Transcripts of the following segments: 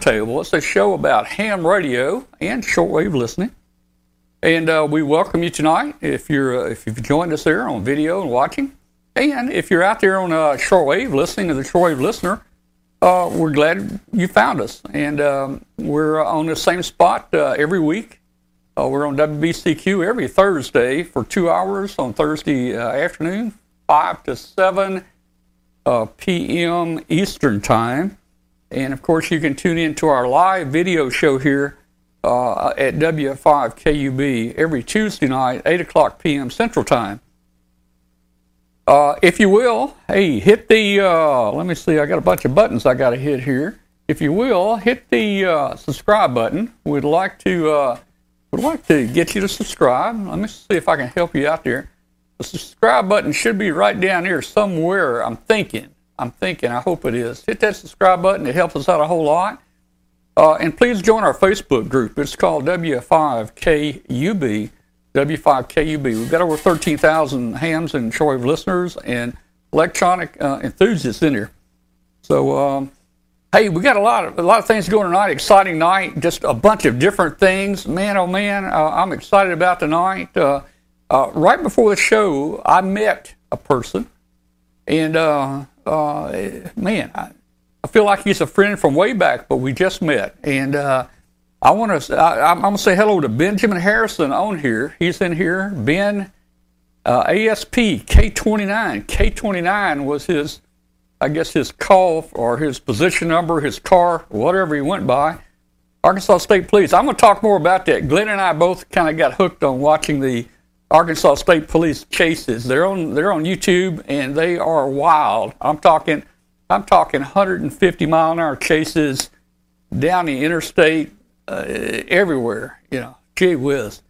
Table. It's a show about ham radio and shortwave listening. And uh, we welcome you tonight if you're uh, if you've joined us there on video and watching, and if you're out there on uh, shortwave listening to the shortwave listener, uh, we're glad you found us. And um, we're on the same spot uh, every week. Uh, we're on WBCQ every Thursday for two hours on Thursday afternoon, five to seven p.m. Eastern time. And of course, you can tune in to our live video show here uh, at W5KUB every Tuesday night, 8 o'clock p.m. Central Time. Uh, if you will, hey, hit the, uh, let me see, I got a bunch of buttons I got to hit here. If you will, hit the uh, subscribe button. We'd like to, uh, would like to get you to subscribe. Let me see if I can help you out there. The subscribe button should be right down here somewhere, I'm thinking. I'm thinking. I hope it is. Hit that subscribe button. It helps us out a whole lot. Uh, and please join our Facebook group. It's called W5KUB. W5KUB. We've got over 13,000 hams and shortwave listeners and electronic uh, enthusiasts in here. So, um, hey, we got a lot of a lot of things going tonight. Exciting night. Just a bunch of different things. Man, oh man, uh, I'm excited about tonight. Uh, uh, right before the show, I met a person, and uh, man, I, I, feel like he's a friend from way back, but we just met. And uh, I want to, I'm going to say hello to Benjamin Harrison on here. He's in here. Ben, uh, ASP K29. K29 was his, I guess, his call or his position number, his car, whatever he went by. Arkansas State Police. I'm going to talk more about that. Glenn and I both kind of got hooked on watching the Arkansas State Police chases. They're on they're on YouTube and they are wild. I'm talking I'm talking 150 mile an hour chases down the interstate uh, everywhere. You know, gee whiz.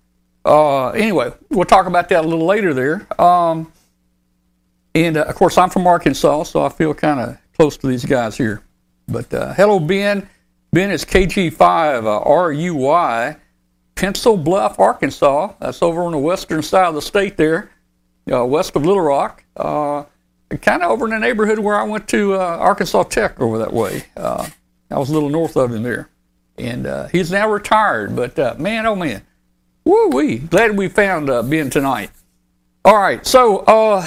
Uh, anyway, we'll talk about that a little later there. Um, and uh, of course, I'm from Arkansas, so I feel kind of close to these guys here. But uh, hello, Ben. Ben is KG5 RUY. Pencil Bluff, Arkansas. That's over on the western side of the state there, uh, west of Little Rock. Uh, kind of over in the neighborhood where I went to uh, Arkansas Tech over that way. Uh, I was a little north of him there. And uh, he's now retired, but uh, man, oh man, woo wee. Glad we found Ben tonight. All right, so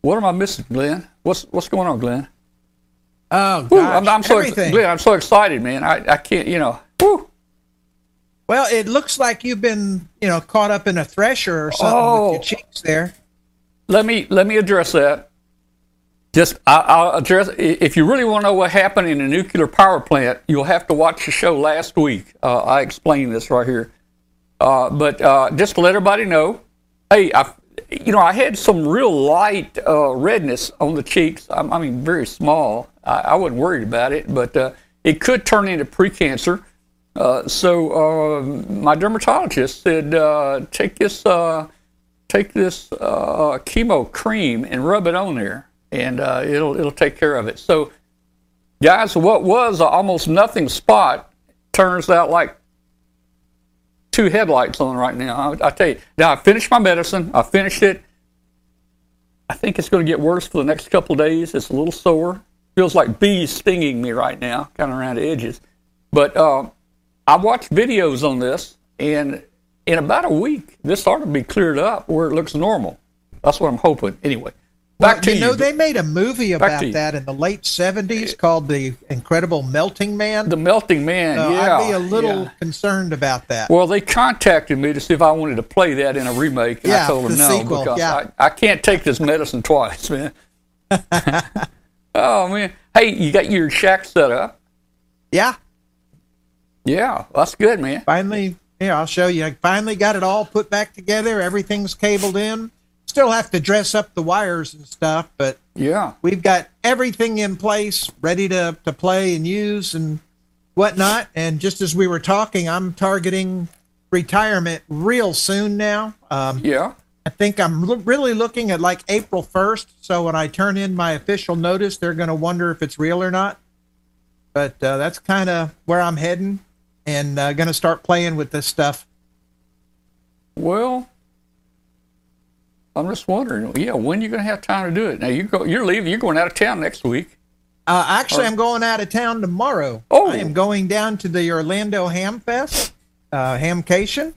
what am I missing, Glenn? What's what's going on, Glenn? Oh, gosh, Ooh, I'm, I'm so Glenn, I'm so excited, man. I, I can't, you know. Woo. Well, it looks like you've been, you know, caught up in a thresher or something oh, with your oh. cheeks there. Let me let me address that. Just I, will address. If you really want to know what happened in a nuclear power plant, you'll have to watch the show last week. Uh, I explained this right here. Uh, but uh, just to let everybody know, hey, I, you know, I had some real light uh, redness on the cheeks. I, I mean, very small. I, I, wasn't worried about it, but uh, it could turn into precancer. Uh, so uh, my dermatologist said, uh, take this, uh, take this uh, chemo cream and rub it on there, and it'll it'll take care of it. So, guys, what was almost nothing spot turns out like two headlights on right now. I, I tell you, now I finished my medicine. I finished it. I think it's going to get worse for the next couple days. It's a little sore. Feels like bees stinging me right now, kind of around the edges. But I watched videos on this, and in about a week, this ought to be cleared up where it looks normal. That's what I'm hoping. Anyway, back well, to you. know, they made a movie about that in the late 70s called The Incredible Melting Man. The Melting Man, uh, yeah. I'd be a little yeah. concerned about that. Well, they contacted me to see if I wanted to play that in a remake, and yeah, I told them the no sequel, because yeah. I, I can't take this medicine twice, man. oh, man. Hey, you got your shack set up? Yeah. Yeah, that's good, man. Finally, yeah, I'll show you. I finally got it all put back together. Everything's cabled in. Still have to dress up the wires and stuff, but yeah, we've got everything in place, ready to, to play and use and whatnot. And just as we were talking, I'm targeting retirement real soon now. Um, yeah. I think I'm lo- really looking at like April 1st. So when I turn in my official notice, they're going to wonder if it's real or not. But uh, that's kind of where I'm heading and uh, going to start playing with this stuff? Well, I'm just wondering. Yeah, when you going to have time to do it? Now you go. You're leaving. You're going out of town next week. Uh, actually, I'm going out of town tomorrow. Oh. I am going down to the Orlando Ham Fest, uh, Hamcation,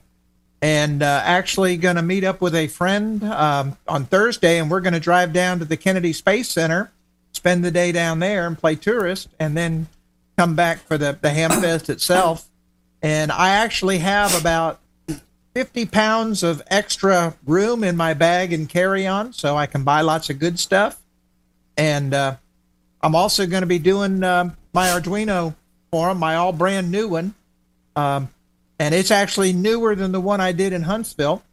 and uh, actually going to meet up with a friend um, on Thursday, and we're going to drive down to the Kennedy Space Center, spend the day down there, and play tourist, and then come back for the the Ham Fest itself. And I actually have about 50 pounds of extra room in my bag and carry on, so I can buy lots of good stuff. And uh, I'm also going to be doing um my Arduino forum, my all brand new one. Um, and it's actually newer than the one I did in Huntsville.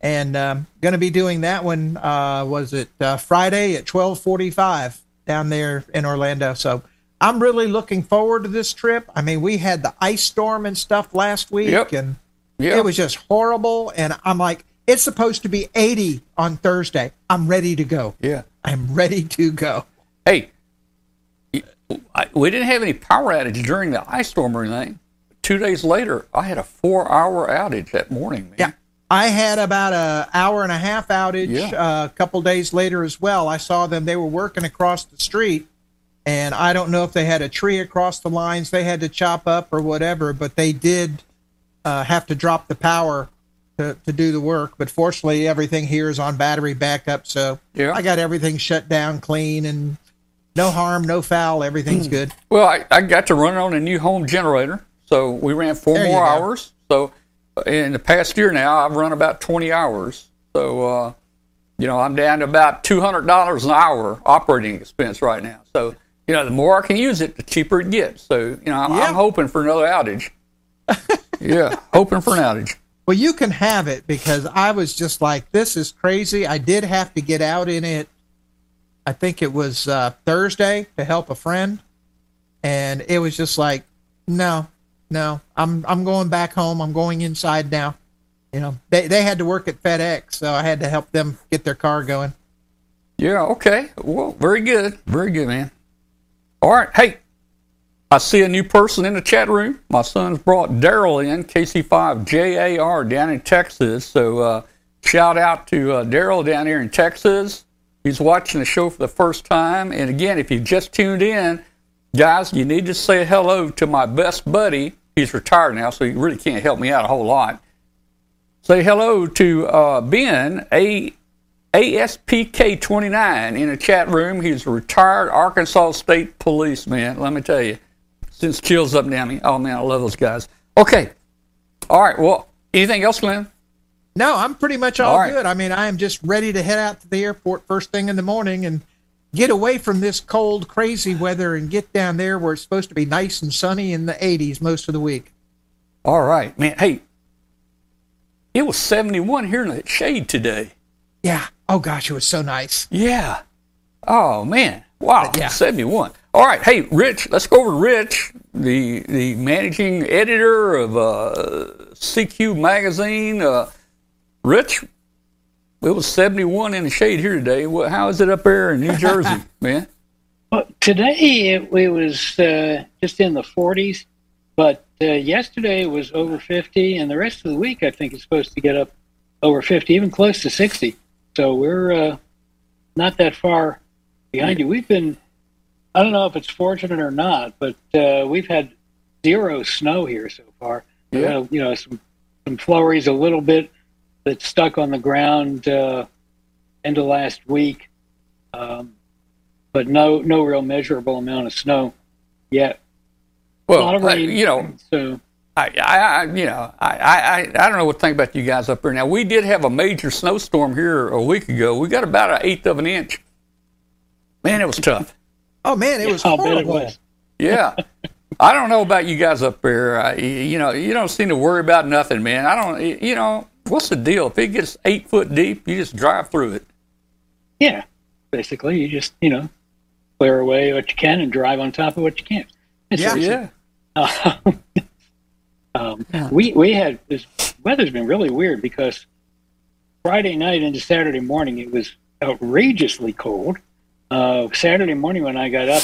And um, going to be doing that one. Uh, was it uh, Friday at 12:45 down there in Orlando? So I'm really looking forward to this trip. I mean, we had the ice storm and stuff last week, Yep. and Yeah. it was just horrible. And I'm like, it's supposed to be 80 on Thursday. I'm ready to go. yeah. I'm ready to go. Hey, we didn't have any power outage during the ice storm or anything. Two days later, I had a four-hour outage that morning. Man. Yeah. I had about a hour and a half outage Yeah. uh, a couple days later as well. I saw them; they were working across the street, and I don't know if they had a tree across the lines they had to chop up or whatever, but they did uh, have to drop the power to, to do the work. But fortunately, everything here is on battery backup, so Yeah. I got everything shut down clean and no harm, no foul. Everything's Hmm. good. Well, I, I got to run on a new home generator, so we ran four There more hours. So uh, in the past year now, I've run about 20 hours. So, uh, you know, I'm down to about $200 an hour operating expense right now. So, you know, the more I can use it, the cheaper it gets. So, you know, I'm, Yeah. I'm hoping for another outage. yeah, hoping for an outage. Well, you can have it because I was just like, this is crazy. I did have to get out in it. I think it was uh, Thursday to help a friend, and it was just like, no, no, I'm I'm going back home. I'm going inside now. You know, they they had to work at FedEx, so I had to help them get their car going. Yeah, okay. Well, very good. Very good, man. All right. Hey, I see a new person in the chat room. My son's brought Daryl in, KC5JAR down in Texas. So uh, shout out to uh, Daryl down here in Texas. He's watching the show for the first time. And again, if you just tuned in, guys, you need to say hello to my best buddy. He's retired now, so he really can't help me out a whole lot. Say hello to uh, Ben, A. ASPK29 in the chat room. He's a retired Arkansas State policeman. Let me tell you, since chills up down me. Oh man, I love those guys. Okay, all right. Well, anything else, Glenn? No, I'm pretty much all, All right. good. I mean, I am just ready to head out to the airport first thing in the morning and get away from this cold, crazy weather and get down there where it's supposed to be nice and sunny in the 80s most of the week. All right, man. Hey, it was 71 here in the shade today. Yeah. Oh gosh, it was so nice. Yeah. Oh man. Wow. Yeah. 71. All right. Hey, Rich. Let's go over to Rich, the the managing editor of uh, CQ magazine. Uh, Rich, it was 71 in the shade here today. What, how is it up there in New Jersey, man? Well, today it, it was uh, just in the 40s, but uh, yesterday it was over 50, and the rest of the week I think it's supposed to get up over 50, even close to 60. So we're uh, not that far behind you. We've been, I don't know if it's fortunate or not, but uh, we've had zero snow here so far. Yeah. had, you know, some, some flurries a little bit that stuck on the ground uh, end of last week. Um, but no no real measurable amount of snow yet. Well, I- you know, so I, I, I you know, I, I, I I don't know what to think about you guys up there. Now, we did have a major snowstorm here a week ago. We got about an eighth of an inch. Man, it was tough. Oh man, it was I'll bet it horrible. was. Yeah. I don't know about you guys up there. I, uh, you know, you don't seem to worry about nothing, man. I don't, you know, what's the deal? If it gets eight foot deep, you just drive through it. Yeah, basically you just you know clear away what you can and drive on top of what you can't. It's Yeah. very Yeah. simple. Uh, um, we we had this weather's been really weird because Friday night into Saturday morning it was outrageously cold. Uh, Saturday morning when I got up,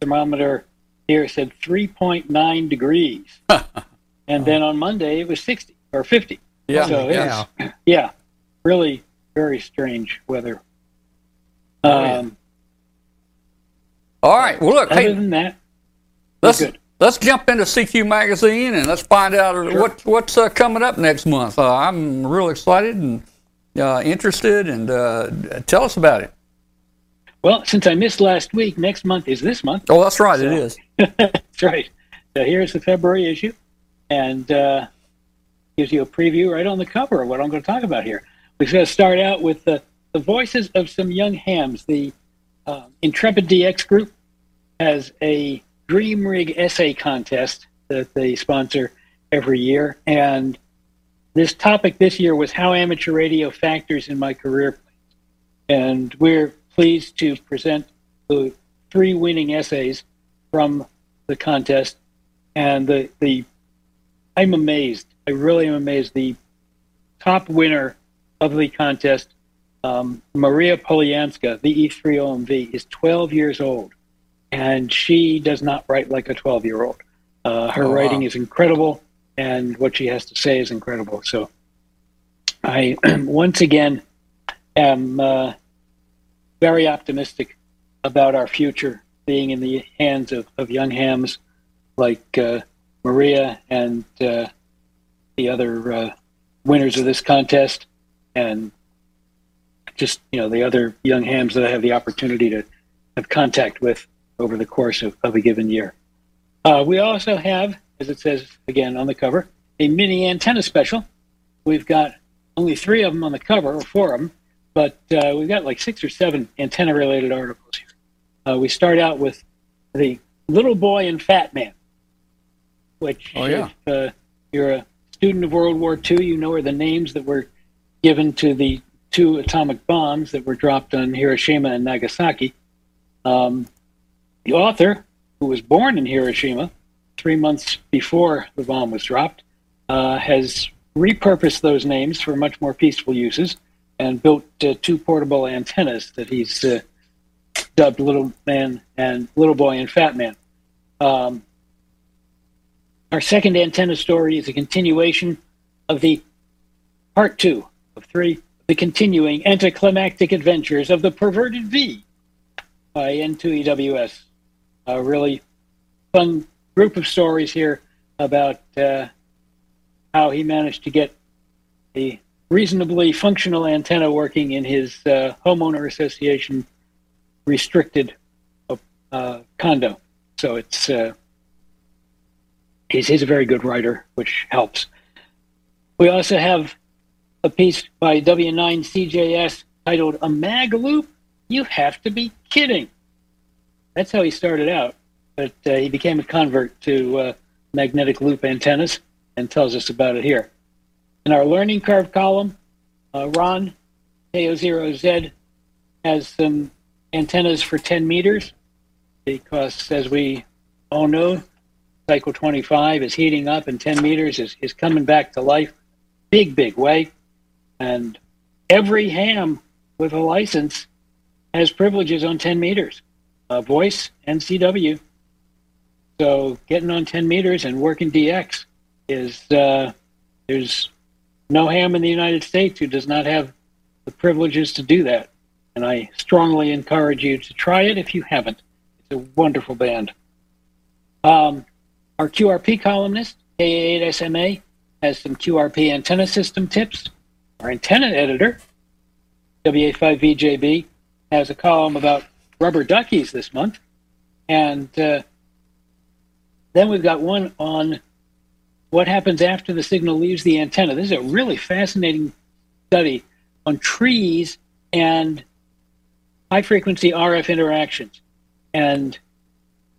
thermometer here said 3.9 degrees, and then on Monday it was 60 or 50. Yeah. So Yeah. was, yeah, really very strange weather. Oh, yeah. Um, All right. Well, look. Other Hey, than that, let's good. Let's jump into CQ magazine and let's find out what what's uh, coming up next month. Uh, I'm real excited and uh, interested, and uh, tell us about it. well, since I missed last week, next month is this month. Oh, that's right. It is. That's right. So here's the February issue, and uh, gives you a preview right on the cover of what I'm going to talk about here. We're going to start out with the, the voices of some young hams. The uh, Intrepid DX group has a Dream Rig essay contest that they sponsor every year, and this topic this year was how amateur radio factors in my career. And we're pleased to present the three winning essays from the contest, and the the I'm amazed. I really am amazed. The top winner of the contest, um, Maria Polyanska, the E3OMV, is 12 years old, and she does not write like a 12 year old. Uh, her Oh, wow. writing is incredible, and what she has to say is incredible. So, I once again am uh, very optimistic about our future being in the hands of, of young hams like uh, Maria and uh, the other uh, winners of this contest, and just you know the other young hams that I have the opportunity to have contact with over the course of, of a given year. Uh, we also have, as it says again on the cover, a mini antenna special. We've got only three of them on the cover, or four of them, but uh, we've got like six or seven antenna related articles here. Uh, we start out with the little boy and fat man, which Oh, yeah. if uh, you're a student of World War II, you know are the names that were given to the two atomic bombs that were dropped on Hiroshima and Nagasaki. Um, the author, who was born in Hiroshima three months before the bomb was dropped, uh, has repurposed those names for much more peaceful uses and built uh, two portable antennas that he's uh, dubbed Little Man and Little Boy and Fat Man. Um, our second antenna story is a continuation of the part two of three, the continuing anticlimactic adventures of the perverted V by N2EWS. A really fun group of stories here about uh, how he managed to get a reasonably functional antenna working in his uh, homeowner association restricted uh, condo. So it's uh, he's he's a very good writer, which helps. We also have a piece by W9CJS titled "A Mag Loop." You have to be kidding! That's how he started out, but uh, he became a convert to uh, magnetic loop antennas and tells us about it here. In our learning curve column, uh, Ron KO0Z has some antennas for 10 meters because, as we all know, cycle 25 is heating up and 10 meters is, is coming back to life big, big way. And every ham with a license has privileges on 10 meters, uh, voice and CW. So getting on 10 meters and working DX is, uh, there's no ham in the United States who does not have the privileges to do that. And I strongly encourage you to try it if you haven't. It's a wonderful band. Um, our QRP columnist, KA8SMA, has some QRP antenna system tips. Our antenna editor, WA5VJB, has a column about rubber duckies this month. And uh, then we've got one on what happens after the signal leaves the antenna. This is a really fascinating study on trees and high frequency RF interactions. And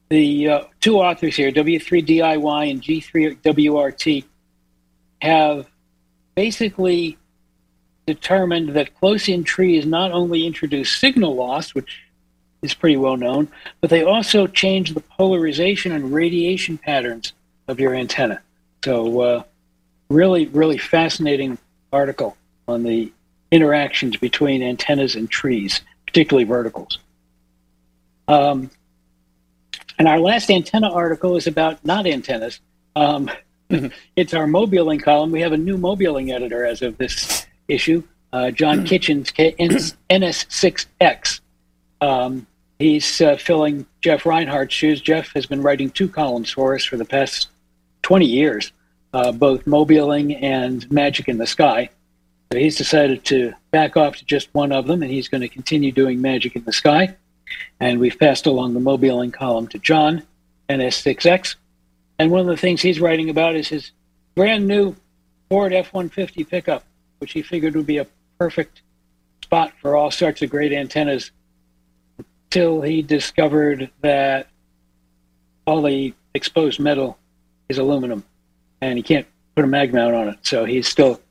the uh, two authors here, W3DIY and G3WRT, have basically determined that close in trees not only introduce signal loss, which is pretty well known, but they also change the polarization and radiation patterns of your antenna. So, uh, really, really fascinating article on the interactions between antennas and trees, particularly verticals. Um, and our last antenna article is about not antennas. Um, it's our mobiling column. We have a new mobiling editor as of this issue, uh, John Kitchen's NS6X. Um, he's uh, filling Jeff Reinhardt's shoes. Jeff has been writing two columns for us for the past 20 years, uh, both mobiling and magic in the sky. So he's decided to back off to just one of them, and he's going to continue doing magic in the sky. And we've passed along the mobiling column to John, NS6X. And one of the things he's writing about is his brand new Ford F 150 pickup, which he figured would be a perfect spot for all sorts of great antennas until he discovered that all the exposed metal is aluminum and he can't put a mag mount on it. So he's still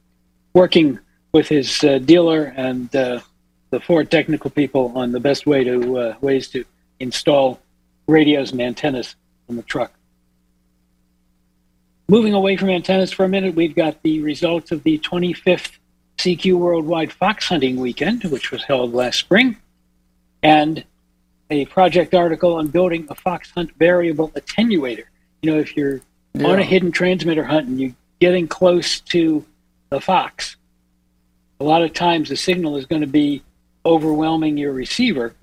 working with his uh, dealer and uh, the Ford technical people on the best way to uh, ways to install radios and antennas in the truck. Moving away from antennas for a minute, we've got the results of the 25th CQ Worldwide Fox Hunting Weekend, which was held last spring, and a project article on building a fox hunt variable attenuator. You know, if you're yeah. on a hidden transmitter hunt and you're getting close to the fox, a lot of times the signal is going to be overwhelming your receiver,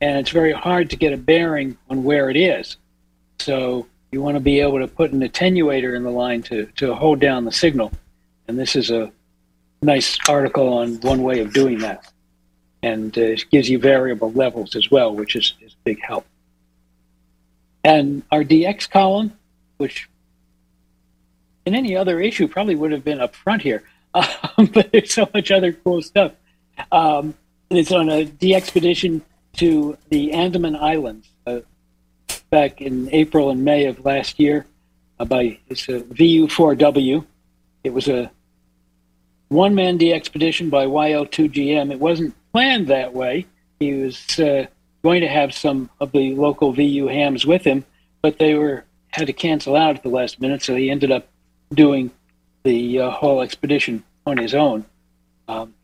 and it's very hard to get a bearing on where it is. So you want to be able to put an attenuator in the line to, to hold down the signal. And this is a nice article on one way of doing that. And uh, it gives you variable levels as well, which is, is a big help. And our DX column, which in any other issue probably would have been up front here, um, but there's so much other cool stuff. Um, it's on a expedition to the Andaman Islands uh, back in April and May of last year uh, by it's a VU4W. It was a one man DXpedition by YO2GM. It wasn't planned that way. He was uh, going to have some of the local VU hams with him, but they were had to cancel out at the last minute, so he ended up doing the uh, whole expedition on his own. Um,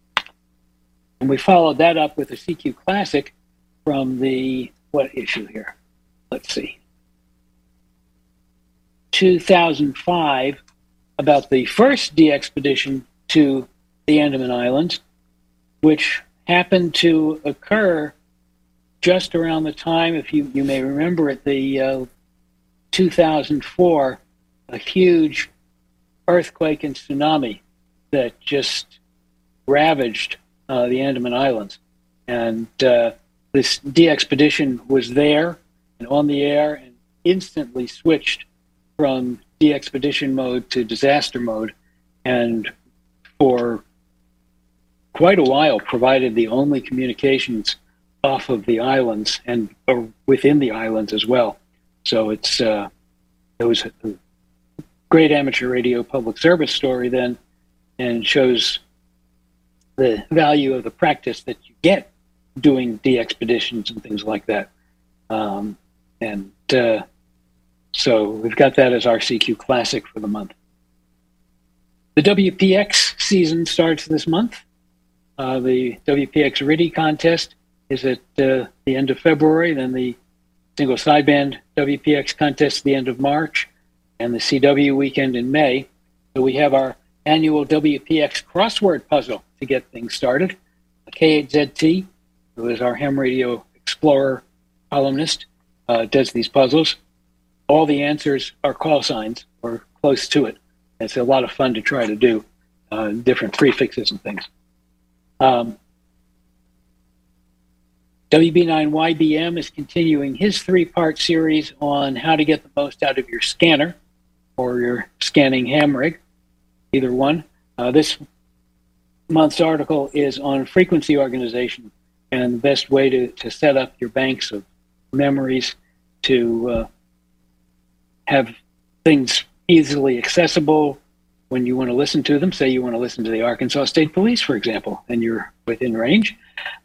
and we followed that up with a CQ Classic from the, what issue here? Let's see. 2005 about the first DXpedition to the Andaman Islands, which happened to occur just around the time, if you, you may remember it, the uh, 2004, a huge earthquake and tsunami that just ravaged uh, the Andaman Islands. And uh, this DXpedition was there and on the air and instantly switched from DXpedition mode to disaster mode. And for quite a while, provided the only communications off of the islands and within the islands as well. So it's uh, it was a great amateur radio public service story then, and shows the value of the practice that you get doing DXpeditions and things like that. Um, and uh, so we've got that as our CQ classic for the month. The WPX season starts this month. Uh, the WPX RTTY contest is at uh, the end of February, then the single sideband WPX contest at the end of March, and the CW weekend in May. So we have our annual WPX crossword puzzle to get things started. K8ZT, who is our ham radio explorer columnist, uh, does these puzzles. All the answers are call signs or close to it. It's a lot of fun to try to do, uh, different prefixes and things. Um, WB9YBM is continuing his three part series on how to get the most out of your scanner or your scanning ham rig, either one. Uh, this month's article is on frequency organization and the best way to, to set up your banks of memories to uh, have things easily accessible when you want to listen to them. Say you want to listen to the Arkansas State Police, for example, and you're within range,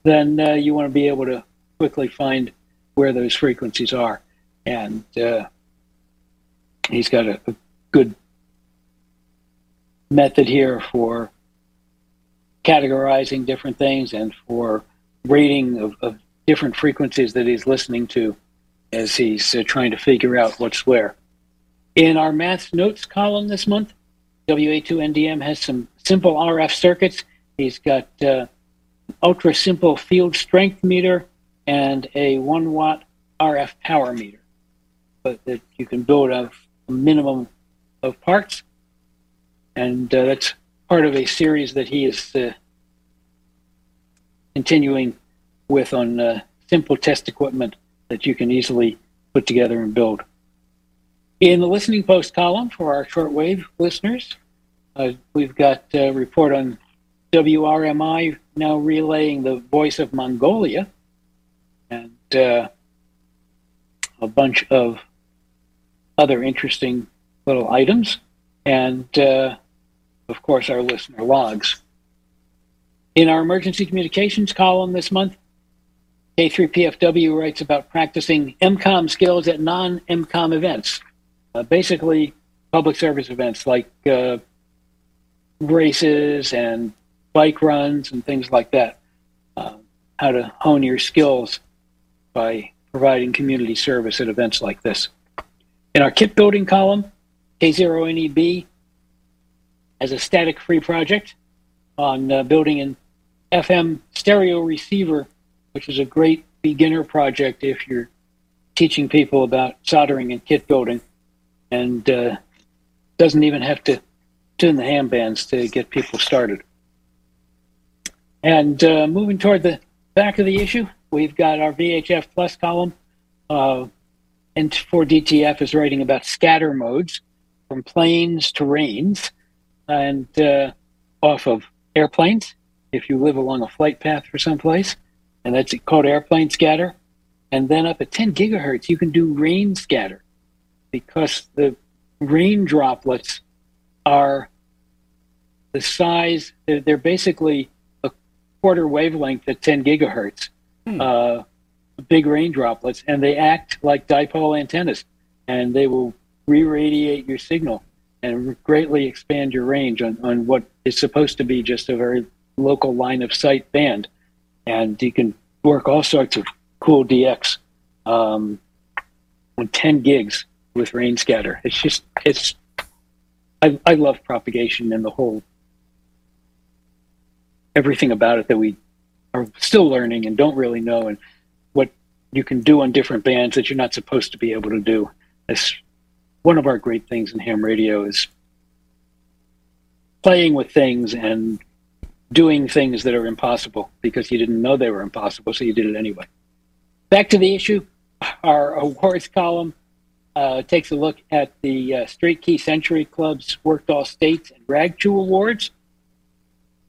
then uh, you want to be able to quickly find where those frequencies are. And uh, he's got a, a good method here for categorizing different things and for rating of, of different frequencies that he's listening to as he's uh, trying to figure out what's where. In our math notes column this month, WA2NDM has some simple RF circuits. He's got uh, ultra simple field strength meter, and a one watt RF power meter, but that you can build a, a minimum of parts, and uh, that's part of a series that he is uh, continuing with on uh, simple test equipment that you can easily put together and build. In the listening post column for our shortwave listeners, uh, we've got a report on WRMI now relaying the voice of Mongolia and uh, a bunch of other interesting little items, and uh, of course, our listener logs. In our emergency communications column this month, K3PFW writes about practicing EmComm skills at non EmComm events, uh, basically public service events like uh, races and bike runs and things like that. Uh, how to hone your skills by providing community service at events like this. In our kit building column, K0NEB as a static free project on uh, building an FM stereo receiver, which is a great beginner project if you're teaching people about soldering and kit building and uh, doesn't even have to tune the ham bands to get people started. And uh, moving toward the back of the issue, we've got our VHF Plus column. Uh, N4DTF is writing about scatter modes from planes to rains and uh, off of airplanes if you live along a flight path for someplace, and that's called airplane scatter. And then up at 10 gigahertz, you can do rain scatter because the rain droplets are the size, they're, they're basically a quarter wavelength at 10 gigahertz, hmm. uh, big rain droplets, and they act like dipole antennas and they will re radiate your signal and greatly expand your range on, on what is supposed to be just a very local line of sight band. And you can work all sorts of cool DX um, on 10 gigs with rain scatter. It's just, it's, I, I love propagation and the whole, everything about it that we are still learning and don't really know and what you can do on different bands that you're not supposed to be able to do. It's one of our great things in ham radio is playing with things and doing things that are impossible because you didn't know they were impossible, so you did it anyway. Back to the issue, our awards column uh, takes a look at the uh, Straight Key Century Club's Worked All States and Rag Chew Awards.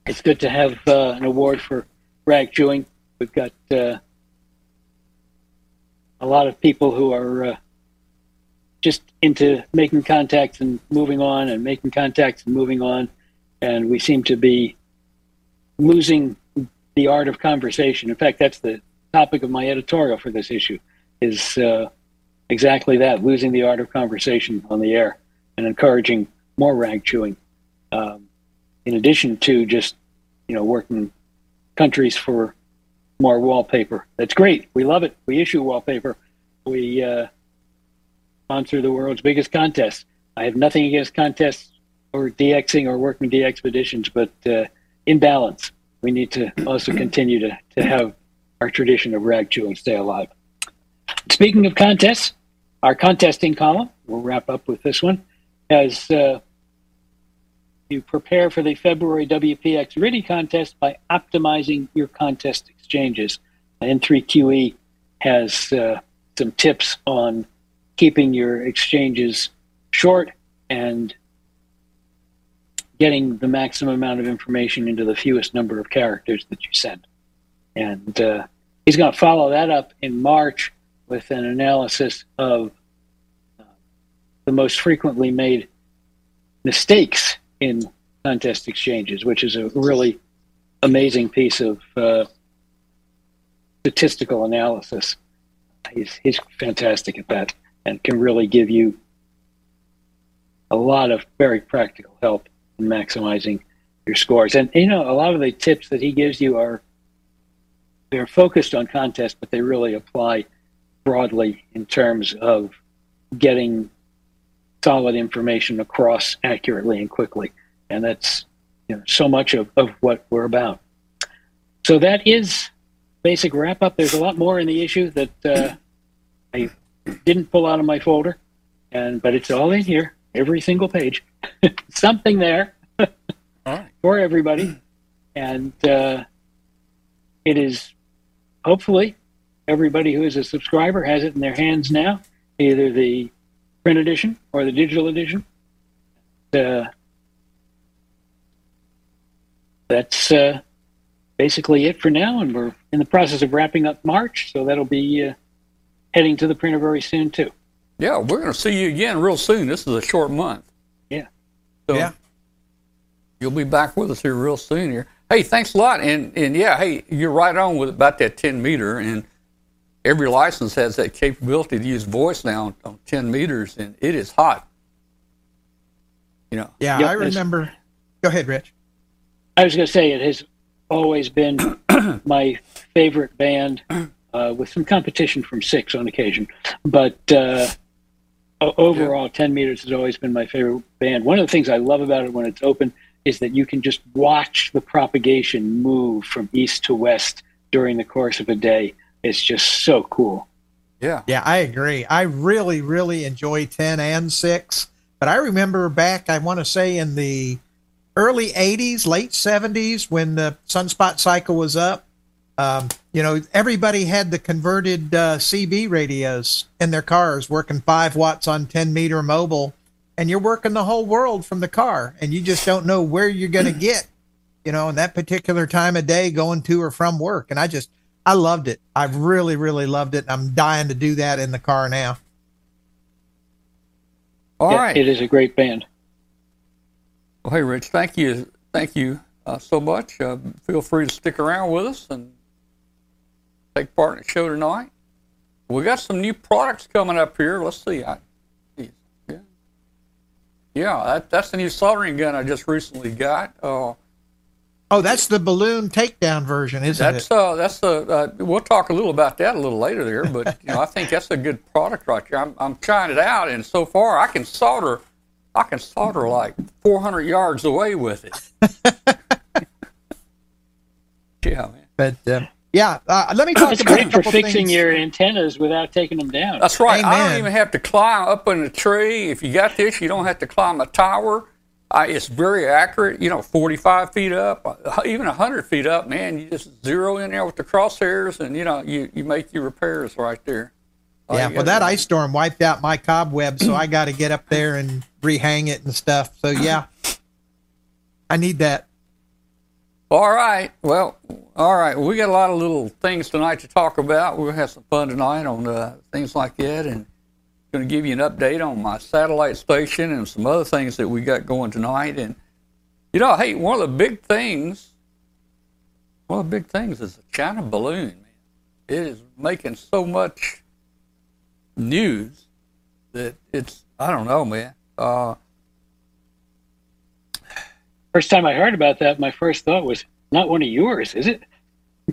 It's good to have uh, an award for rag chewing. We've got uh, a lot of people who are uh, just into making contacts and moving on and making contacts and moving on. And we seem to be losing the art of conversation. In fact, that's the topic of my editorial for this issue is uh, exactly that, losing the art of conversation on the air and encouraging more rag chewing. Um, in addition to just, you know, working countries for more wallpaper. That's great. We love it. We issue wallpaper. We uh, sponsor the world's biggest contest. I have nothing against contests or DXing or working DXpeditions, but uh, in balance, we need to also continue to, to have our tradition of rag chewing stay alive. Speaking of contests, our contesting column, we'll wrap up with this one, as uh, you prepare for the February WPX RTTY contest by optimizing your contest exchanges. N3QE has uh, some tips on keeping your exchanges short and getting the maximum amount of information into the fewest number of characters that you send. And uh, he's going to follow that up in March with an analysis of uh, the most frequently made mistakes in contest exchanges, which is a really amazing piece of uh, statistical analysis. He's, he's fantastic at that and can really give you a lot of very practical help in maximizing your scores. And you know, a lot of the tips that he gives you are they're focused on contest, but they really apply broadly in terms of getting solid information across accurately and quickly. And that's you know, so much of, of what we're about. So that is basic wrap up. There's a lot more in the issue that uh, I didn't pull out of my folder, and but it's all in here, every single page, something there right. for everybody, and uh, it is hopefully everybody who is a subscriber has it in their hands now, either the print edition or the digital edition. Uh, that's uh, basically it for now, and we're in the process of wrapping up March, so that'll be uh, heading to the printer very soon too. Yeah, we're going to see you again real soon. This is a short month. Yeah. So Yeah. you'll be back with us here real soon here. Hey, thanks a lot. And and yeah, hey, you're right on with about that 10 meter. And every license has that capability to use voice now on 10 meters, and it is hot. You know, Yeah, Yep, I remember. Go ahead, Rich. I was going to say it has always been my favorite band, uh, with some competition from Six on occasion, but uh, o- overall, Ten Meters has always been my favorite band. One of the things I love about it when it's open is that you can just watch the propagation move from east to west during the course of a day. It's just so cool. yeah. Yeah, I agree. I really, really enjoy 10 and 6. But I remember back, I want to say in the early 80s, late 70s, when the sunspot cycle was up, um, you know, everybody had the converted uh, CB radios in their cars working 5 watts on 10 meter mobile. And you're working the whole world from the car, and you just don't know where you're going to get, you know, in that particular time of day going to or from work. And I just, I loved it. I really, really loved it. I'm dying to do that in the car now. All Yeah, right. It is a great band. Well, hey, Rich, thank you, thank you uh, so much. Uh, feel free to stick around with us and take part in the show tonight. We got some new products coming up here. Let's see. I, yeah, yeah, that, that's the new soldering gun I just recently got. Uh, Oh, that's the balloon takedown version, isn't that's it? uh, that's the. Uh, we'll talk a little about that a little later there, but you know, I think that's a good product right there. I'm, I'm trying it out, and so far I can solder. I can solder like 400 yards away with it. yeah, man. But uh, yeah, uh, let me talk It's about a great for fixing things. your antennas without taking them down. That's right. I don't even have to climb up in a tree. If you got this, you don't have to climb a tower. I, it's very accurate. You know, 45 feet up, uh, even 100 feet up, man. You just zero in there with the crosshairs, and you know, you, you make your repairs right there. All Yeah, well, that ice storm wiped out my cobweb, so I got to get up there and rehang it and stuff. So yeah, I need that. All right. Well, all right. We got a lot of little things tonight to talk about. We'll have some fun tonight on uh, things like that, and going to give you an update on my satellite station and some other things that we got going tonight. And you know, hey, one of the big things, one of the big things is the China balloon. Man, it is making so much news that it's I don't know, man. Uh, First time I heard about that, my first thought was, not one of yours, is it?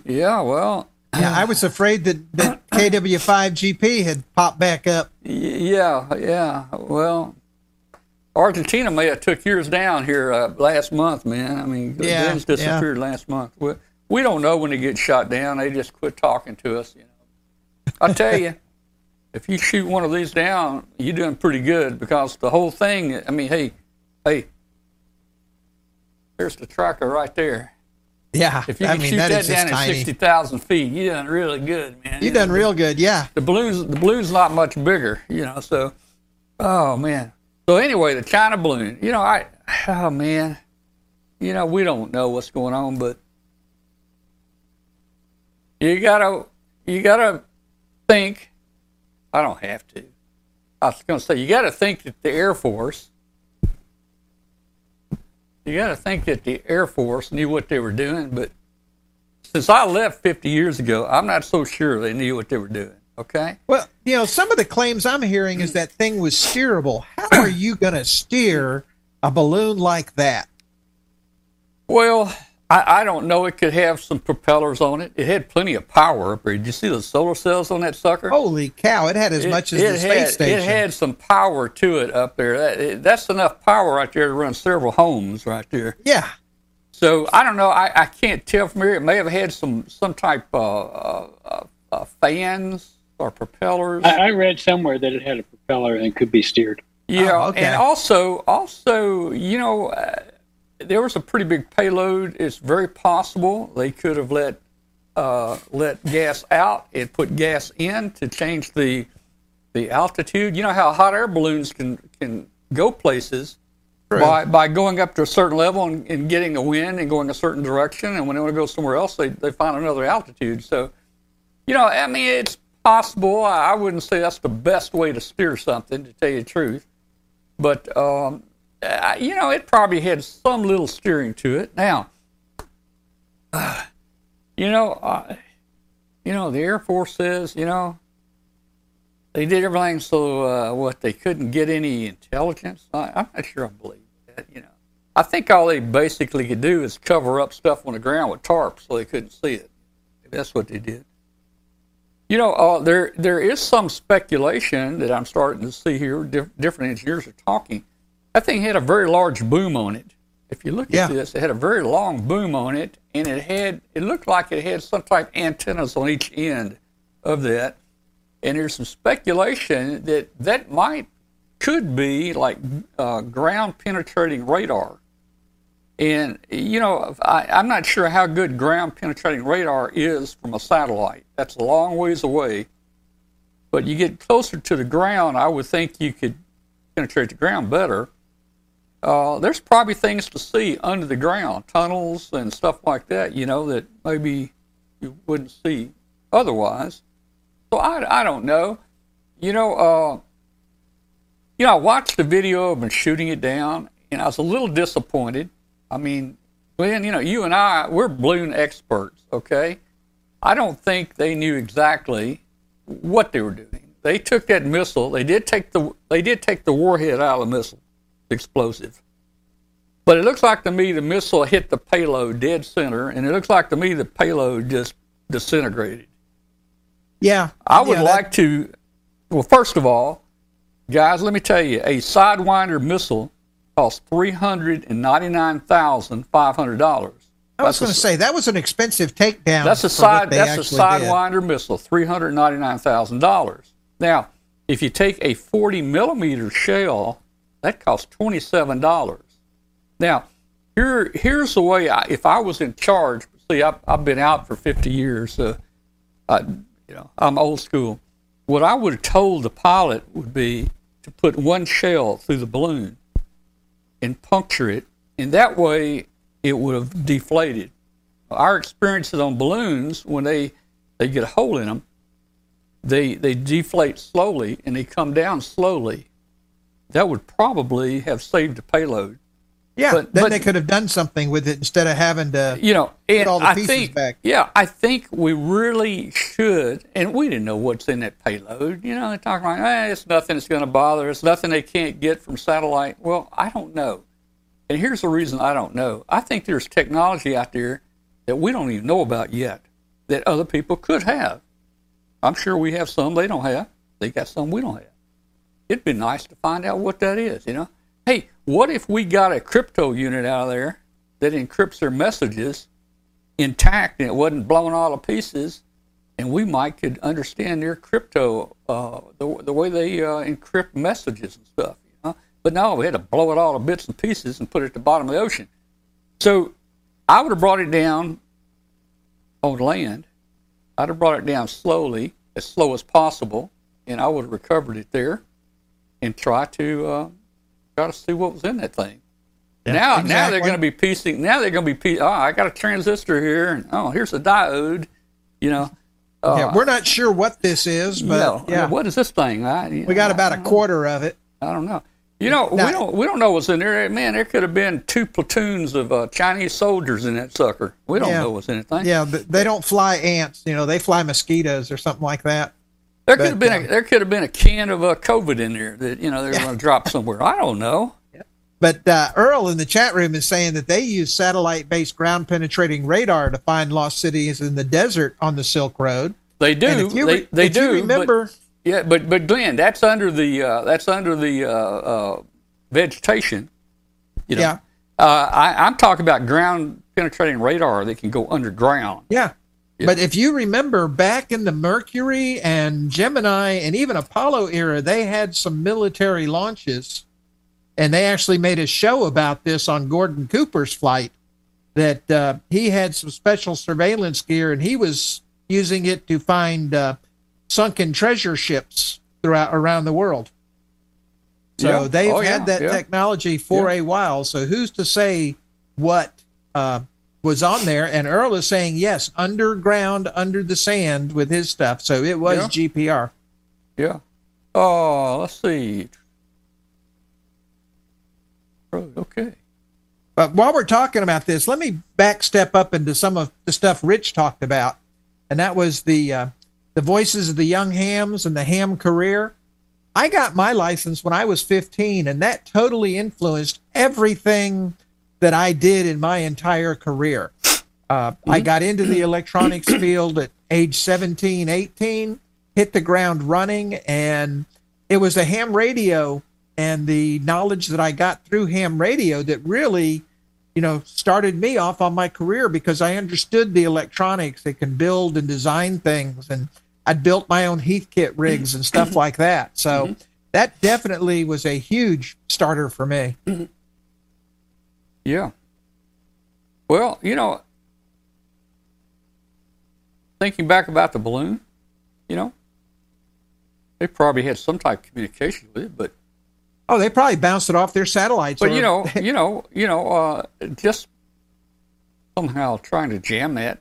yeah. Well, Yeah, I was afraid that that KW5GP had popped back up. Yeah, yeah. Well, Argentina may have took yours down here uh, last month, man. I mean, the Yeah, guns disappeared last month. We, we don't know when they get shot down. They just quit talking to us. You know, I tell you, if you shoot one of these down, you're doing pretty good because the whole thing. I mean, hey, hey, there's the tracker right there. Yeah, If you I can mean shoot that that, down at sixty thousand feet, you done really good, man. You know, done real good, yeah. the blues the blues not much bigger you know so oh man so anyway the china balloon you know i oh man you know we don't know what's going on but you gotta you gotta think i don't have to i was gonna say you gotta think that the air force you gotta think that the air force knew what they were doing but since i left 50 years ago i'm not so sure they knew what they were doing okay Well, you know, some of the claims I'm hearing is that thing was steerable. How are you going to steer a balloon like that? Well, I, I don't know. It could have some propellers on it. It had plenty of power up there. Did you see the solar cells on that sucker? Holy cow! It had as it, much as the had, space station. It had some power to it up there. That, it, that's enough power right there to run several homes right there. yeah, So I don't know. I, I can't tell from here. It may have had some some type uh, uh, uh, fans or propellers. I, I read somewhere that it had a propeller and could be steered. Yeah, Oh, okay. and also, also, you know, uh, there was a pretty big payload. It's very possible they could have let uh, let gas out and put gas in to change the the altitude. You know how hot air balloons can can go places by by going up to a certain level and, and getting a wind and going a certain direction, and when they want to go somewhere else, they they find another altitude. So, you know, I mean, it's possible. I, I wouldn't say that's the best way to steer something, to tell you the truth but um, uh, you know, it probably had some little steering to it. Now, you know, uh, you know, the Air Force says, you know, they did everything so uh, what they couldn't get any intelligence. I, I'm not sure I believe that. You know, I think all they basically could do is cover up stuff on the ground with tarps so they couldn't see it. That's what they did. You know, uh, there there is some speculation that I'm starting to see here. Diff- different engineers are talking. That thing had a very large boom on it. If you look Yeah. at this, it had a very long boom on it, and it had it looked like it had some type of antennas on each end of that. And there's some speculation that that might could be like uh, ground penetrating radar. And you know, I, I'm not sure how good ground penetrating radar is from a satellite. That's a long ways away. But you get closer to the ground, I would think you could penetrate the ground better. Uh, there's probably things to see under the ground, tunnels and stuff like that. You know that maybe you wouldn't see otherwise. So I, I don't know. You know, uh, you know, I watched the video of them shooting it down, and I was a little disappointed. I mean, Glenn, you know, you and I, we're balloon experts, okay? I don't think they knew exactly what they were doing. They took that missile. They did take the they did take the warhead out of the missile, explosive. But it looks like to me the missile hit the payload dead center, and it looks like to me the payload just disintegrated. Yeah. I would Yeah, that- like to. Well, first of all, guys, let me tell you, a Sidewinder missile costs three hundred and ninety nine thousand five hundred dollars. I was going to say that was an expensive takedown. That's a side. That's a actually did. Sidewinder missile, three hundred ninety nine thousand dollars. Now, if you take a forty millimeter shell, that costs twenty seven dollars. Now, here here's the way. I, if I was in charge, see, I've, I've been out for fifty years, so I, you know, I'm old school. What I would have told the pilot would be to put one shell through the balloon and puncture it, and that way it would have deflated. Our experiences on balloons, when they they get a hole in them, they they deflate slowly and they come down slowly. That would probably have saved the payload. Yeah. but- then but- they could have done something with it instead of having to. you know, and all the I pieces think, back. yeah, I think we really should, and we didn't know what's in that payload. You know, they're talking like, eh, it's nothing that's going to bother. It's nothing they can't get from satellite. Well, I don't know, and here's the reason I don't know. I think there's technology out there that we don't even know about yet that other people could have. I'm sure we have some they don't have. They got some we don't have. It'd be nice to find out what that is. You know, hey, what if we got a crypto unit out of there that encrypts their messages intact and it wasn't blown all to pieces, and we might could understand their crypto, uh, the, the way they uh, encrypt messages and stuff. You know? But no, we had to blow it all to bits and pieces and put it at the bottom of the ocean. So I would have brought it down on land. I'd have brought it down slowly, as slow as possible, and I would have recovered it there and try to uh, try to see what was in that thing. now, now exactly. they're going to be piecing. Now they're going to be piecing. Oh, I got a transistor here, and oh, here's a diode. You know. Uh, yeah, we're not sure what this is, but no, yeah, what is this thing? I, we got about a quarter of it. I don't know. You know, Now- we don't we don't know what's in there. Man, there could have been two platoons of uh, Chinese soldiers in that sucker. We don't Yeah. know what's in thing. Yeah, th- they don't fly ants. You know, they fly mosquitoes or something like that. There could But, have been a, there could have been a can of uh, COVID in there that you know they're going to drop somewhere. I don't know. But uh, Earl in the chat room is saying that they use satellite-based ground-penetrating radar to find lost cities in the desert on the Silk Road. They do. You, they they do. you remember, but, yeah, but but Glenn, that's under the uh, that's under the uh, uh, vegetation. You know, Yeah. uh, I, I'm talking about ground penetrating radar that can go underground. Yeah. Yeah. But if you remember back in the Mercury and Gemini and even Apollo era, they had some military launches. And they actually made a show about this on Gordon Cooper's flight that uh, he had some special surveillance gear and he was using it to find uh, sunken treasure ships throughout around the world. So Yeah. they've Oh, had yeah, that technology for a while. So who's to say what uh, was on there? And Earl is saying yes, underground, under the sand with his stuff. So it was Yeah. GPR. Yeah. Oh, let's see. Okay. But while we're talking about this, let me back step up into some of the stuff Rich talked about, and that was the uh, the voices of the young hams and the ham career. I got my license when I was 15, and that totally influenced everything that I did in my entire career. Uh, I mm-hmm. got into the electronics field at age 17, 18, hit the ground running, and it was a ham radio and the knowledge that I got through ham radio that really, you know, started me off on my career because I understood the electronics. They can build and design things, and I'd built my own Heathkit rigs and stuff like that. So mm-hmm. that definitely was a huge starter for me. Mm-hmm. Yeah. Well, you know, thinking back about the balloon, you know, they probably had some type of communication with it, but Oh, they probably bounced it off their satellites. but or- you know, you know, you know, uh, just somehow trying to jam that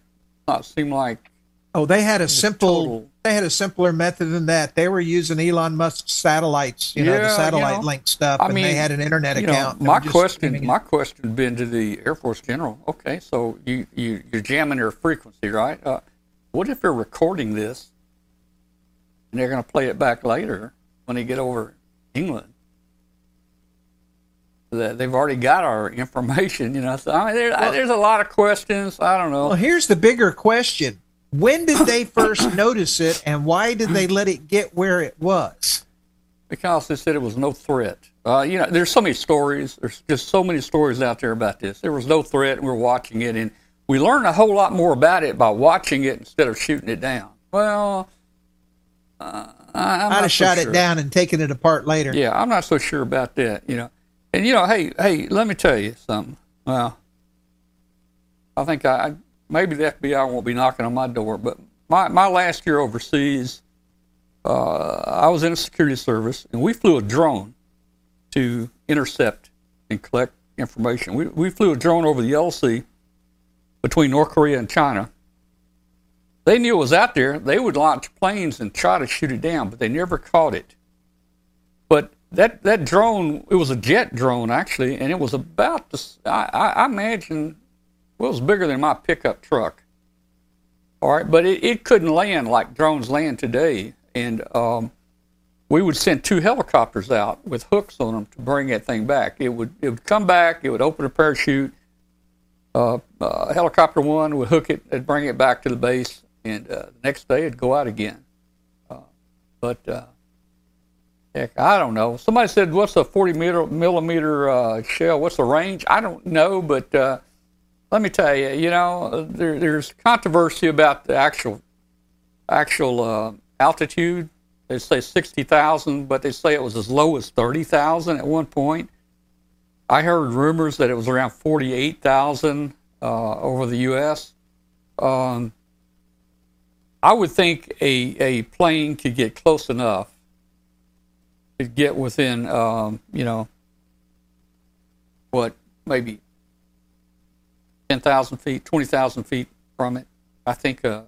not seem like oh, they had a simple, they had a simpler method than that. They were using Elon Musk's satellites, you know, Yeah, the you satellite know, link stuff, I and mean, they had an internet you know, account. They my question, my question, been to the Air Force General. Okay, so you you you're jamming their frequency, right? Uh, what if they're recording this, and they're going to play it back later when they get over England? That they've already got our information, you know. So I mean, there, I, there's a lot of questions. I don't know. Well, here's the bigger question. When did they first notice it and why did they let it get where it was? because they said it was no threat. Uh, you know, there's so many stories. There's just so many stories out there about this. There was no threat, and we we're watching it, and we learned a whole lot more about it by watching it instead of shooting it down. Well, uh, I, I'm I'd not have so shot sure. it down and taken it apart later. Yeah, I'm not so sure about that. You know, and you know, hey, hey, let me tell you something. Well, I think I I- maybe the FBI won't be knocking on my door, but my my last year overseas, uh, I was in a security service, and we flew a drone to intercept and collect information. We we flew a drone over the Yellow Sea between North Korea and China. They knew it was out there. They would launch planes and try to shoot it down, but they never caught it. But that that drone, it was a jet drone actually, and it was about the. I imagine, well, it was bigger than my pickup truck. All right, but it, it couldn't land like drones land today, and um, we would send two helicopters out with hooks on them to bring that thing back. It would it would come back. It would open a parachute. Uh, uh, helicopter one would hook it and bring it back to the base, and uh, the next day it'd go out again. Uh, but uh, Heck, I don't know. Somebody said, "What's a 40 meter, millimeter uh, shell? What's the range?" I don't know, but let me tell you, you know, there, there's controversy about the actual actual uh, altitude. They say 60,000, but they say it was as low as 30,000 at one point. I heard rumors that it was around 48,000 uh, over the U.S. Um, I would think a, a plane could get close enough to get within, um, you know, what, maybe 10,000 feet, 20,000 feet from it. I think, uh,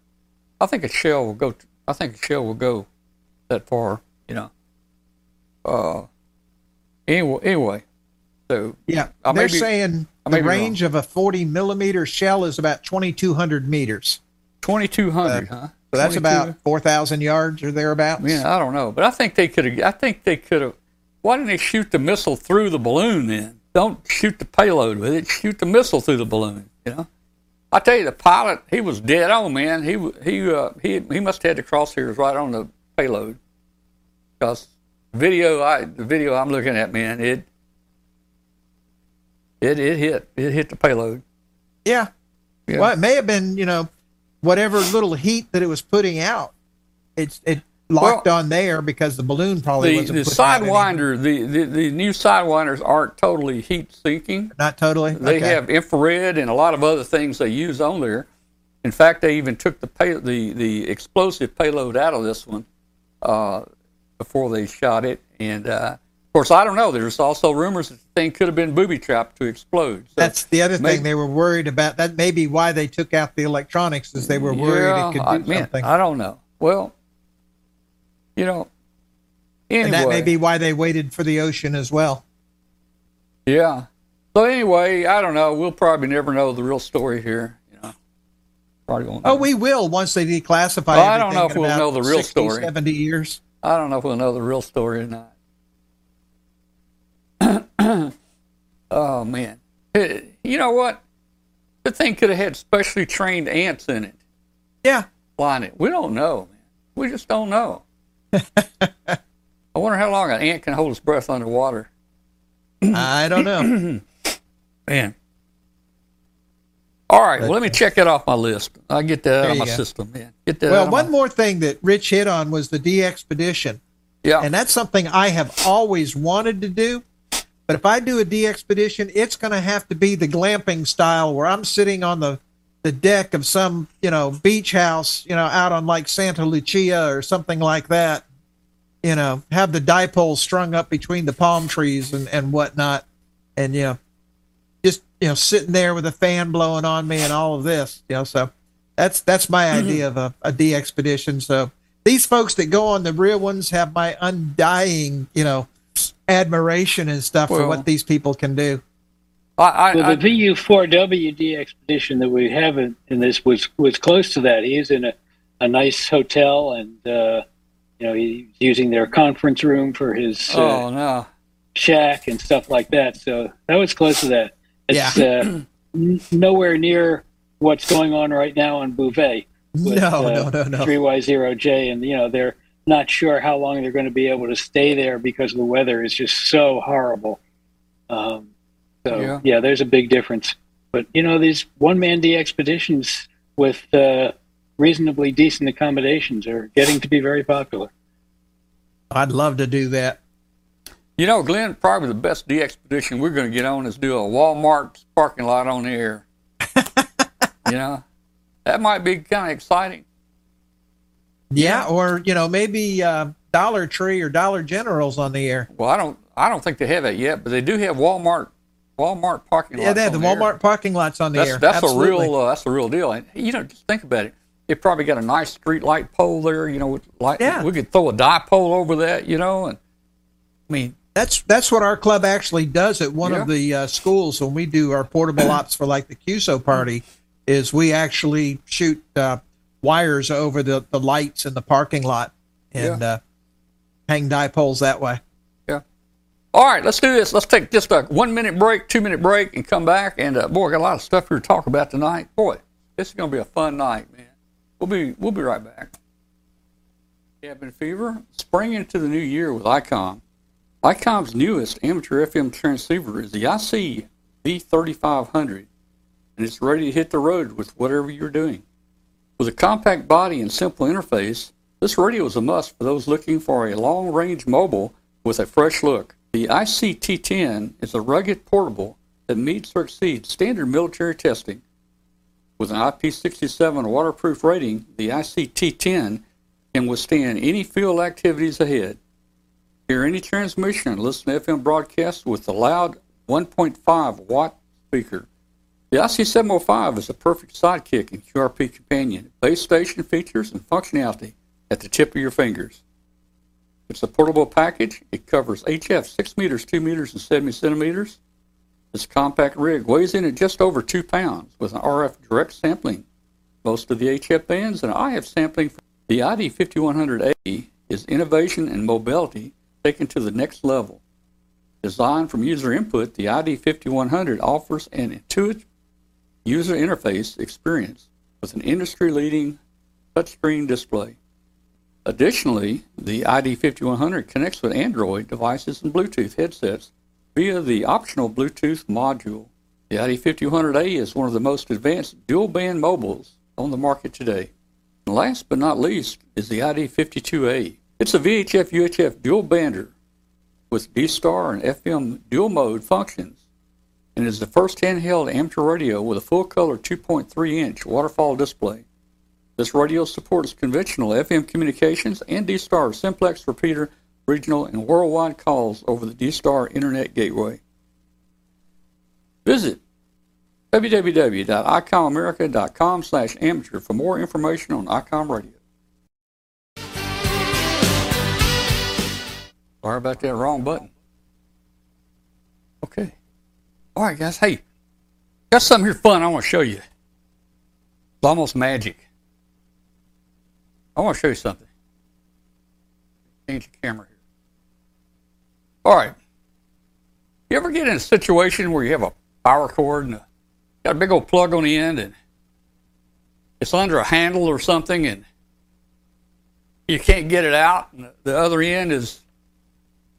I think a shell will go, t- I think a shell will go that far, you know. Uh, anyway, anyway, so Yeah, I they're be- saying the range of a 40 millimeter shell is about 2,200 meters. 2,200, huh? So that's 22? about 4,000 yards or thereabouts. Yeah, I don't know, but I think they could have. I think they could have. Why didn't they shoot the missile through the balloon then? Don't shoot the payload with it. Shoot the missile through the balloon. You know. I tell you, the pilot he was dead on, man. He he uh, he he must have had the crosshairs right on the payload. Because video, I the video I'm looking at, man, it it it hit it hit the payload. Yeah, Yeah. Well, it may have been, you know, whatever little heat that it was putting out. It's it locked Well, on there because the balloon probably The, wasn't the sidewinder, the, the, the new sidewinders aren't totally heat sinking. Not totally. They Okay. have infrared and a lot of other things they use on there. In fact, they even took the pay, the the explosive payload out of this one uh, before they shot it. And uh, of course, I don't know. There's also rumors that the thing could have been booby trapped to explode. So That's the other maybe- thing they were worried about. That may be why they took out the electronics, is they were worried yeah, it could do I, man, something. I don't know. Well, you know, anyway, and that may be why they waited for the ocean as well. Yeah. So anyway, I don't know. We'll probably never know the real story here. You know, probably won't. Oh, know. we will once they declassify. Well, I don't know if we'll know the real 60, story. 70 years. I don't know if we'll know the real story or not. oh man, Eh, you know what? The thing could have had specially trained ants in it Yeah. flying it. We don't know, man. We just don't know. I wonder how long an ant can hold its breath underwater. I don't know. Man. All right, well, let me check that off my list. I'll get that out of my go. system, man. Get that well, one my- more thing that Rich hit on was the DXpedition. Yeah. And that's something I have always wanted to do. But if I do a DXpedition, it's going to have to be the glamping style where I'm sitting on the, the deck of some, you know, beach house, you know, out on like Santa Lucia or something like that. You know, have the dipole strung up between the palm trees and, and whatnot. And, you know, just, you know, sitting there with a fan blowing on me and all of this, you know, so that's, that's my mm-hmm. idea of a, a DXpedition. So these folks that go on the real ones have my undying, you know, admiration and stuff for what these people can do. I, I, Well, the VU4W DXpedition that we have in, in this was was close to that. He is in a, a nice hotel, and uh, you know he's using their conference room for his uh, oh, no. shack and stuff like that. So that was close to that. It's uh, n- nowhere near what's going on right now on Bouvet. with, No, uh, no, no, no. 3Y0J, and you know they're not sure how long they're going to be able to stay there because the weather is just so horrible. Um, so Yeah. yeah. there's a big difference. But you know these one-man DXpeditions with uh, reasonably decent accommodations are getting to be very popular. I'd love to do that. You know, Glenn, probably the best DXpedition we're going to get on is do a Walmart parking lot on the air. you know, that might be kind of exciting. Yeah, or you know maybe uh, Dollar Tree or Dollar General's on the air. Well, I don't, I don't think they have that yet, but they do have Walmart, Walmart parking lot. Yeah, they have the the air. Walmart parking lots on the That's air. that's Absolutely. a real, uh, that's a real deal. And you know, just think about it. It probably got a nice street light pole there. You know, with light. Yeah. We could throw a dipole over that. You know, and I mean, That's that's what our club actually does at one Yeah. of the uh, schools when we do our portable ops for like the QSO party. Is we actually shoot uh, wires over the, the lights in the parking lot and uh, hang dipoles that way. All right, let's do this. Let's take just a one minute break, two minute break, and come back. And uh, boy, I got a lot of stuff here to talk about tonight. Boy, this is going to be a fun night, man. We'll be we'll be right back. Cabin fever, spring into the new year with ICOM. ICOM's newest amateur FM transceiver is the IC V3500, and it's ready to hit the road with whatever you're doing. With a compact body and simple interface, this radio is a must for those looking for a long range mobile with a fresh look. The ICT10 is a rugged portable that meets or exceeds standard military testing. With an IP67 waterproof rating, the ICT10 can withstand any field activities ahead. Hear any transmission and listen to FM broadcasts with the loud 1.5 watt speaker. The IC705 is a perfect sidekick and QRP companion. Base station features and functionality at the tip of your fingers. It's a portable package. It covers HF 6 meters, 2 meters, and 70 centimeters. This compact rig weighs in at just over 2 pounds with an RF direct sampling. Most of the HF bands and IF sampling. The ID5100A is innovation and mobility taken to the next level. Designed from user input, the ID5100 offers an intuitive user interface experience with an industry-leading touchscreen display. Additionally, the ID5100 connects with Android devices and Bluetooth headsets via the optional Bluetooth module. The ID 5100A is one of the most advanced dual band mobiles on the market today. And last but not least is the ID 52A. It's a VHF UHF dual bander with D Star and FM dual mode functions and is the first handheld amateur radio with a full color 2.3 inch waterfall display. This radio supports conventional FM communications and D Star simplex repeater regional and worldwide calls over the D Star Internet Gateway. Visit www.icomamerica.com slash amateur for more information on ICOM Radio. Sorry about that wrong button. Okay. All right, guys. Hey, got something here fun I want to show you. It's almost magic. I want to show you something. Change the camera here. All right. You ever get in a situation where you have a power cord and a, got a big old plug on the end and it's under a handle or something and you can't get it out and the other end is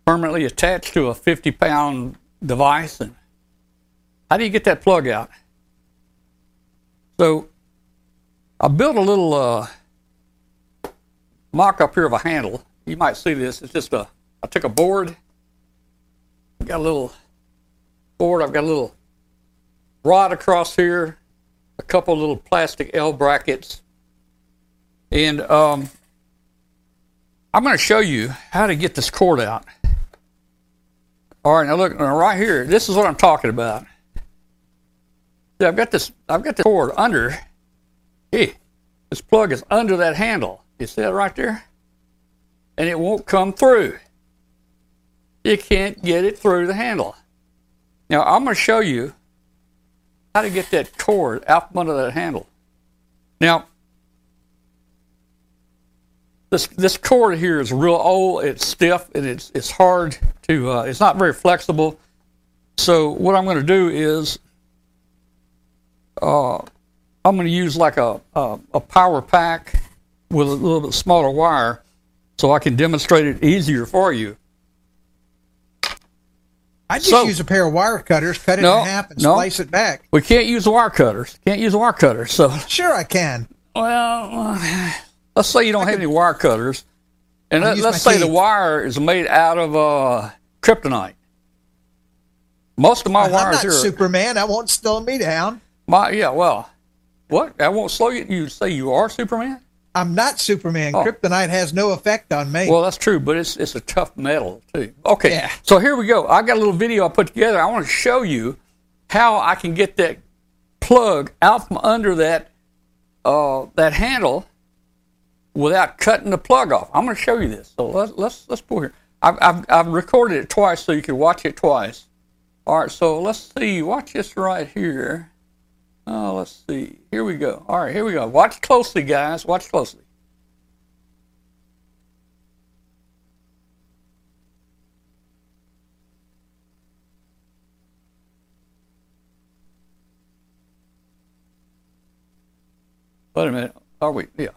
permanently attached to a 50 pound device and how do you get that plug out so i built a little uh, mock up here of a handle you might see this it's just a i took a board got a little board i've got a little rod across here a couple little plastic l brackets and um, i'm going to show you how to get this cord out all right, now look now right here. This is what I'm talking about. See, I've got this. I've got the cord under. Hey, this plug is under that handle. You see that right there? And it won't come through. You can't get it through the handle. Now I'm going to show you how to get that cord out from under that handle. Now, this this cord here is real old. It's stiff and it's it's hard to. Uh, it's not very flexible. So what I'm going to do is, uh, I'm going to use like a, a a power pack with a little bit smaller wire, so I can demonstrate it easier for you. I just So- use a pair of wire cutters, cut it No, in half, and no. slice it back. We can't use wire cutters. Can't use wire cutters. So Sure, I can. Well, let's say you don't have any wire cutters, and I'll let, let's my say the wire is made out of uh, kryptonite. Most of my I'm wires not here, Superman. I won't slow me down. my yeah, well, what? I won't slow you. You say you are Superman? I'm not Superman. Oh. Kryptonite has no effect on me. Well, that's true, but it's it's a tough metal too. Okay, Yeah. so here we go. I got a little video I put together. I want to show you how I can get that plug out from under that uh, that handle without cutting the plug off. I'm going to show you this. So let's let's let's pull here. I've, I've I've recorded it twice, so you can watch it twice. All right, so let's see. Watch this right here. Oh, let's see. Here we go. All right, here we go. Watch closely, guys. Watch closely. Wait a minute. Are we? Yeah.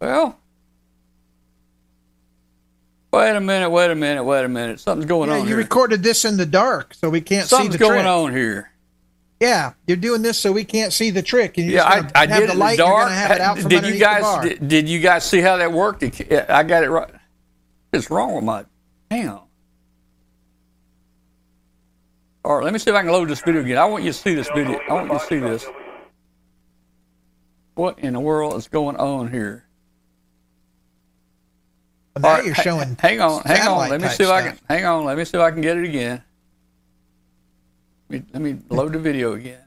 Well, wait a minute. Wait a minute. Wait a minute. Something's going yeah, on you here. recorded this in the dark, so we can't Something's see the trick. Something's going trick. on here. Yeah, you're doing this so we can't see the trick. And you're Yeah, I, I have did the it in light. the dark. have it out did you guys did, did you guys see how that worked? I got it right. What's wrong with my? damn? All right, let me see if I can load this video again. I want you to see this video. I want you to see this. What in the world is going on here? Well, now All right, you're ha- showing. Hang on, hang on. Let me see if I can. Hang on. Let me see if I can get it again. Let me, let me load the video again.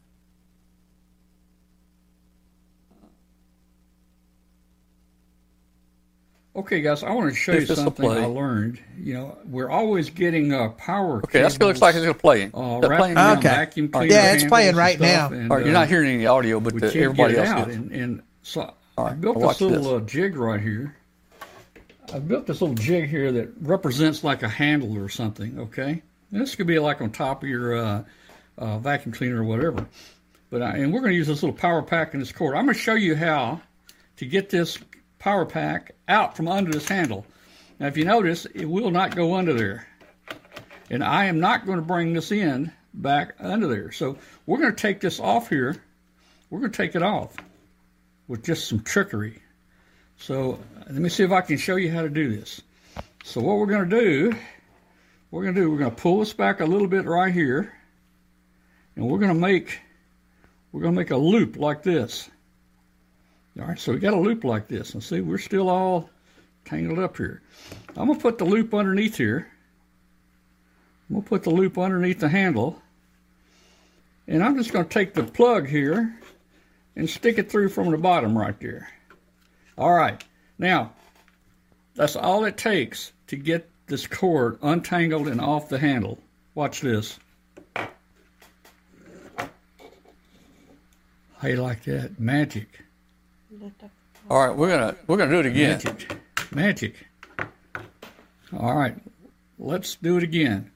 Okay, guys, I want to show If you something. I learned. You know, we're always getting uh, power. Okay, that looks like it's going to play. uh, Is playing? around Okay. vacuum All right. cleaner Yeah, it's playing right now. and, All right, you're uh, not hearing any audio, but we the, can't everybody get it else out. is. And, and so All I right, built watch this little this. Uh, jig right here. I built this little jig here that represents like a handle or something. Okay, And this could be like on top of your uh, uh, vacuum cleaner or whatever. But I, and we're going to use this little power pack and this cord. I'm going to show you how to get this power pack out from under this handle. Now, if you notice, it will not go under there. And I am not going to bring this in back under there. So we're going to take this off here. We're going to take it off with just some trickery. So let me see if I can show you how to do this. So what we're going to do, we're going to do, we're going to pull this back a little bit right here. And we're going to make, we're going to make a loop like this. All right, so we got a loop like this. And see, we're still all tangled up here. I'm going to put the loop underneath here. I'm going to put the loop underneath the handle. And I'm just going to take the plug here and stick it through from the bottom right there. All right, now that's all it takes to get this cord untangled and off the handle. Watch this. How you like that? Magic. All right, we're gonna we're gonna do it again. Magic. Magic. All right, let's do it again.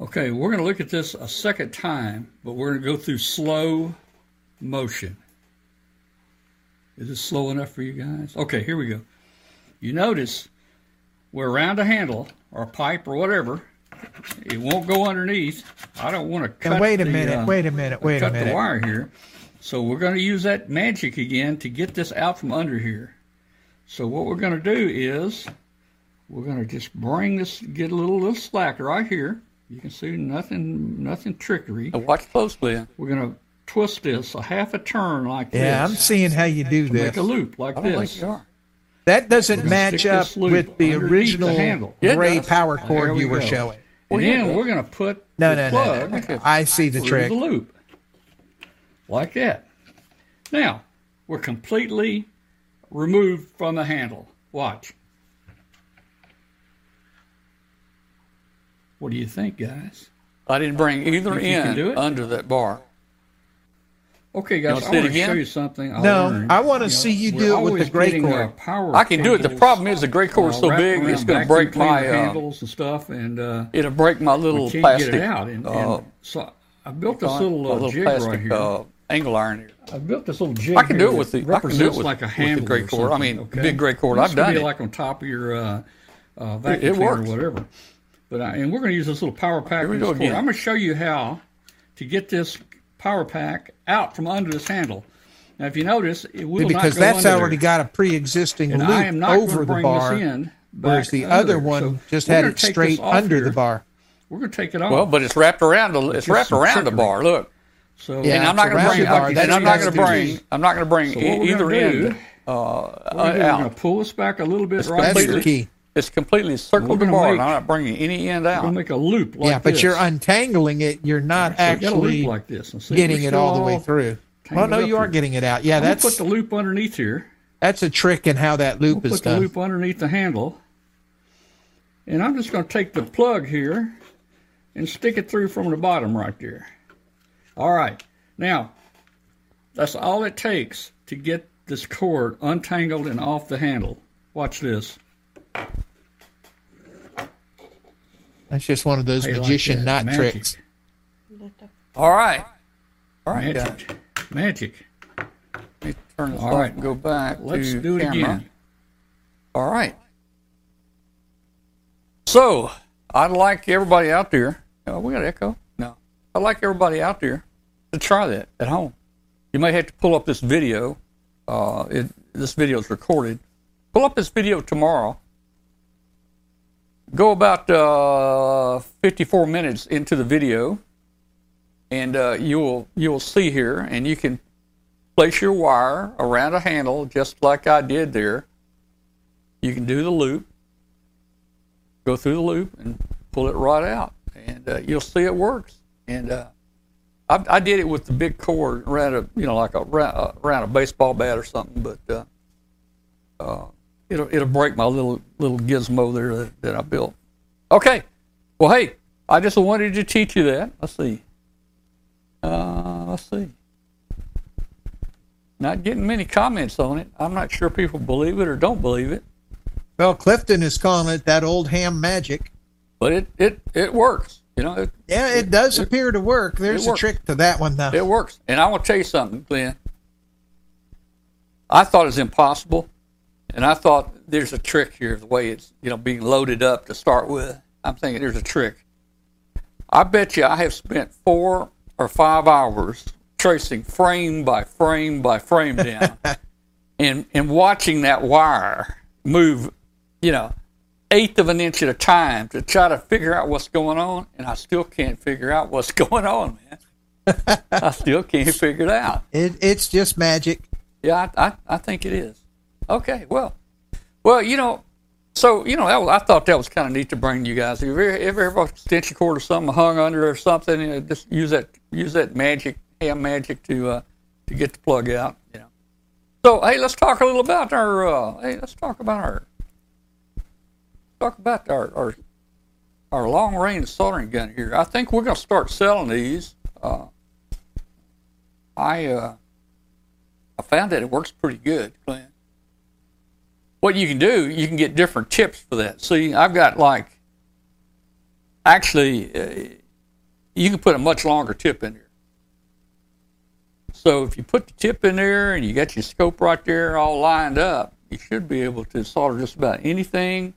Okay, we're going to look at this a second time, but we're going to go through slow motion. Is it slow enough for you guys? Okay, here we go. You notice we're around a handle or a pipe or whatever. It won't go underneath. I don't want to cut. And wait a the, minute, uh, wait a minute, wait a cut minute. the wire here. So we're going to use that magic again to get this out from under here. So what we're going to do is we're going to just bring this, get a little little slack right here. You can see nothing, nothing trickery. Now watch closely. We're going to twist this a half a turn like this. Yeah, I'm seeing how you do to this. make a loop like this. think you are. That doesn't match up with the underneath the original handle. Gray power cord we you were go. showing. And yeah, then we're going to put No, the no, plug no, no. I see the through trick. the loop. Like that. Now, we're completely removed from the handle. Watch. What do you think, guys? I didn't bring either Think do end it? under that bar. Okay, guys, wanna I see want to again? show you something. I No, learned. I wanna You know, see you do it with the gray getting, cord. power I can do it. The problem is the gray cord's uh, so big, it's going to break my. Uh, handles and stuff, and uh, it'll break my little we can't plastic. get it out. And, and uh, so I built this little, uh, little jig plastic right here. uh, angle iron here. I built this little jig. I can do it with that the- I can do it with- like a with the handle gray cord. I mean, okay? big gray cord. I've could done be it. like on top of your uh, uh, vacuum it or whatever. But I, and we're going to use this little power pack. Here we go again. I'm going to show you how to get this power pack out from under this handle. Now, if you notice, it will because not go that's under already there. got a pre-existing And loop I am not over going the bar, in. whereas the under other one So just had it straight under here. the bar. We're going to take it off. Well, but it's wrapped around the it's just wrapped some around the bar. Look, so Yeah, and I'm not going to bring. the bar. I, That's and I'm not going to bring. do. I'm not going to bring So e- either end do- uh, we're going to pull this back a little bit right That's here. the key. It's completely circled We're the gonna bar. make- I'm not bringing any end We're going out. make a loop like yeah, but this. you're untangling it. You're not So we got actually like this. See, getting it all the way through. Well, no, you are here. getting it out. Yeah, I'm that's put the loop underneath here. that's a trick in how that loop We'll is put the loop underneath the handle. And I'm just going to take the plug here and stick it through from the bottom right there. All right. Now, that's all it takes to get this cord untangled and off the handle. Watch this. That's just one of those How you like magician that? Magic. tricks. All right. All right, guys. Magic. Magic. Let me turn this All off right. and go back Let's to do it camera. again. All right. So I'd like everybody out there. Oh, we got echo. No, I'd like everybody out there to try that at home. You may have to pull up this video. Uh, it, this video is recorded. Pull up this video tomorrow. Go about uh, 54 minutes into the video, and uh, you'll you'll see here, and you can place your wire around a handle just like I did there. You can do the loop, go through the loop, and pull it right out, and uh, you'll see it works. And uh, I, I did it with the big cord around a you know like a around a baseball bat or something, but uh, uh, it'll it'll break my little little gizmo there that, that I built. Okay, well hey, I just wanted to teach you that. Let's see. Uh, let's see. Not getting many comments on it. I'm not sure people believe it or don't believe it, Well, Clifton is calling it that old ham magic. but it it it works. You know, it, Yeah, it does appear to work. There's a trick to that one, though. it works. And I want to tell you something, Glenn. I thought it was impossible, and I thought there's a trick here, the way it's you know being loaded up to start with. I'm thinking there's a trick. I bet you I have spent four or five hours tracing frame by frame by frame down, and and watching that wire move, you know, eighth of an inch at a time to try to figure out what's going on, and I still can't figure out what's going on, man. I still can't figure it out. It, it's just magic. Yeah, I, I, I think it is. Okay, well, well, you know, so you know, that was, I thought that was kind of neat to bring you guys. If you ever, ever have extension cord or something hung under or something, you know, just use that use that magic ham magic to uh, to get the plug out. You know. So hey, let's talk a little about our. Uh, hey, let's talk about our. Talk about our our, our long range soldering gun here. I think we're going to start selling these. Uh, I uh, I found that it works pretty good, Clint. What you can do, you can get different tips for that. See, I've got like, actually, uh, you can put a much longer tip in there. So if you put the tip in there and you got your scope right there all lined up, you should be able to solder just about anything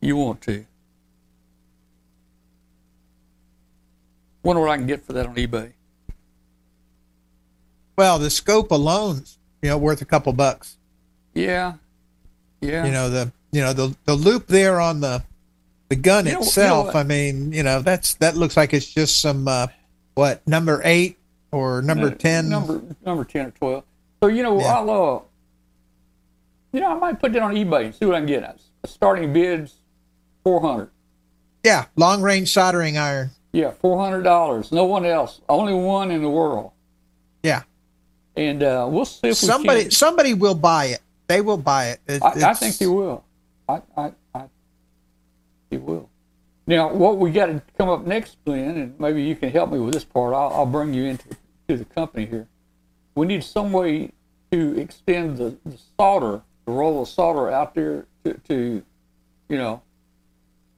you want to. Wonder what I can get for that on eBay. Well, the scope alone's you know worth a couple bucks. Yeah, yeah. You know the you know the the loop there on the the gun You know- you know itself. I mean, you know that's that looks like it's just some uh, what number eight or number Uh, ten. number number ten or twelve. So you know, Yeah. I'll uh, you know, I might put that on eBay and see what I can get. Starting bids, four hundred. Yeah, long range soldering iron. Yeah, four hundred dollars. No one else. Only one in the world. Yeah, And uh, we'll see if somebody we can. somebody will buy it. They will buy it. It- I, I think he will. I, I, I, he will. Now, what we got to come up next, Glenn, and maybe you can help me with this part. I'll, I'll bring you into to the company here. We need some way to extend the, the solder, the roll of solder out there to, to you know,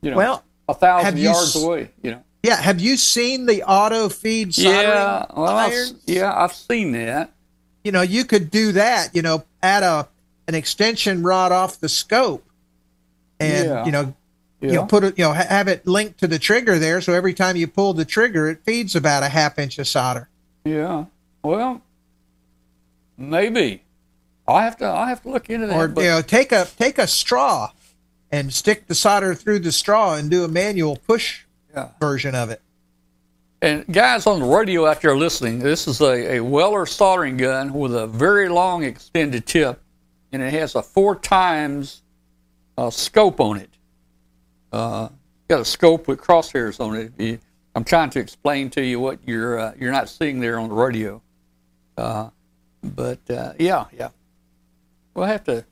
you know, Well, a thousand yards s- away. You know. Yeah, have you seen the auto feed soldering Yeah. Well, I've, yeah, I've seen that. You know, you could do that. You know, add a an extension rod off the scope, and Yeah. you know, Yeah. you know, put it, you know, ha- have it linked to the trigger there, so every time you pull the trigger, it feeds about a half inch of solder. Yeah. Well, maybe. I'll have to. I'll have to look into that. Or but- you know, take a take a straw and stick the solder through the straw and do a manual push Yeah. version of it. And guys on the radio out there listening, this is a, a Weller soldering gun with a very long extended tip, and it has a four times uh, scope on it. Uh, got a scope with crosshairs on it. I'm trying to explain to you what you're uh, you're not seeing there on the radio. Uh, but uh, yeah, yeah, we'll have to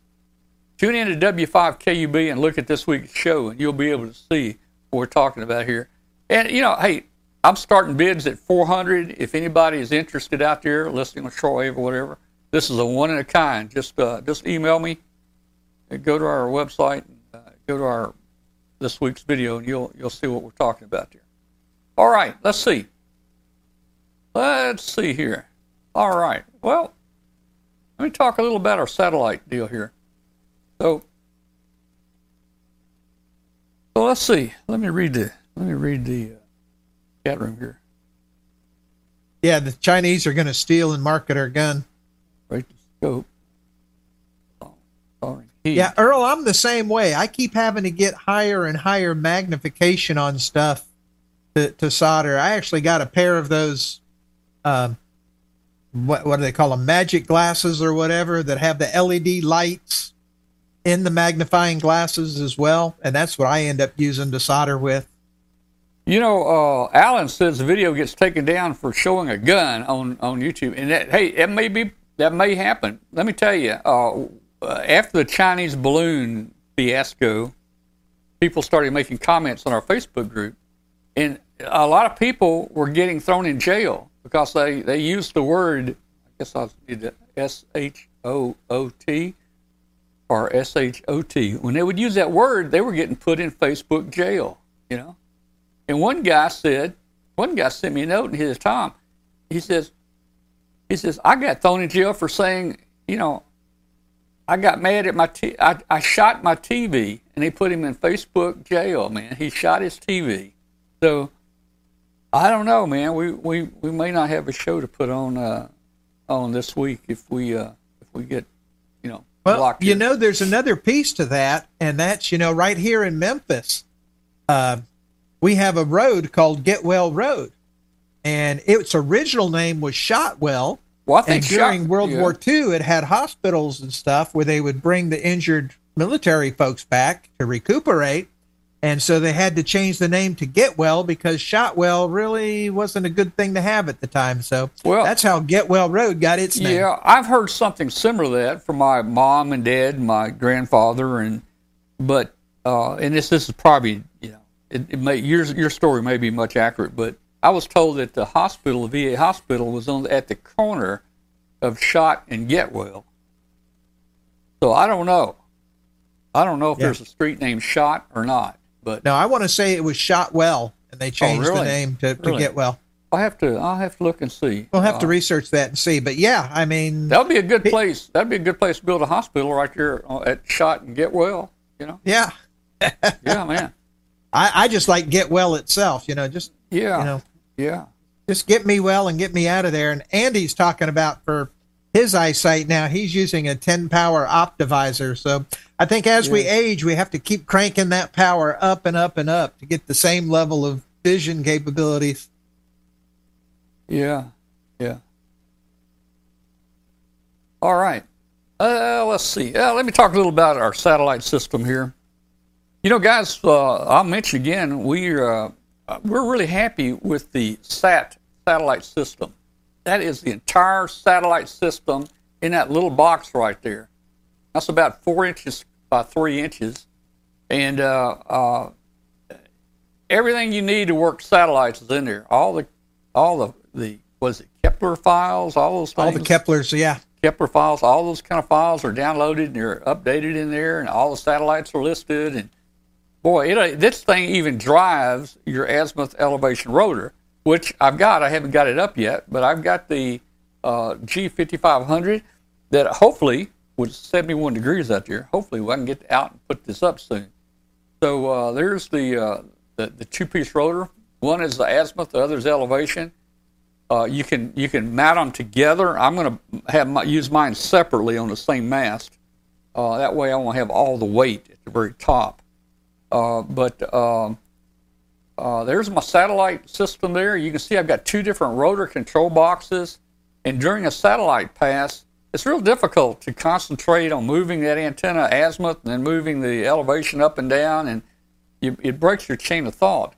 tune in to W5KUB and look at this week's show, and you'll be able to see what we're talking about here. And you know, hey, I'm starting bids at 400. If anybody is interested out there listening on shortwave or whatever, this is a one in a kind. Just uh, just email me. Uh, Go to our website. Uh, go to our this week's video, and you'll you'll see what we're talking about there. All right, let's see. Let's see here. All right. Well, let me talk a little about our satellite deal here. So, so let's see. Let me read the let me read the uh, chat room here. Yeah, the Chinese are going to steal and market our gun. Scope. Oh. Yeah, Earl, I'm the same way. I keep having to get higher and higher magnification on stuff to, to solder. I actually got a pair of those, um, what, what do they call them? Magic glasses or whatever that have the LED lights in the magnifying glasses as well. And that's what I end up using to solder with. You know, uh, Alan says the video gets taken down for showing a gun on, on YouTube, and that hey, that may be that may happen. Let me tell you, uh, after the Chinese balloon fiasco, people started making comments on our Facebook group, and a lot of people were getting thrown in jail because they they used the word. I guess I need the S H O O T or S H O T. When they would use that word, they were getting put in Facebook jail. You know. And one guy said, one guy sent me a note and he says, Tom, he says, he says, I got thrown in jail for saying, you know, I got mad at my t- I, I shot my TV and they put him in Facebook jail, man. He shot his TV. So I don't know, man. We we, we may not have a show to put on uh, on this week if we uh, if we get you know Well, blocked. you here. know, there's another piece to that, and that's you know right here in Memphis, uh, we have a road called Get Well Road, and its original name was Shotwell. well, I And think during shot- World yeah. War II, it had hospitals and stuff where they would bring the injured military folks back to recuperate. And so they had to change the name to Getwell because Shotwell really wasn't a good thing to have at the time. So Well- that's how Getwell Road got its name. Yeah, I've heard something similar to that from my mom and dad, and my grandfather, and but uh, and this this is probably you know it, it may your your story may be much accurate, but I was told that the hospital, the VA hospital, was on at the corner of Shot and Getwell. So I don't know. I don't know if Yeah. there's a street named Shot or not, but No, I want to say it was Shotwell, and they changed Oh, really? the name to, to Really? Getwell. I have to I'll have to look and see. We'll have to Uh, research that and see. But yeah, I mean, That would be a good place. That'd be a good place to build a hospital right there uh, at Shot and Getwell. You know. yeah, Yeah, man. I, I just like get well itself. You know, just Yeah. you know, Yeah. just get me well and get me out of there. And Andy's talking about for his eyesight now, he's using a 10 power optivisor. So I think as we age, we have to keep cranking that power up and up and up to get the same level of vision capabilities. Yeah. Yeah. All right. Uh, let's see. Uh, let me talk a little about our satellite system here. You know, guys, uh, I'll mention again, we uh, we're really happy with the SAT satellite system. That is the entire satellite system in that little box right there. That's about four inches by three inches, and uh, uh, everything you need to work satellites is in there. All the, all the the was it Kepler files, all those things. All the Keplers, yeah. Kepler files, all those kind of files are downloaded and they're updated in there, and all the satellites are listed. And boy, it, this thing even drives your azimuth elevation rotor, which I've got. I haven't got it up yet, but I've got the uh, G5500 that hopefully, with 71 degrees out there, hopefully I can get out and put this up soon. So uh, there's the, uh, the the two-piece rotor. One is the azimuth, the other is elevation. Uh, you can you can mount them together. I'm going to have my, use mine separately on the same mast. Uh, that way, I won't have all the weight at the very top. Uh, but um, uh, there's my satellite system there. You can see I've got two different rotor control boxes. And during a satellite pass, it's real difficult to concentrate on moving that antenna azimuth and then moving the elevation up and down, and you, it breaks your chain of thought.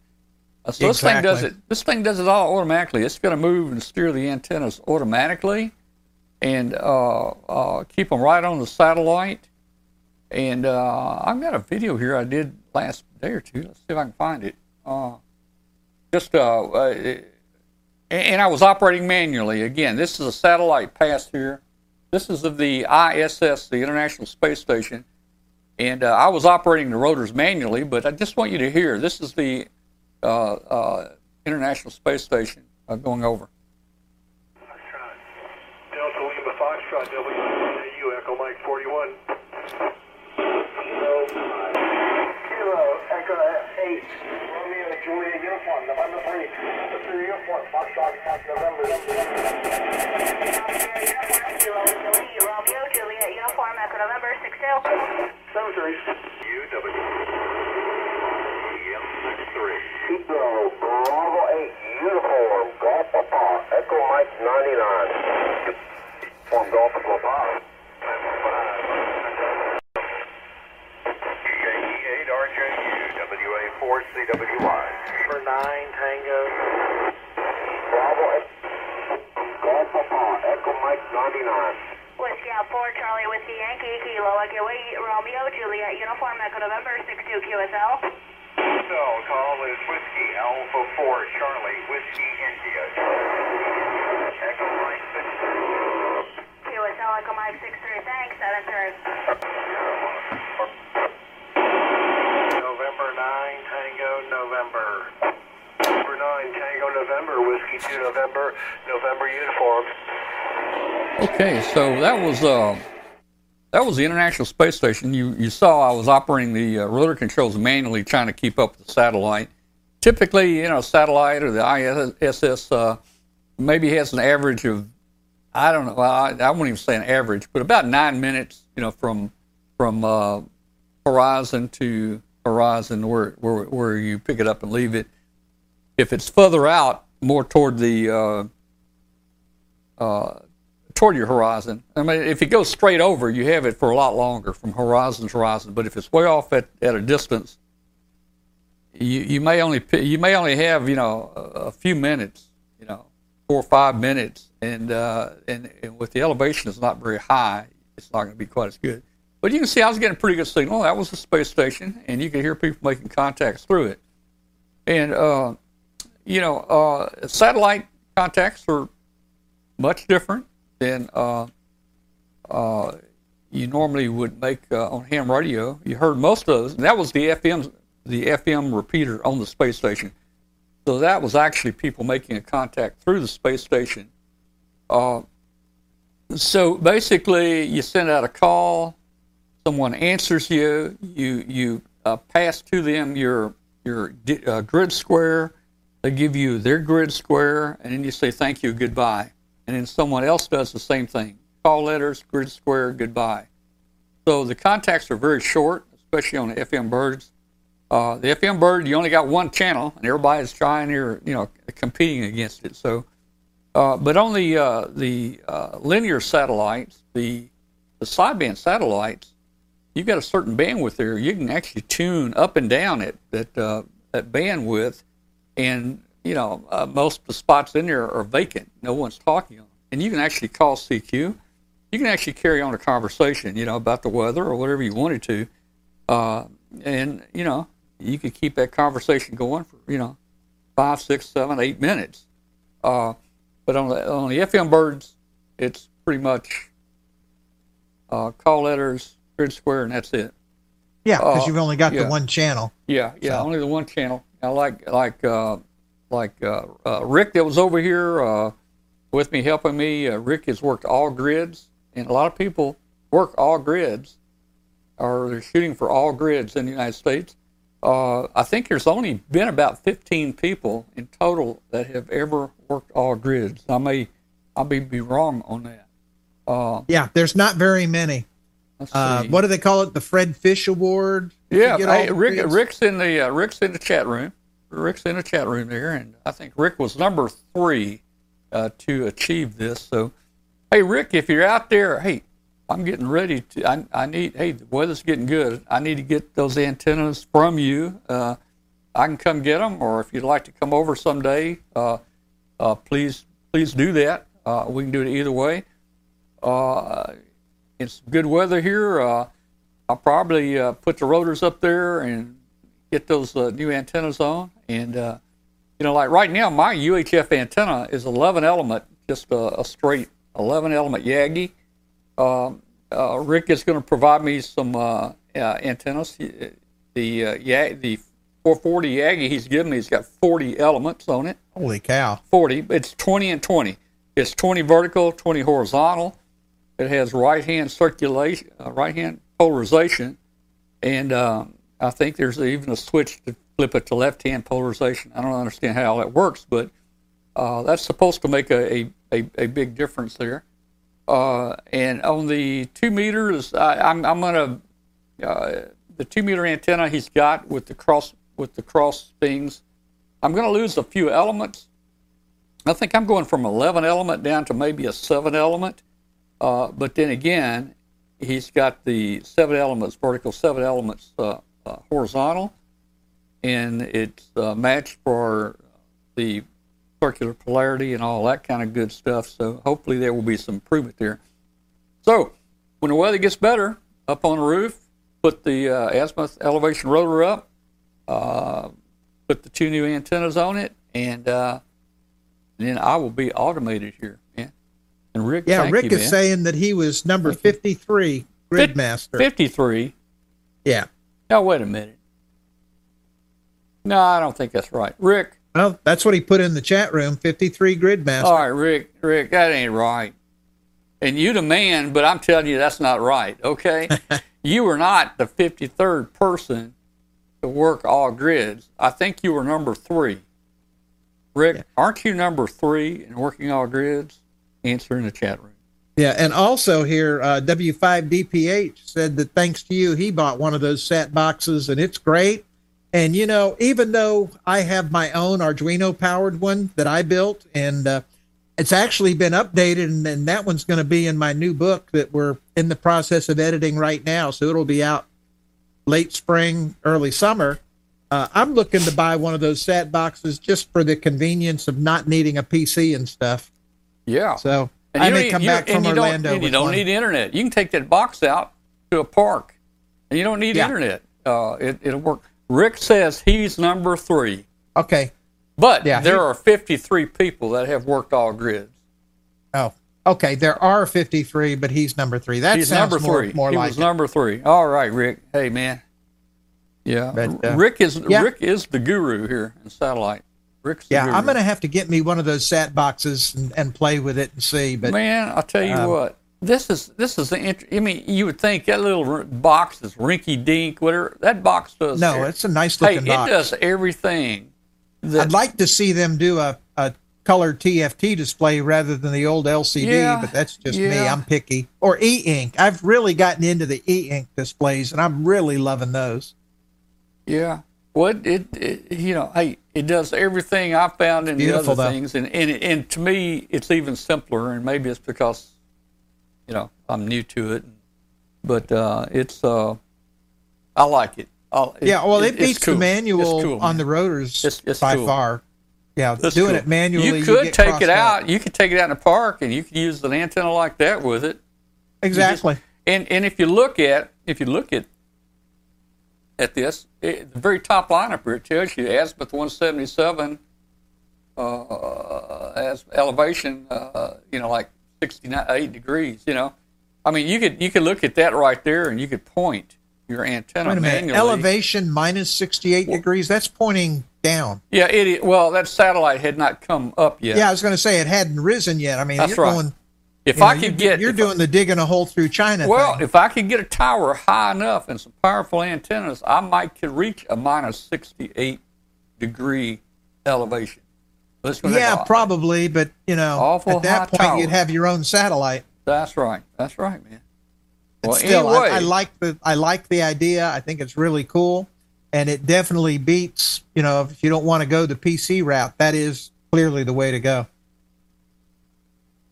Uh, so this thing does it. This thing does it all automatically. It's going to move and steer the antennas automatically, and uh, uh, keep them right on the satellite. And uh, I've got a video here I did last day or two. Let's see if I can find it. Uh, just uh, uh, and- I was operating manually. Again, this is a satellite pass here. This is of the ISS, the International Space Station, and uh, I was operating the rotors manually. But I just want you to hear. This is the uh, uh, International Space Station uh, going over. Delta Lima Foxtrot, WU Echo Mike 41. Zero, zero, Echo 8, Romeo Juliet Uniform, November 3, Superior Uniform, Foxtrot, Fox November. Romeo, Juliet, uniform, November, 6 Cemeteries. UW. EM63. Zero, Bravo 8, Uniform, Golf Papa, Echo Mike 99. Form Golf Papa. WA4 CWY. For 9 Tango. Bravo 8, Golf Papa, Echo Mike 99. Whiskey out 4, Charlie, Whiskey Yankee, Kilo, Echo 8, Romeo, Juliet, uniform, Echo November, 62 QSL. So, call is Whiskey Alpha 4 Charlie, Whiskey India. Echo Mike 6. QSL, Echo Mike 63, thanks, that answers. November 9 Tango November. November 9 Tango November, Whiskey 2 November, November uniform. Okay, so that was uh, that was the International Space Station. You you saw I was operating the uh, rotor controls manually, trying to keep up with the satellite. Typically, you know, satellite or the ISS uh, maybe has an average of I don't know. I, I won't even say an average, but about nine minutes, you know, from from uh, horizon to horizon, where, where where you pick it up and leave it. If it's further out, more toward the uh, uh, toward your horizon. I mean, if it goes straight over, you have it for a lot longer from horizon to horizon. But if it's way off at, at a distance, you, you may only you may only have you know a, a few minutes, you know, four or five minutes, and uh, and, and with the elevation is not very high, it's not going to be quite as good. But you can see I was getting a pretty good signal. That was the space station, and you could hear people making contacts through it. And uh, you know, uh, satellite contacts are much different than uh, uh, you normally would make uh, on ham radio. You heard most of those. And that was the FM, the FM repeater on the space station. So that was actually people making a contact through the space station. Uh, so basically, you send out a call. Someone answers you. You you uh, pass to them your your uh, grid square. They give you their grid square, and then you say thank you, goodbye and then someone else does the same thing. Call letters, grid square, goodbye. So the contacts are very short, especially on the FM birds. Uh, the FM bird, you only got one channel, and everybody's trying here, you know, competing against it. So, uh, but on the uh, the uh, linear satellites, the the sideband satellites, you've got a certain bandwidth there. You can actually tune up and down it that uh, that bandwidth, and you know, uh, most of the spots in there are vacant. No one's talking on them. And you can actually call CQ. You can actually carry on a conversation, you know, about the weather or whatever you wanted to. Uh, and, you know, you could keep that conversation going for, you know, five, six, seven, eight minutes. Uh, but on the, on the FM birds, it's pretty much uh, call letters, grid square, and that's it. Yeah, because Uh, you've only got yeah. the one channel. Yeah, yeah, So- only the one channel. I like like uh, like uh, uh, Rick that was over here uh, with me helping me. Uh, Rick has worked all grids, and a lot of people work all grids, or they're shooting for all grids in the United States. Uh, I think there's only been about 15 people in total that have ever worked all grids. I may I may be wrong on that. Uh, Yeah, there's not very many. Let's Uh, what do they call it? The Fred Fish Award? Yeah, you get all hey, Rick. grids? Rick's in the uh, Rick's in the chat room. Rick's in the chat room there, and I think Rick was number three uh, to achieve this. So, hey, Rick, if you're out there, hey, I'm getting ready to. I, I need. Hey, the weather's getting good. I need to get those antennas from you. Uh, I can come get them, or if you'd like to come over someday, uh, uh, please please do that. Uh, we can do it either way. It's good weather here. Uh, I'll probably uh, put the rotors up there and get those uh, new antennas on. And uh, you know, like right now, my UHF antenna is 11 element, just a, a straight 11 element Yagi. Um, uh, Rick is going to provide me some uh, uh, antennas. He- The uh, yeah, the 440 Yagi he's given me he's got 40 elements on it. Holy cow. 40. It's 20 and 20. It's 20 vertical, 20 horizontal. It has right hand circulation, uh, right hand polarization, and um, I think there's even a switch to flip it to left hand polarization. I don't understand how that works, but uh, that's supposed to make a, a, a, a big difference there. Uh, and on the two meters, I, I'm, I'm going to uh, the two meter antenna he's got with the cross with the cross things. I'm to lose a few elements. I think I'm going from 11 element down to maybe a 7 element. Uh, but then again, he's got the 7 elements, vertical 7 elements uh, uh, horizontal, and it's uh, matched for the circular polarity and all that kind of good stuff. So hopefully there will be some improvement there. So when the weather gets better, up on the roof, put the uh, azimuth elevation rotor up, uh, put the two new antennas on it, and uh, then I will be automated here. And Rick, Yeah, Rick you, is man. saying that he was number Thank 53 Fif- Gridmaster. 53. Yeah. Now, wait a minute. No, I don't think that's right. Rick, Well, that's what he put in the chat room 53 Gridmaster. all right, Rick, Rick, that ain't right. and you the man, but I'm telling you that's not right. Okay, you were not the 53rd person to work all grids. I think you were number three. Rick, aren't you number three in working all grids? Answer in the chat room. Yeah, and also here, uh, W5DPH said that thanks to you, he bought one of those sat boxes, and it's great. And you know, even though I have my own Arduino powered one that I built, and uh, it's actually been updated, and, and that one's going to be in my new book that we're in the process of editing right now, so it'll be out late spring, early summer. Uh, I'm looking to buy one of those sat boxes just for the convenience of not needing a PC and stuff. Yeah. So And I you don't may need- come back from you Orlando. and you don't one. need internet. You can take that box out to a park, and you don't need Yeah. internet. Uh, it, it'll work. Rick says he's number three, Okay. but Yeah, there he- are 53 people that have worked all grids. Oh, okay. There are 53, but he's number three. That He's sounds number more, three. more he like was it. number three. All right, Rick. Hey, man. Yeah, But, uh, Rick is yeah. Rick is the guru here in satellite. Yeah. I'm going to have to get me one of those sat boxes and, and play with it and see. But Man, I'll tell you Um, what. This is this is the. int- I mean, you would think that little r- box is rinky dink, whatever. That box does. no, e- it's a nice looking. hey, looking it does everything. That, I'd like to see them do a, a color TFT display rather than the old LCD, Yeah, but that's just me. I'm picky. Or e ink. I've really gotten into the e ink displays, and I'm really loving those. yeah. What it, it, you know, hey, it does everything I found in Beautiful, the other though. things, and, and and to me, it's even simpler. And maybe it's because, you know, I'm new to it, but uh, it's uh, I like it. I'll, Yeah, well, it, it's beats cool. the It's manual cool, on the rotors It's- it's by cool. far. Yeah, That's doing it manually. You could get take it out. You could take it out in the park, and you could use an antenna like that with it. You just- Exactly. and and if you look at if you look at at this, it, the very top line up here it tells you azimuth 177 uh, as elevation, uh, you know, like 68 degrees. You know, I mean, you could you could look at that right there, and you could point your antenna Wait a minute. manually. Elevation minus 68 degrees. That's pointing down. Yeah, it. Well, that satellite had not come up yet. Yeah, I was going to say it hadn't risen yet. I mean, That's you're right. going. If you know, I you- could get, you're if I- doing the digging a hole through China. Well, thing. if I could get a tower high enough and some powerful antennas, I might could reach a minus 68 degree elevation. Yeah, probably, but you know, Awful at that point, tower. you'd have your own satellite. That's right. That's right, man. But Well, still, anyway, I, I like the I like the idea. I think it's really cool, and it definitely beats. You know, if you don't want to go the PC route, that is clearly the way to go.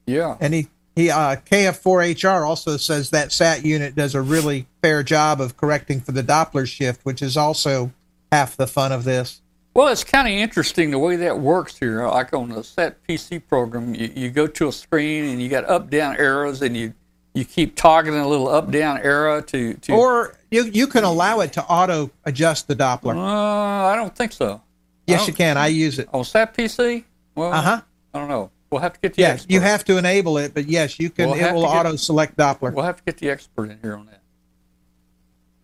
yeah. And he uh, KF4HR also says that SAT unit does a really fair job of correcting for the Doppler shift, which is also half the fun of this. Well, it's kind of interesting the way that works here. Like on the SAT PC program, you, you go to a screen and you got up down arrows, and you you keep toggling a little up down arrow to to. Or you you can allow it to auto adjust the Doppler. uh, I don't think so. yes, don't- you can. I use it. On SAT PC? Well, Uh huh. I don't know. We'll have to get the yes, expert. you have to enable it, but yes, you can. We'll it will to get- auto select Doppler. We'll have to get the expert in here on that.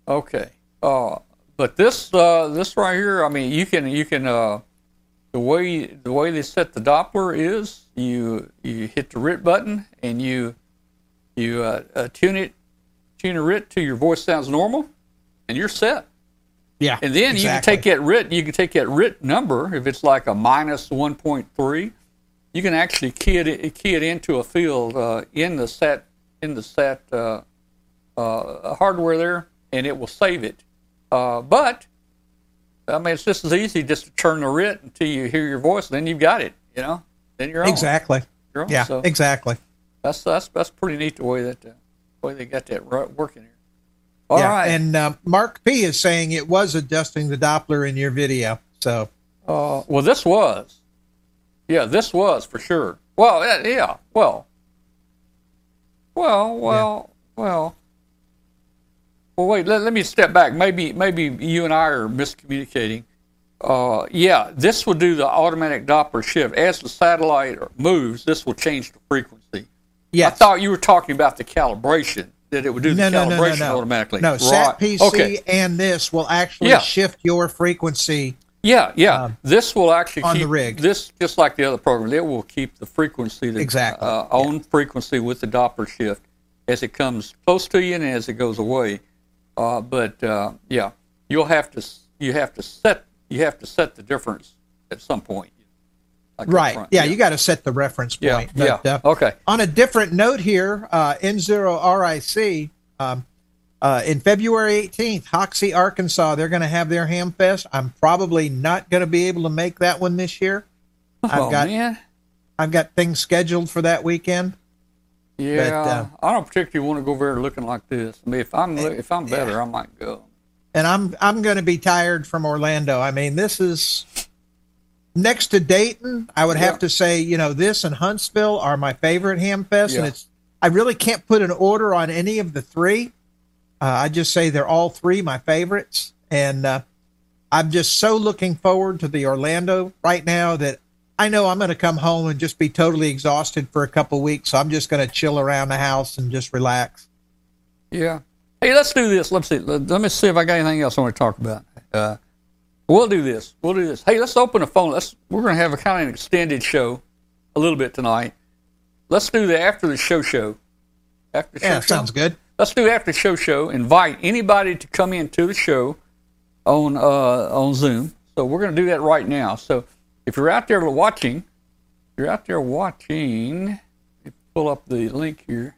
Okay. Uh, but this uh, this right here, I mean, you can you can uh, the way the way they set the Doppler is you you hit the RIT button and you you uh, uh, tune it tune a RIT to your voice sounds normal, and you're set. yeah, And then you can take that RIT, you can take that RIT number, if it's like a minus 1.3, you can actually key it, key it into a field uh, in the set in the SAT uh, uh, hardware there, and it will save it. Uh, but, I mean, it's just as easy just to turn the RIT until you hear your voice, then you've got it, you know? Then you're on. exactly. You're on. Yeah, So exactly. that's, that's, that's pretty neat the way that, uh, way they got that working here. All yeah, right. and uh, Mark P is saying it was adjusting the Doppler in your video. So Uh, well, this was. Yeah, this was for sure. Well, yeah, yeah. Well, well, well, well. Well, wait. Let, let me step back. Maybe, maybe you and I are miscommunicating. Uh, yeah, this will do the automatic Doppler shift as the satellite moves. This will change the frequency. yeah, I thought you were talking about the calibration that it would do the no, no, calibration no, no, no. automatically. No, Right. Sat PC Okay. and this will actually Yeah. shift your frequency Yeah, yeah. this will actually Um, on the keep rig. This just like the other program. It will keep the frequency the, Exactly, uh, on frequency with the Doppler shift as it comes close to you and as it goes away. Uh, but uh, yeah, you'll have to you have to set you have to set the difference at some point. Like Right. front. Yeah, you got to set the reference point. yeah. But, uh, Okay. On a different note here, uh, N0RIC, um, uh, in February 18th, Hoxie, Arkansas, they're going to have their Ham Fest. I'm probably not going to be able to make that one this year. I've oh got man. I've got things scheduled for that weekend. Yeah, uh, I don't particularly want to go there looking like this. I mean, if I'm if I'm better, I might go. and I'm I'm going to be tired from Orlando. I mean, this is next to Dayton. I would Yeah. have to say, you know, this and Huntsville are my favorite ham fest, and it's I really can't put an order on any of the three. Uh, I just say they're all three my favorites, and uh, I'm just so looking forward to the Orlando right now that I know I'm going to come home and just be totally exhausted for a couple weeks. So I'm just going to chill around the house and just relax. Yeah. Hey, let's do this. Let's see. Let, me see if I got anything else I want to talk about. Uh, we'll do this. We'll do this. Hey, let's open the phone. Let's. We're going to have a kind of an extended show, a little bit tonight. Let's do the after the show show. After the Yeah, show sounds good. Let's do after show show. Invite anybody to come into the show on uh, on Zoom. So we're going to do that right now. So if you're out there watching, you're out there watching. Pull up the link here.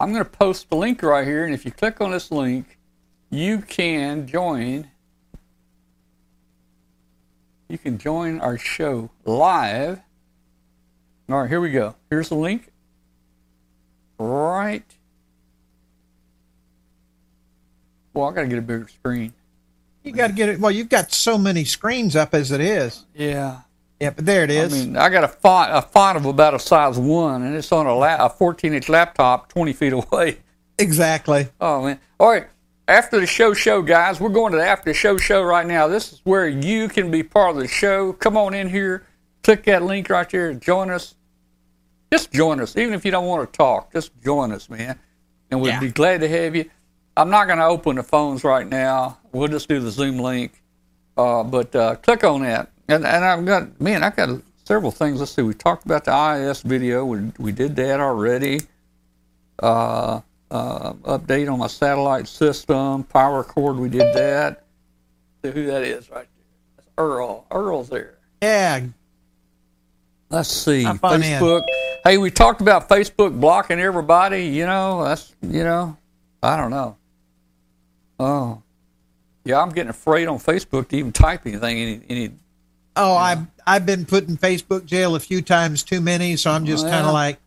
I'm going to post the link right here, and if you click on this link, you can join. You can join our show live. All right, here we go. Here's the link. Right. Well, I got to get a bigger screen. You got to get it. Well, you've got so many screens up as it is. Yeah. Yeah, but there it is. I mean, I got a font, a font of about a size one, and it's on a, la- a 14 inch laptop 20 feet away. exactly. Oh man! All right. After the show, show guys, we're going to the after the show show right now. This is where you can be part of the show. Come on in here, click that link right there, join us. Just join us, even if you don't want to talk. Just join us, man, and we'd Yeah. be glad to have you. I'm not going to open the phones right now. We'll just do the Zoom link, uh, but uh, click on that. And and I've got man, I've got several things. Let's see. We talked about the ISS video. We we did that already uh, uh, update on my satellite system, power cord. We did that. See who that is right there. That's Earl. Earl's there. Yeah. Let's see. Hop on in. Facebook. Hey, we talked about Facebook blocking everybody. You know, that's you know, I don't know. Oh, yeah, I'm getting afraid on Facebook to even type anything. Any, any Oh, I've I've been put in Facebook jail a few times too many, so I'm just Well. kind of like,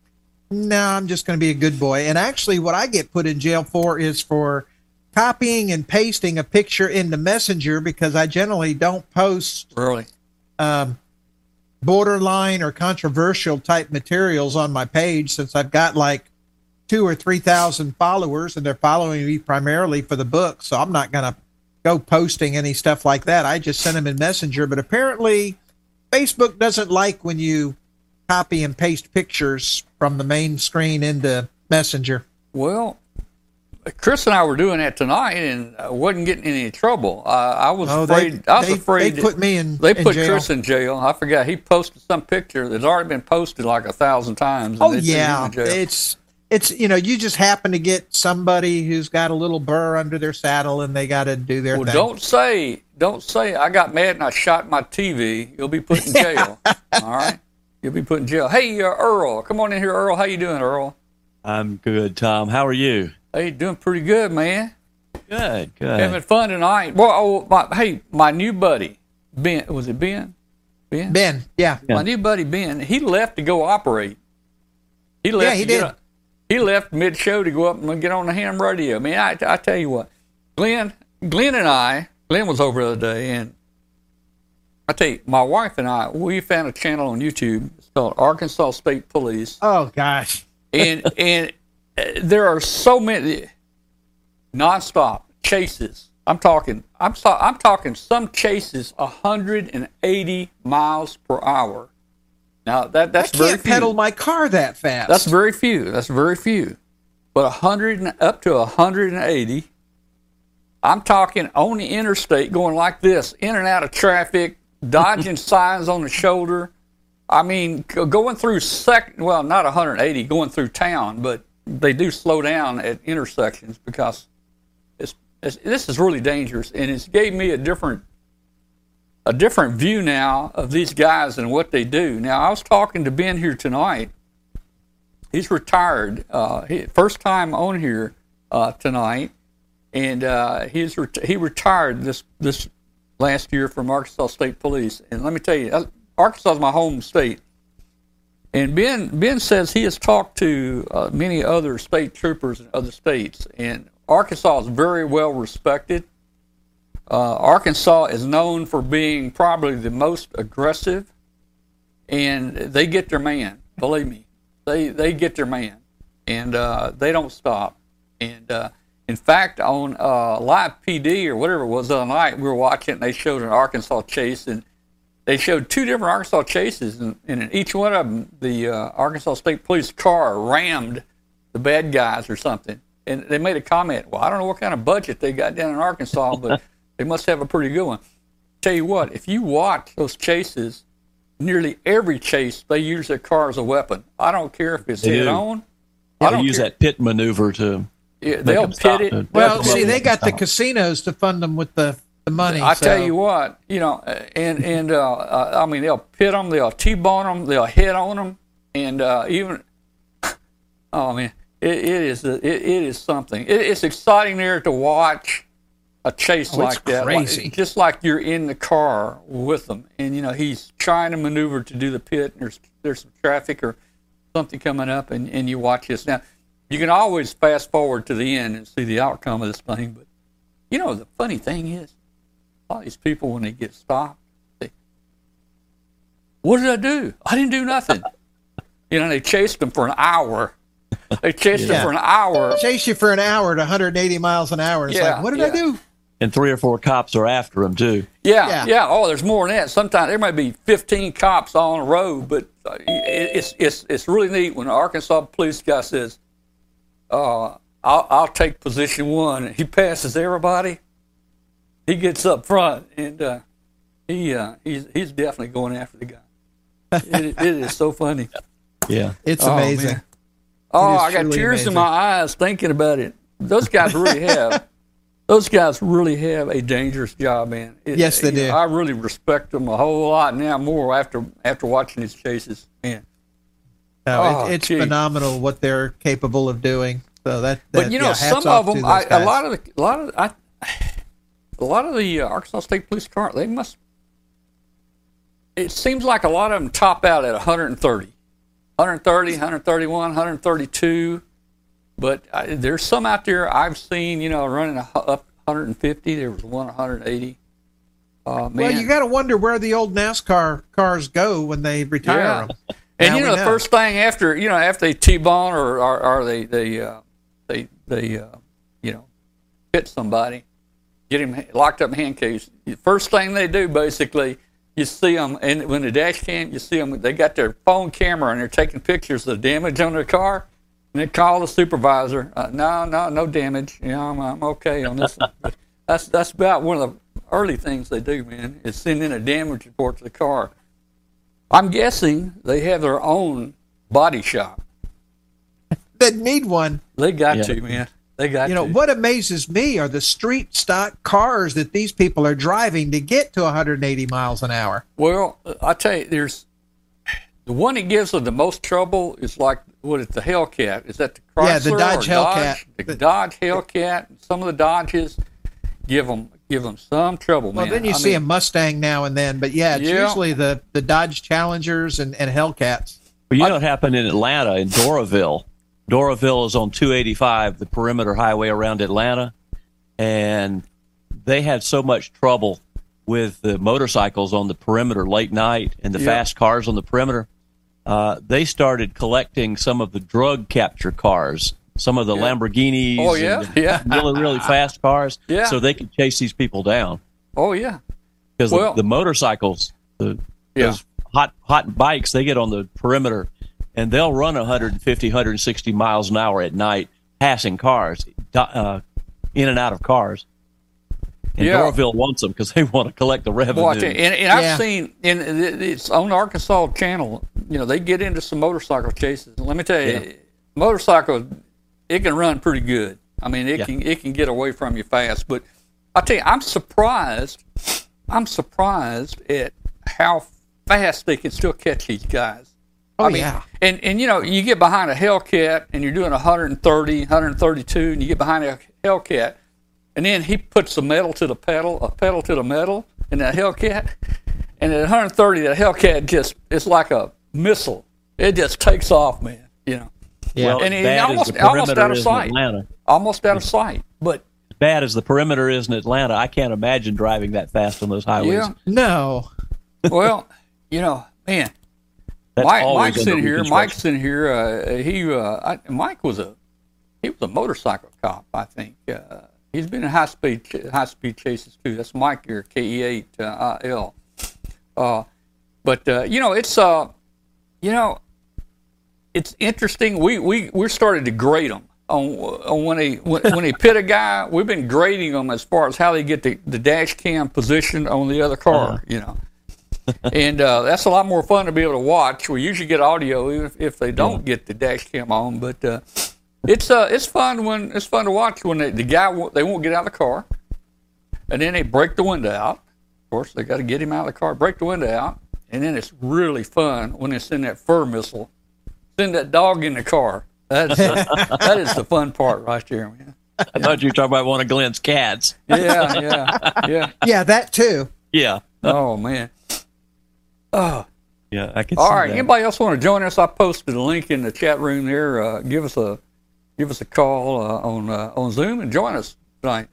no, I'm just going to be a good boy. And actually, what I get put in jail for is for copying and pasting a picture into Messenger because I generally don't post really. um, borderline or controversial type materials on my page since I've got like two or three thousand followers and they're following me primarily for the book. So I'm not going to go posting any stuff like that. I just send them in Messenger. But apparently, Facebook doesn't like when you copy and paste pictures from the main screen into Messenger. Well, Chris and I were doing that tonight, and I wasn't getting any trouble. Uh, I was Oh, they, afraid. I was they, afraid. they put me in. They in put jail. Chris in jail. I forgot he posted some picture that's already been posted like a thousand times. and Oh they threw him yeah, it's it's you know you just happen to get somebody who's got a little burr under their saddle and they got to do their well, thing. don't say, don't say I got mad and I shot my TV. You'll be put in jail. All right, you'll be put in jail. Hey, uh, Earl, come on in here, Earl. How you doing, Earl? I'm good, Tom. How are you? Hey, doing pretty good, man. Good, good. Having fun tonight. Well, oh, my, hey, my new buddy Ben. Was it Ben? Ben. Ben, yeah, My new buddy Ben, he left to go operate. He left. Yeah, he did. on- he left mid show to go up and get on the ham radio. Man, I, I tell you what, Glenn, Glenn and I, Glenn was over the other day, and I tell you, my wife and I, we found a channel on YouTube. It's called Arkansas State Police, Oh gosh, and and there are so many nonstop chases. I'm talking. I'm so, I'm talking. Some chases 180 miles per hour. Now that that's I very can't few. pedal my car that fast. That's very few. That's very few. But 100 and up to 180. I'm talking on the interstate, going like this, in and out of traffic, dodging signs on the shoulder. I mean, going through sec. Well, not 180, going through town, but they do slow down at intersections because it's, it's this is really dangerous, and it's gave me a different a different view now of these guys and what they do. Now, I was talking to Ben here tonight. He's retired. Uh, he, first time on here uh, tonight, and uh, he's ret- he retired this this last year from Arkansas State Police. And let me tell you, uh, Arkansas is my home state. And Ben Ben says he has talked to uh, many other state troopers in other states, and Arkansas is very well respected. Uh, Arkansas is known for being probably the most aggressive, and they get their man. Believe me, they they get their man, and uh, they don't stop. And uh, in fact, on uh, live PD or whatever it was the other night, we were watching. And they showed an Arkansas chase, and they showed two different Arkansas chases, and, and in each one of them, the uh, Arkansas State Police car rammed the bad guys or something. And they made a comment. Well, I don't know what kind of budget they got down in Arkansas, but they must have a pretty good one. Tell you what, if you watch those chases, nearly every chase they use their car as a weapon. I don't care if it's They head do. on. I They don't use care. that pit maneuver to. Yeah, they'll them stop pit it. it. Well, Yeah. see, they got the casinos to fund them with the, the money. I so- tell you what, you know, and and uh, uh, I mean, they'll pit them, they'll t-bone them, they'll hit on them, and uh, even, oh man, it, it is it, it is something. It, it's exciting there to watch a chase Oh, like that, like- just like you're in the car with them, and you know he's trying to maneuver to do the pit, and there's there's some traffic or something coming up, and, and you watch this now. You can always fast forward to the end and see the outcome of this thing, but you know the funny thing is, a lot of these people when they get stopped, they, what did I do? I didn't do nothing. you know, they chased them for an hour. They chased Yeah. them for an hour. Chase you for an hour at 180 miles an hour. It's Yeah, like, what did yeah. I do? And three or four cops are after him too. Yeah, Yeah. yeah, Oh, there's more than that. Sometimes there might be 15 cops all in a row, but uh, it's it's it's really neat when the Arkansas police guy says, uh, "I'll I'll take position one." He passes everybody. He gets up front, and uh, he uh, he's he's definitely going after the guy. it, it is so funny. Yeah. It's Oh, amazing. man. Oh, is I got truly tears in my eyes thinking about it. Those guys really have. those guys really have a dangerous job, man. It- Yes, they you know, do. I really respect them a whole lot now more after after watching these chases. Man, No, Oh, it, it's gee. phenomenal what they're capable of doing. So that, but you know, yeah, some of them, those I, a lot of the, a lot of I, a lot of the uh, Arkansas State Police car, they must. It seems like a lot of them top out at 130, 130, 131, 132. But I, there's some out there I've seen, you know, running a, up 150. There was one 180. Uh, man. Well, you got to wonder where the old NASCAR cars go when they retire Yeah. them. And Now you know, the first thing after you know after they t-bone or or, or they they uh, they they uh, you know hit somebody, get him locked up in handcuffs. The first thing they do basically, you see them, and when the dash cam, you see them. They got their phone camera and they're taking pictures of the damage on their car. And they call the supervisor. Uh, no, no, no damage. You know, I'm, I'm okay on this. that's that's about one of the early things they do, man. Is send in a damage report to the car. I'm guessing they have their own body shop. that need one. They got Yeah. to, man. They got You know to. what amazes me are the street stock cars that these people are driving to get to 180 miles an hour. Well, uh, I tell you, there's the one that gives them the most trouble is like what is the Hellcat? Is that the Chrysler Yeah, the Dodge or Hellcat. Dodge? The Dodge Hellcat. Some of the Dodges give them give them some trouble, Well, man. then you I see mean, a Mustang now and then, but yeah, it's Yeah. usually the the Dodge Challengers and, and Hellcats. But you know what happened in Atlanta in Doraville? Doraville is on 285, the perimeter highway around Atlanta, and they had so much trouble with the motorcycles on the perimeter late night and the Yeah. fast cars on the perimeter. Uh, they started collecting some of the drug capture cars, some of the Lamborghinis, Oh, yeah? and Yeah. really really fast cars, Yeah. so they could chase these people down Oh yeah, because Well- the, the motorcycles, the Yeah. those hot hot bikes, they get on the perimeter and they'll run 150, 160 miles an hour at night, passing cars, uh, in and out of cars. And Yeah. Doraville wants them because they want to collect the revenue. Watch it. And, and I've Yeah. seen, and it's on the Arkansas channel, you know, they get into some motorcycle chases. And Let me tell you, motorcycle, it can run pretty good. I mean, it Yeah. can it can get away from you fast. But I tell you, I'm surprised. I'm surprised at how fast they can still catch these guys. Oh I mean, yeah. and and you know, you get behind a Hellcat and you're doing 130, 132, and you get behind a Hellcat, and then he puts the metal to the pedal, a pedal to the metal, in that Hellcat, and at 130, that Hellcat just it's like a missile. It just takes off, man. You know, Yeah. well, and as it- almost- almost out of sight. Atlanta, almost out of sight. But as bad as the perimeter is in Atlanta, I can't imagine driving that fast on those highways. yeah, no. well, you know, man, That's Mike, Mike's in here. Mike's in here. Uh, he, uh, I, Mike was a, he was a motorcycle cop. I think uh, he's been in high speed ch- high speed chases too. That's Mike here, KE eight uh, IL. Uh, but uh, you know, it's uh, you know, it's interesting. We we we started to grade them on, on when they when, when they pit a guy. We've been grading them as far as how they get the, the dash cam positioned on the other car. You know and uh, that's a lot more fun to be able to watch. We usually get audio even if, if they don't get the dash cam on, but uh, it's uh, it's fun when it's fun to watch when they, the guy won't, they won't get out of the car, and then they break the window out. Of course, they got to get him out of the car, break the window out, and then it's really fun when they send that fur missile, send that dog in the car. That's uh, that is the fun part right there, man. I thought you were talking about one of Glenn's cats. Yeah, yeah, yeah. Yeah, that too. Yeah. Oh man. Oh. Yeah, I can All see right. that. Anybody else want to join us? I posted a link in the chat room there. Uh, give us a give us a call uh, on uh, on Zoom and join us tonight.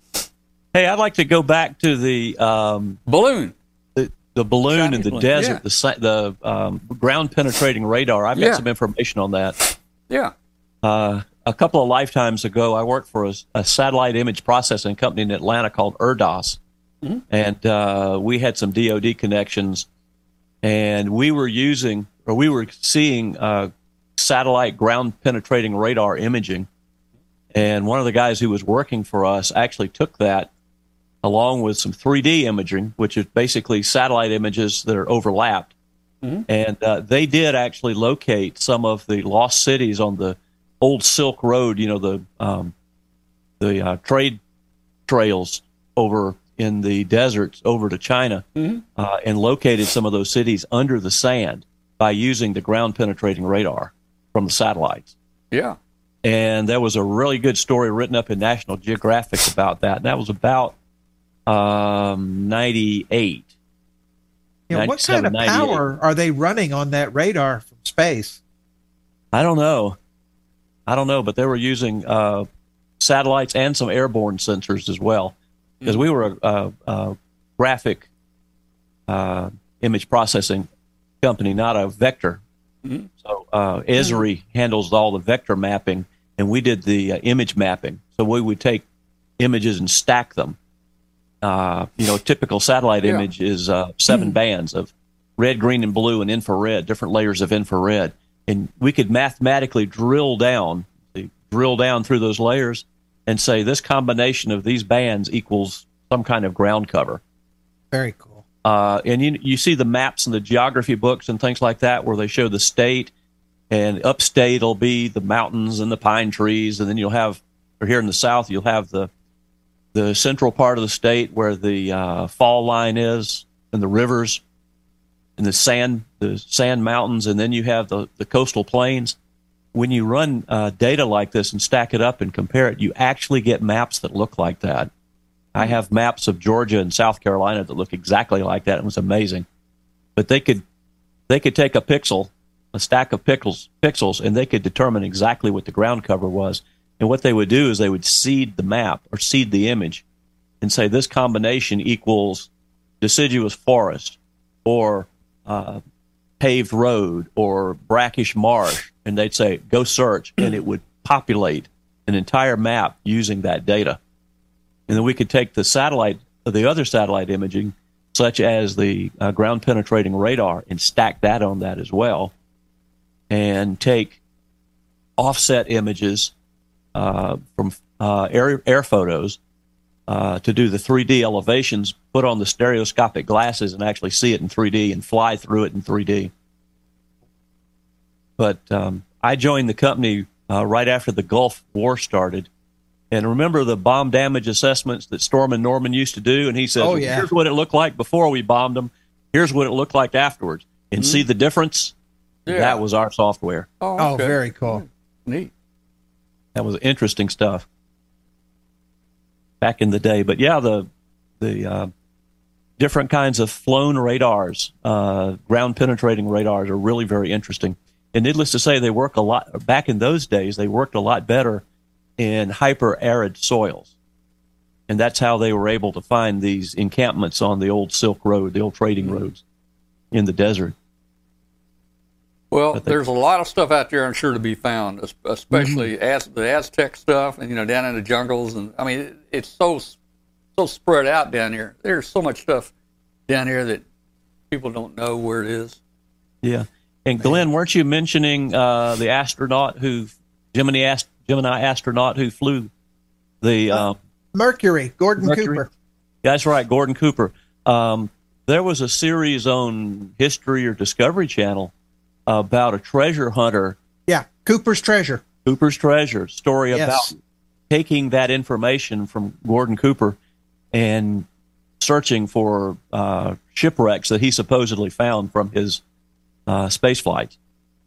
Hey, I'd like to go back to the um, Balloon. the, the balloon in the balloon, desert, yeah. the the um, ground penetrating radar. I've got Yeah. some information on that. Yeah. Uh, a couple of lifetimes ago, I worked for a, a satellite image processing company in Atlanta called ERDAS, and uh, we had some DoD connections, and we were using or we were seeing uh, satellite ground penetrating radar imaging, and one of the guys who was working for us actually took that along with some 3D imaging, which is basically satellite images that are overlapped. And uh, they did actually locate some of the lost cities on the old Silk Road, you know, the um, the uh, trade trails over in the deserts over to China, uh, and located some of those cities under the sand by using the ground penetrating radar from the satellites Yeah. and there was a really good story written up in National Geographic about that. And that was about um, 98. You know, what kind of 98. power are they running on that radar from space? I don't know. I don't know, but they were using uh, satellites and some airborne sensors as well, because we were a, a, a graphic uh, image processing company, not a vector. So uh, Esri handles all the vector mapping, and we did the uh, image mapping. So we would take images and stack them. Uh, you know, a typical satellite Yeah. image is uh, seven bands of red, green, and blue, and infrared, different layers of infrared. And we could mathematically drill down, drill down through those layers, and say this combination of these bands equals some kind of ground cover. Very cool. Uh, and you you see the maps and the geography books and things like that where they show the state, and upstate will be the mountains and the pine trees, and then you'll have, or here in the south you'll have the the central part of the state where the uh, fall line is and the rivers and the sand the sand mountains, and then you have the the coastal plains. When you run uh, data like this and stack it up and compare it, you actually get maps that look like that. I have maps of Georgia and South Carolina that look exactly like that. It was amazing. But they could they could take a pixel, a stack of pixels, pixels, and they could determine exactly what the ground cover was. And what they would do is they would seed the map or seed the image and say this combination equals deciduous forest or uh, paved road or brackish marsh. And they'd say, go search, and it would populate an entire map using that data and then we could take the satellite, the other satellite imaging, such as the uh, ground penetrating radar, and stack that on that as well, and take offset images uh, from uh, air air photos uh, to do the 3D elevations, put on the stereoscopic glasses, and actually see it in 3D and fly through it in 3D. But um, I joined the company uh, right after the Gulf War started. And remember the bomb damage assessments that Stormin' Norman used to do? And he says, Oh, yeah. here's what it looked like before we bombed them. Here's what it looked like afterwards. And see the difference? Yeah. That was our software. Oh, okay. very cool. neat. That was interesting stuff back in the day. But yeah, the the uh, different kinds of flown radars, uh, ground penetrating radars, are really very interesting. And needless to say, they work a lot. Back in those days, they worked a lot better in hyper arid soils, and that's how they were able to find these encampments on the old Silk Road, the old trading roads in the desert. Well, there's a lot of stuff out there, I'm sure, to be found, especially Mm-hmm. Az- the Aztec stuff, and you know, down in the jungles, and I mean, it, it's so so spread out down here. There's so much stuff down here that people don't know where it is. Yeah. And Glenn, weren't you mentioning uh, the astronaut who Gemini ast- Gemini astronaut who flew the uh, Mercury, Gordon Mercury? Cooper. That's right, Gordon Cooper. Um, there was a series on History or Discovery Channel about a treasure hunter, Yeah, Cooper's treasure. Cooper's treasure story Yes. about taking that information from Gordon Cooper and searching for uh, shipwrecks that he supposedly found from his uh, space flights.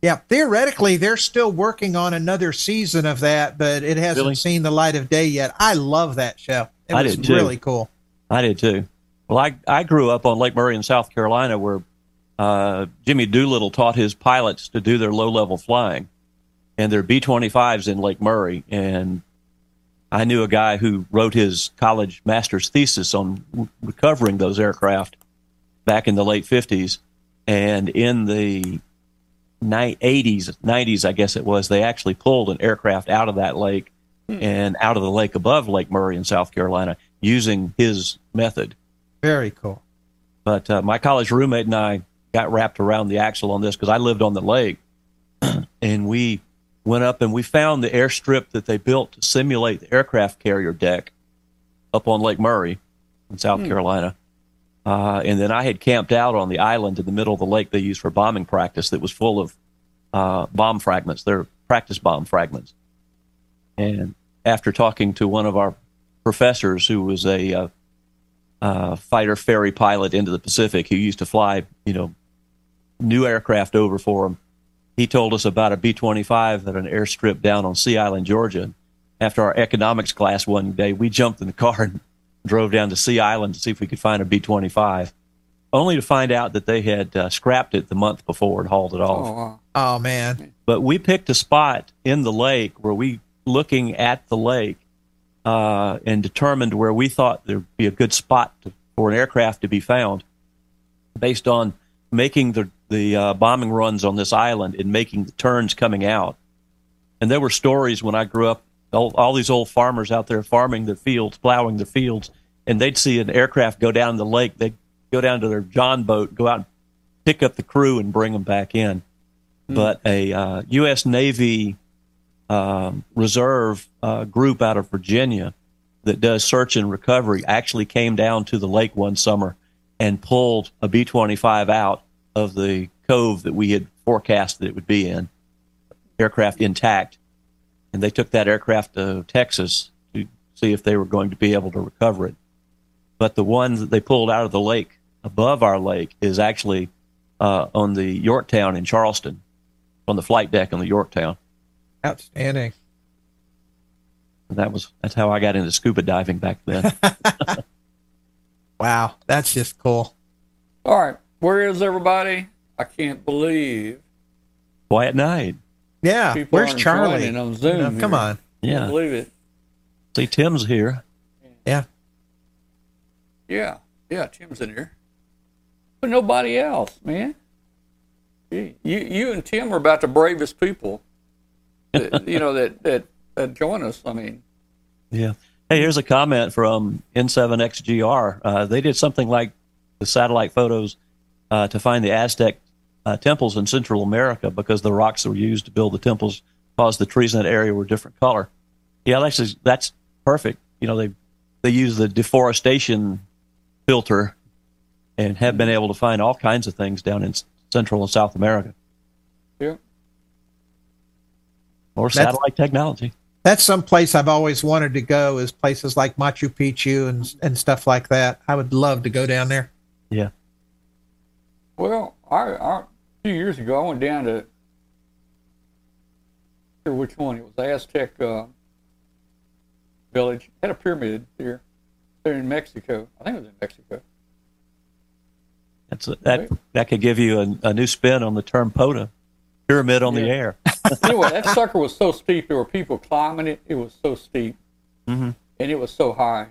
Yeah, theoretically, they're still working on another season of that, but it hasn't Really? seen the light of day yet. I love that show. It I was did too. really cool. I did too. Well, I, I grew up on Lake Murray in South Carolina where uh, Jimmy Doolittle taught his pilots to do their low level flying. And their B 25s in Lake Murray. And I knew a guy who wrote his college master's thesis on recovering those aircraft back in the late 50s. And in the 80s, 90s, I guess it was, they actually pulled an aircraft out of that lake and out of the lake above Lake Murray in South Carolina using his method. Very cool. But uh, my college roommate and I got wrapped around the axle on this because I lived on the lake, and we went up and we found the airstrip that they built to simulate the aircraft carrier deck up on Lake Murray in South Carolina. Uh, and then I had camped out on the island in the middle of the lake they used for bombing practice that was full of uh, bomb fragments. They're practice bomb fragments. And after talking to one of our professors who was a uh, uh, fighter ferry pilot into the Pacific who used to fly, you know, new aircraft over for him. He told us about a B 25 at an airstrip down on Sea Island, Georgia. After our economics class one day, we jumped in the car and drove down to Sea Island to see if we could find a B 25, only to find out that they had uh, scrapped it the month before and hauled it off. Oh. Oh man, but we picked a spot in the lake where we looking at the lake uh, and determined where we thought there'd be a good spot to, for an aircraft to be found based on making the the uh, bombing runs on this island and making the turns coming out. And there were stories when i grew up all, all these old farmers out there farming the fields plowing the fields and they'd see an aircraft go down the lake they'd go down to their john boat go out and pick up the crew and bring them back in but a uh, U.S. Navy um, reserve uh, group out of Virginia that does search and recovery actually came down to the lake one summer and pulled a B 25 out of the cove that we had forecast that it would be in, aircraft intact. And they took that aircraft to Texas to see if they were going to be able to recover it. But the one that they pulled out of the lake above our lake is actually uh, on the Yorktown in Charleston, on the flight deck on the Yorktown. outstanding. And that was that's how I got into scuba diving back then. Wow, that's just cool. All right, where is everybody? I can't believe Quiet night. Yeah, people where's Charlie? on Zoom. You know, come here. on. Can't Yeah. believe it. See, Tim's here. Yeah, Yeah, yeah, Tim's in here, but nobody else, man. You, you and Tim are about the bravest people. That, you know that that that join us. I mean, Yeah. Hey, here's a comment from N7XGR. Uh, they did something like the satellite photos uh, to find the Aztec uh, temples in Central America because the rocks that were used to build the temples caused the trees in that area were different color. Yeah, that's that's perfect. You know, they they use the deforestation filter and have been able to find all kinds of things down in Central and South America. Yeah. Or That's- satellite technology. That's some place I've always wanted to go. Is places like Machu Picchu and and stuff like that. I would love to go down there. Yeah. Well, I, I a few years ago I went down to sure which one it was Aztec uh, village had a pyramid there. There in Mexico, I think it was in Mexico. That's a, that that could give you a, a new spin on the term POTA, pyramid on the air. anyway, that sucker was so steep. There were people climbing it. It was so steep, Mhm. and it was so high.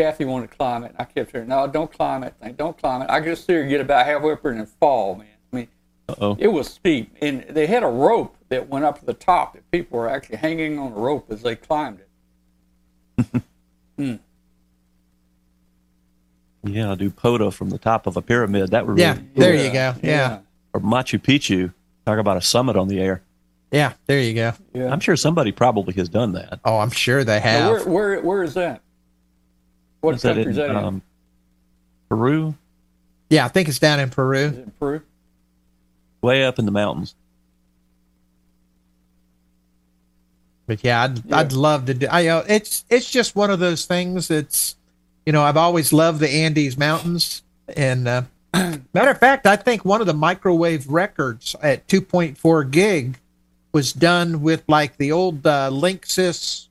And, Kathy wanted to climb it. I kept her, no, don't climb it, thing. Don't climb it. I could just see her get about halfway up there and then fall, man. I mean, Uh-oh. it was steep, and they had a rope that went up to the top that people were actually hanging on the rope as they climbed it. Hmm. Yeah, I'll do POTA from the top of a pyramid. That would really, Yeah, there you go. Yeah, or Machu Picchu. Talk about a summit on the air. yeah, there you go. yeah. I'm sure somebody probably has done that. Oh, I'm sure they Now, have. where, where, where is that? What Is that country in is that in? um, Peru? yeah, I think it's down in Is Peru. it in Peru? Way up in the mountains. But yeah, I'd Yeah. I'd love to do. I uh, it's it's just one of those things that's, you know, I've always loved the Andes Mountains, and uh, matter of fact, I think one of the microwave records at 2.4 gig was done with like the old uh, Linksys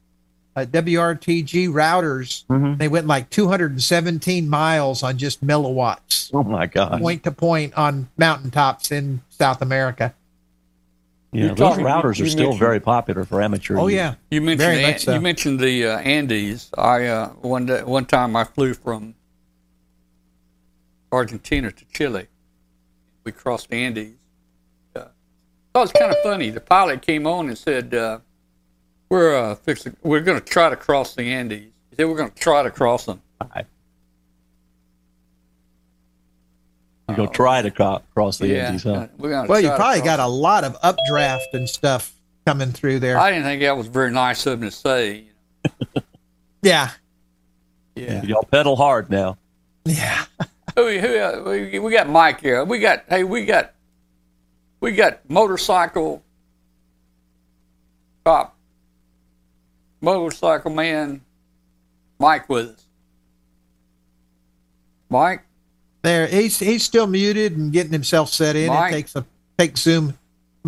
uh, WRTG routers. Mhm. They went like 217 miles on just milliwatts, Oh my God! point to point on mountaintops in South America. Yeah, You're those talking- routers you are still very popular for amateur. Oh use. yeah, You mentioned Very the, much so. you mentioned the uh, Andes. I uh, one day, one time I flew from Argentina to Chile. We crossed the Andes. Uh, that was kind of funny. The pilot came on and said, uh, "We're uh, fixing, we're going to try to cross the Andes." He said, "We're going to try to cross them." You go try to cro- cross the yeah, Andes, huh? we're going to. well, you probably got a lot of updraft and stuff coming through there. I didn't think that was very nice of him to say. yeah, Yeah. Y'all pedal hard now. yeah. Who, who, uh, we, we got Mike here. We got hey, we got we got motorcycle cop, motorcycle man, Mike with us. Mike, There, he's he's still muted and getting himself set in. Mike? It takes a takes Zoom a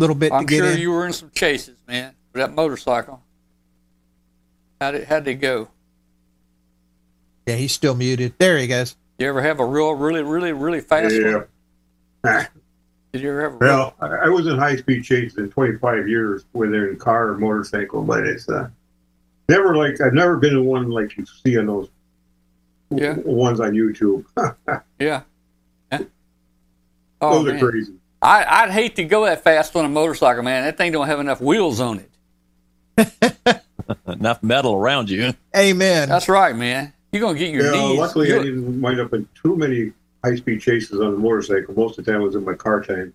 little bit to I'm get sure in. you were in some chases, man, with that motorcycle. How did how'd they go? yeah, he's still muted. There he goes. You ever have a real, really, really, really fast one? Yeah. Did you ever have Well, I I was in high speed chases in 25 years, whether in car or motorcycle, but it's uh, never like I've never been in one like you see on those Yeah. w- ones on YouTube. yeah? Yeah. Oh, those man. are crazy. I, I'd hate to go that fast on a motorcycle, man. That thing don't have enough wheels on it. Enough metal around you. Amen. That's right, man. You're gonna get your Yeah, knees. luckily I you're- didn't wind up in too many high speed chases on the motorcycle. Most of the time it was in my car time.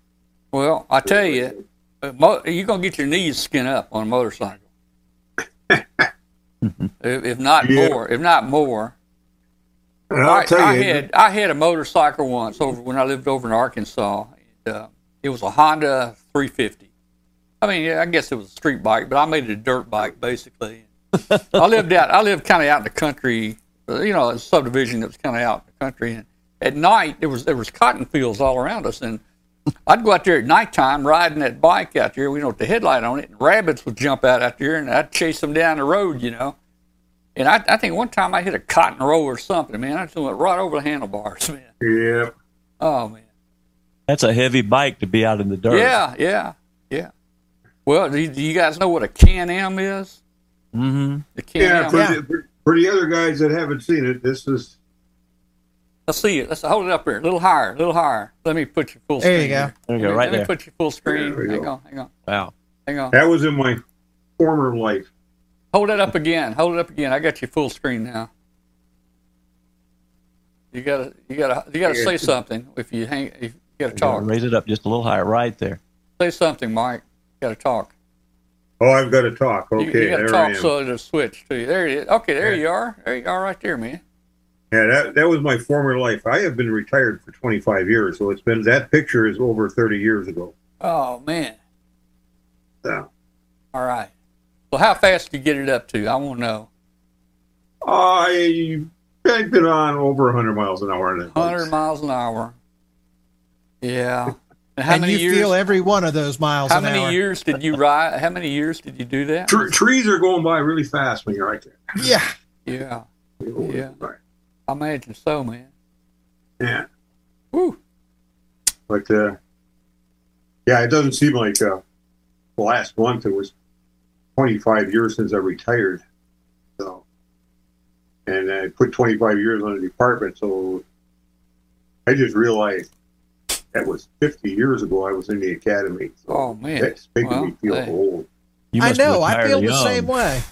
well, I tell you, uh, you're gonna get your knees skin up on a motorcycle. If, if not Yeah. more, if not more. And I'll I, tell I you, had I had a motorcycle once over when I lived over in Arkansas. And, uh, it was a Honda 350. I mean, yeah, I guess it was a street bike, but I made it a dirt bike basically. I lived out. I lived kind of out in the country. uh, You know, a subdivision that was kind of out in the country. And at night, there was there was cotton fields all around us, and I'd go out there at nighttime riding that bike out there. We know with the headlight on it, and rabbits would jump out out there, and I'd chase them down the road. You know. And I, I think one time I hit a cotton row or something, man. I just went right over the handlebars, man. yeah, Oh man. That's a heavy bike to be out in the dirt. Yeah, yeah, yeah. Well, do you, do you guys know what a Can Am is? Mm-hmm. The Can yeah. For, Yeah. The, for the other guys that haven't seen it, this is Let's see it. Let's hold it up here, a little higher, a little higher. Let me put you full There screen. There you go. here. There you go, Let me- right Let me put you full screen. There Hang go. on, hang on, Wow. hang on. that was in my former life. Hold it up again. Hold it up again. I got you full screen now. You gotta, you gotta, you gotta say something. If you hang, if you gotta talk. Raise it up just a little higher, right there. Say something, Mike. You gotta talk. Oh, I've got to talk. Okay, you, got to there I talk am. so it'll switch to you. There it is. Okay, there you are. There you are, right there, man. Yeah, that that was my former life. I have been retired for 25 years, so it's been that picture is over 30 years ago. Oh man. So, All right. So how fast do you get it up to? I want to know. I I've been on over 100 miles an hour. on that 100 miles an hour. Yeah. And how and many you years? feel every one of those miles how an many hour. years did you ride? How many years did you do that? Tre- trees are going by really fast when you're right there. Yeah. Yeah. Yeah. Right. I imagine so, man. Yeah. Woo. But uh, yeah, it doesn't seem like uh, the last month. It was 25 years since I retired. So, and I put 25 years on the department. So I just realized that was 50 years ago. I was in the academy. So Oh man. that's making Well, me feel hey. old. You I must be know. I retired feel the same way.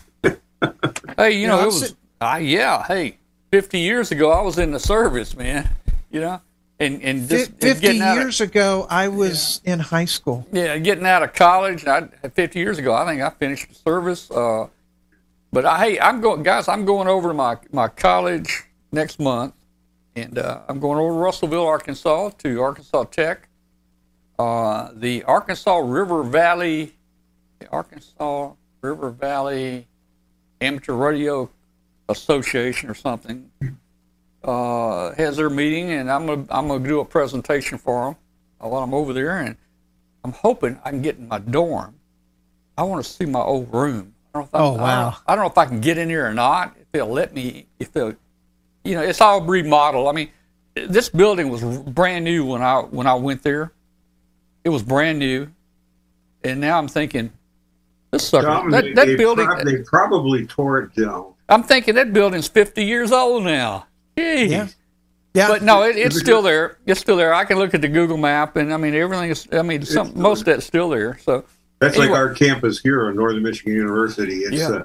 Hey, you know, know, it I'm was. sit- Uh, yeah. Hey, 50 years ago, I was in the service, man. You know, and and just and 50 getting out of- years ago, I was in high school. Yeah, getting out of college, I, 50 years ago, I think I finished the service. Uh, but I, hey, I'm going, guys. I'm going over to my my college next month, and uh, I'm going over to Russellville, Arkansas, to Arkansas Tech, uh, the Arkansas River Valley, the Arkansas River Valley Amateur Radio Association or something. Uh, has their meeting, and I'm gonna I'm gonna do a presentation for them while I'm over there, and I'm hoping I can get in my dorm. I want to see my old room. I don't know if I, Oh, I don't- wow. I don't, know if I can get in here or not. If they'll let me. If they'll, you know, it's all remodeled. I mean, this building was brand new when I when I went there. It was brand new, and now I'm thinking, this sucker, Tom, that, that they building. prob- they probably tore it down. I'm thinking that building's 50 years old now. Jeez. Yeah. Yeah. But no, it, it's still there. It's still there. I can look at the Google map, and I mean everything is. I mean, some, most of that's still there. So That's Anyway. like our campus here on Northern Michigan University. It's Yeah. uh,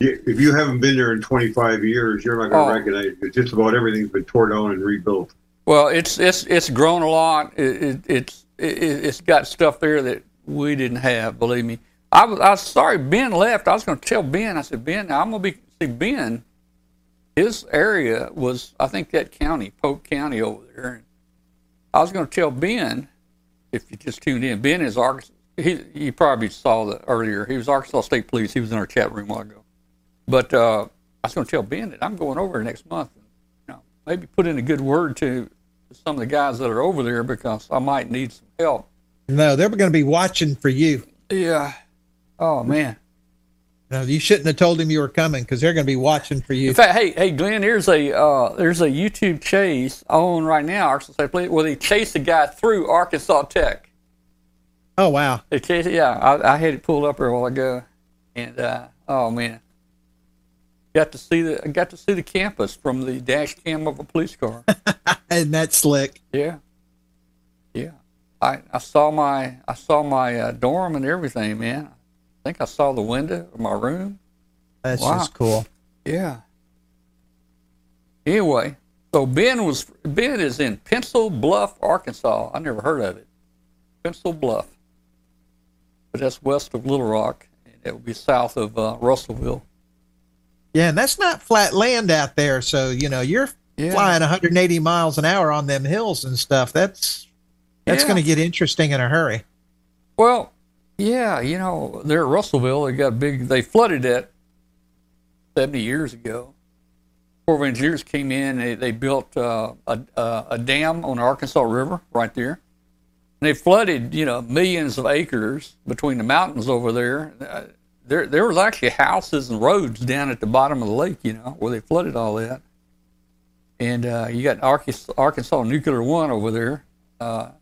if you haven't been there in 25 years, you're not going to Oh. recognize it. Just about everything's been torn down and rebuilt. Well, it's it's it's grown a lot. It, it, it's it, it's got stuff there that we didn't have. Believe me. I was I was sorry Ben left. I was going to tell Ben. I said Ben, I'm going to be see Ben. His area was I think that county, Polk County over there. And I was going to tell Ben if you just tuned in. Ben is Arkansas. He you probably saw that earlier. He was Arkansas State Police. He was in our chat room a while ago. But uh, I was going to tell Ben that I'm going over next month. You know, maybe put in a good word to some of the guys that are over there because I might need some help. no, they're going to be watching for you. Yeah. Oh man. No, you shouldn't have told him you were coming because they're going to be watching for you. In fact, hey, hey, Glenn, there's a uh, there's a YouTube chase on right now, Arkansas State Police, where they chase a guy through Arkansas Tech. Oh wow. They chase, yeah, I, I had it pulled up here a while ago, and uh, oh man, got to see the got to see the campus from the dash cam of a police car. And that's slick. Yeah, yeah. I, I saw my I saw my uh, dorm and everything, man. I think I saw the window of my room. That's Wow. just cool. Yeah. Anyway, so Ben was Ben is in Pencil Bluff, Arkansas. I never heard of it. Pencil Bluff, but that's west of Little Rock, and it would be south of uh, Russellville. Yeah, and that's not flat land out there. So, you know, you're Yeah. flying 180 miles an hour on them hills and stuff. That's that's Yeah. going to get interesting in a hurry. Well, yeah, you know, there at Russellville, they got big. They flooded that seventy years ago. Corps of Engineers came in. They, they built uh, a, a a dam on the Arkansas River right there. And they flooded, you know, millions of acres between the mountains over there. Uh, there, there was actually houses and roads down at the bottom of the lake, you know, where they flooded all that. And uh, you got Arkansas, Arkansas Nuclear One over there. Uh,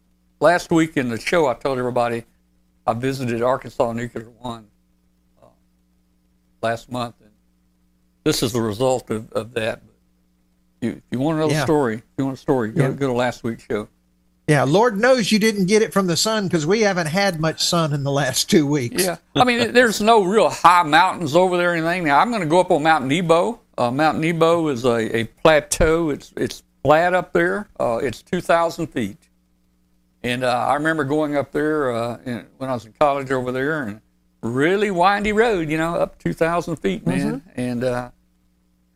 last week in the show, I told everybody I visited Arkansas Nuclear One uh, last month, and this is the result of, of that. You, if you want another Yeah. story, if you want a story, go, Yeah. go to last week's show. Yeah, Lord knows you didn't get it from the sun because we haven't had much sun in the last two weeks. Yeah, I mean, there's no real high mountains over there or anything. Now, I'm going to go up on Mount Nebo. Uh, Mount Nebo is a, a plateau. It's it's flat up there. Uh, it's 2,000 feet. And uh, I remember going up there uh, in, when I was in college over there, and really windy road, you know, up 2,000 feet, man. Mm-hmm. And uh,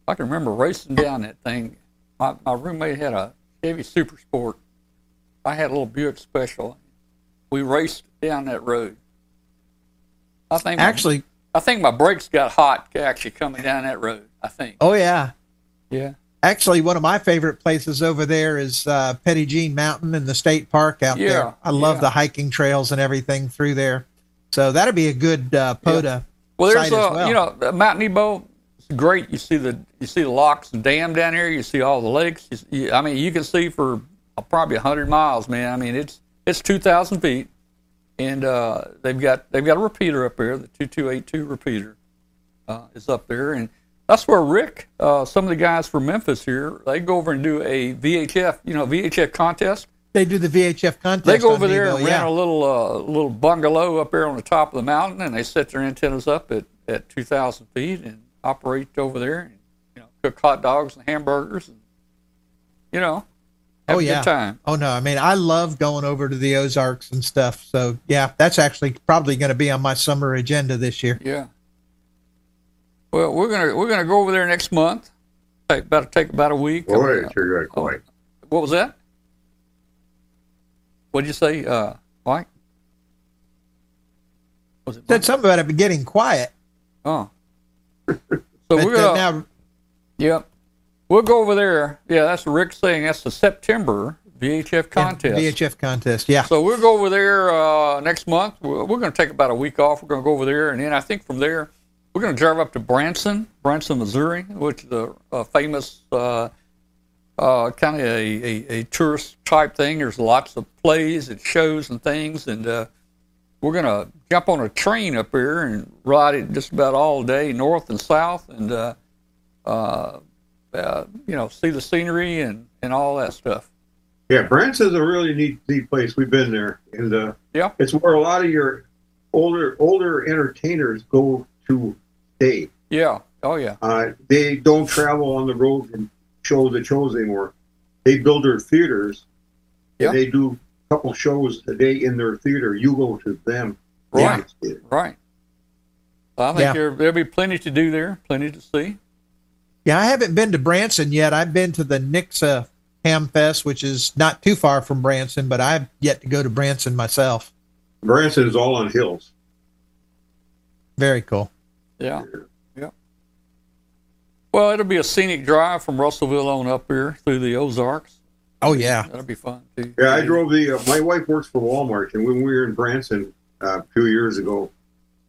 I can remember racing down that thing. My, my roommate had a Chevy Super Sport. I had a little Buick Special. We raced down that road. I think my- Actually, I think my brakes got hot actually coming down that road. I think. oh yeah. Yeah. Actually, one of my favorite places over there is uh, Petit Jean Mountain in the state park out Yeah, there. I love yeah. the hiking trails and everything through there. So that'd be a good uh, POTA Well, there's site as uh, well. you know Mount Nebo. It's great. You see the you see the locks and dam down here. You see all the lakes. You, you, I mean, you can see for probably hundred miles, man. I mean, it's it's two thousand feet, and uh, they've got they've got a repeater up there. The two two eight two repeater uh, is up there, and that's where Rick, uh, some of the guys from Memphis here, they go over and do a VHF, you know, VHF contest. they do the VHF contest. They go over there Nebo, and yeah. rent a little uh, little bungalow up there on the top of the mountain, and they set their antennas up at, at two thousand feet and operate over there, and you know, cook hot dogs and hamburgers, and you know, have oh a yeah. good time. Oh no, I mean I love going over to the Ozarks and stuff. So yeah, that's actually probably going to be on my summer agenda this year. Yeah. Well, we're gonna we're gonna go over there next month. Take about take about a week. Boy, Uh, it sure got quiet. What was that? What did you say, uh, Mike? Was it? Said something about it getting quiet. Oh. So But we're gonna. now Yep. We'll go over there. Yeah, that's what Rick's saying. That's the September VHF contest. VHF contest. Yeah. So we'll go over there uh, next month. We're, we're going to take about a week off. We're going to go over there, and then I think from there we're going to drive up to Branson, Branson, Missouri, which is a, a famous uh, uh, kind of a, a, a tourist type thing. There's lots of plays and shows and things, and uh, we're going to jump on a train up here and ride it just about all day, north and south, and uh, uh, uh, you know, see the scenery and, and all that stuff. Yeah, Branson's a really neat, neat place. We've been there, and uh, Yeah. it's where a lot of your older older entertainers go to stay. Yeah. Oh yeah. Uh, they don't travel on the road and show the shows anymore. They build their theaters. Yeah. And they do a couple shows a day in their theater. You go to them. Right. Yeah. Right. I think Yeah. there, there'll be plenty to do there, plenty to see. Yeah, I haven't been to Branson yet. I've been to the Nixa Ham Fest, which is not too far from Branson, but I've yet to go to Branson myself. Branson is all on hills. Very cool. Yeah. Yeah. Well, it'll be a scenic drive from Russellville on up here through the Ozarks. Oh yeah. That'll be fun too. Yeah, I drove the. Uh, my wife works for Walmart, and when we were in Branson uh, a few years ago,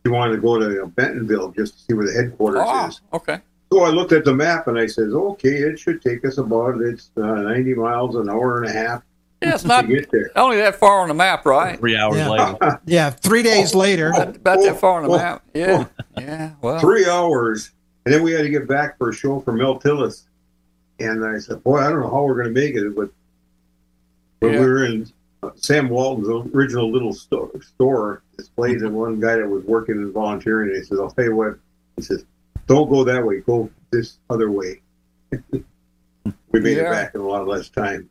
she wanted to go to uh, Bentonville just to see where the headquarters Oh, is. okay. So I looked at the map and I said, "Okay, it should take us about it's uh, 90 miles an hour and a half Yeah, it's not to there." only that far on the map, right? Three hours Yeah. later. Yeah. Three days later. About, about that far on the Oh, map. Yeah. Yeah. Well. Three hours, and then we had to get back for a show for Mel Tillis. And I said, "Boy, I don't know how we're going to make it, but but Yeah. we were in uh, Sam Walton's original little sto- store displays, and one guy that was working and volunteering, and he says, "I'll tell you what," he says, "Don't go that way. Go this other way." we made Yeah. it back in a lot less time.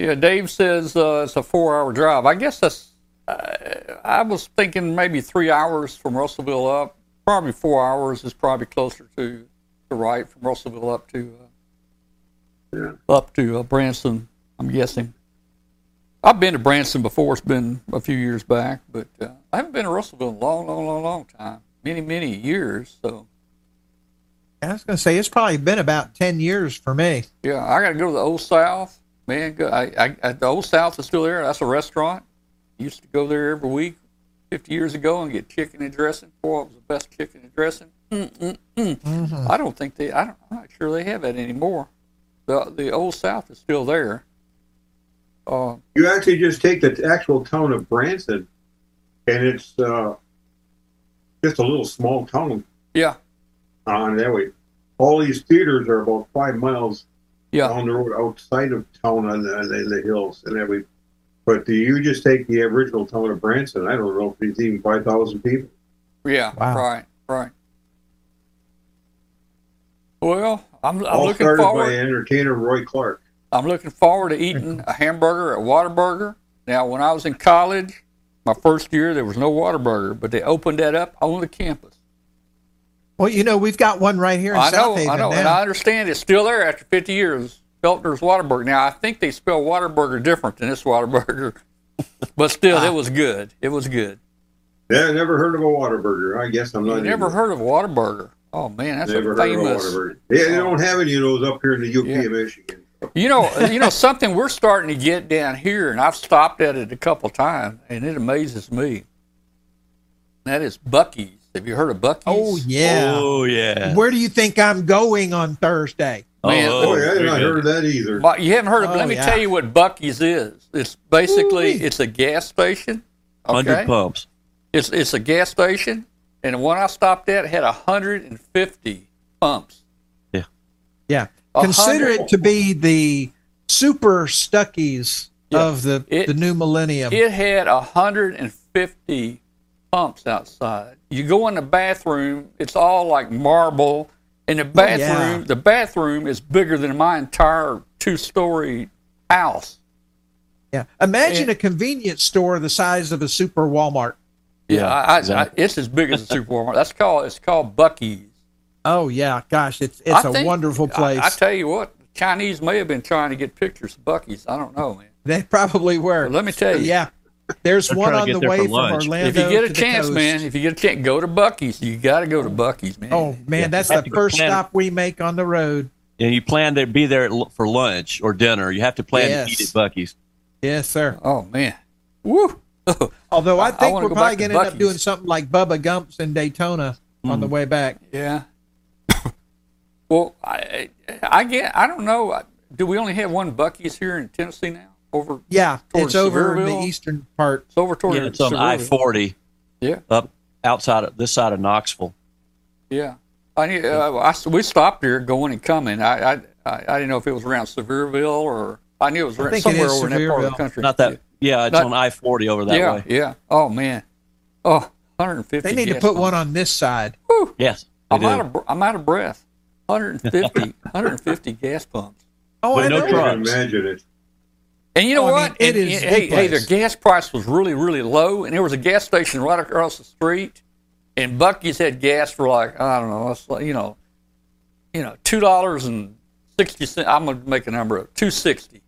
Yeah, Dave says uh, it's a four-hour drive. I guess that's. Uh, I was thinking maybe three hours from Russellville up. Probably four hours is probably closer to the right from Russellville up to uh, Yeah. up to uh, Branson. I'm guessing. I've been to Branson before. It's been a few years back, but uh, I haven't been to Russellville in a long, long, long, long time. Many, many years. So I was going to say it's probably been about ten years for me. yeah, I got to go to the Old South. Man, go, I, I, I, the Old South is still there. That's a restaurant. Used to go there every week, 50 years ago, and get chicken and dressing. Boy, it was the best chicken and dressing. Mm-mm-mm. I don't think they. I don't, I'm not sure they have that anymore. The the Old South is still there. Uh, You actually just take the actual town of Branson, and it's uh, just a little small town yeah, on that way. All these theaters are about five miles yeah, down the road outside of town on the, on the hills and every. But do you just take the original town of Branson. I don't know if it's even five thousand people. yeah. Wow. Right, right. Well, I'm, I'm All looking started forward. by entertainer Roy Clark. I'm looking forward to eating a hamburger at Whataburger. Now, when I was in college, my My first year, there was no Whataburger, but they opened that up on the campus. Well, you know, we've got one right here in I know, Haven I know, now. and I understand it's still there after 50 years. Feltner's Whataburger. Now, I think they spell Whataburger different than this Whataburger, but still, Ah. it was good. It was good. Yeah, I never heard of a Whataburger. I guess I'm not. You never even- heard of Whataburger? Oh man, that's Never a heard of a famous. Yeah, they don't have any of those up here in the UP Yeah. of Michigan. You know, you know something we're starting to get down here, and I've stopped at it a couple times, and it amazes me. That is Buc-ee's. Have you heard of Buc-ee's? oh yeah. Oh yeah. Where do you think I'm going on Thursday? Man, Oh, yeah, I very not heard of that either. But you haven't heard of. Oh, let me yeah. tell you what Buc-ee's is. It's basically Ooh-wee. it's a gas station. Hundred pumps. it's it's a gas station, and the one I stopped at had hundred and fifty pumps. Yeah. A Consider it to be the super Stuckey's Yeah. of the, It- the new millennium. It had hundred and fifty pumps outside. You go in the bathroom, it's all like marble. And the bathroom, yeah. the bathroom is bigger than my entire two-story house. yeah. Imagine and- a convenience store the size of a super Walmart. Yeah, I, I, exactly. I, it's as big as a super Walmart. That's called it's called Buc-ee's. Oh yeah, gosh, it's it's I a think- wonderful place. I, I tell you what, Chinese may have been trying to get pictures of Buc-ee's. I don't know, man. they probably were. But let me tell you, yeah. There's They're one on the way from lunch. Orlando. if you get a the chance, man, if you get a chance, go to Buc-ee's. You got to go to Buc-ee's, man. Oh man, that's the first plan- stop we make on the road. And you plan to be there for lunch or dinner. You have to plan Yes. to eat at Buc-ee's. Yes, sir. Oh man, woo! Although I I- I think we're go probably going to end up doing something like Bubba Gumps in Daytona on the hmm. way back. yeah. well, I, I get. I don't know. Do we only have one Buc-ee's here in Tennessee now? Over Yeah, it's over in the eastern part. it's over toward Yeah, it's on I forty Yeah, up outside of this side of Knoxville. yeah. I need. Uh, I, we stopped here going and coming. I, I I I didn't know if it was around Sevierville or I knew it was around, think it somewhere is over in that part of the country. Not that. Yeah, it's Not- on I forty over that yeah, way. yeah. Oh man. Oh, 150. They need to put pumps. one on this side. Yes, I'm do. out of I'm out of breath. 150 150 gas pumps. Oh, But I no know. I can trucks. imagine it. And you know Oh, I what? mean, it And- is and- the hey, hey, their gas price was really, really low, and there was a gas station right across the street, and Buc-ee's had gas for like I don't know, it's like, you know, you know, two dollars and sixty cents. I'm gonna make a number of two sixty.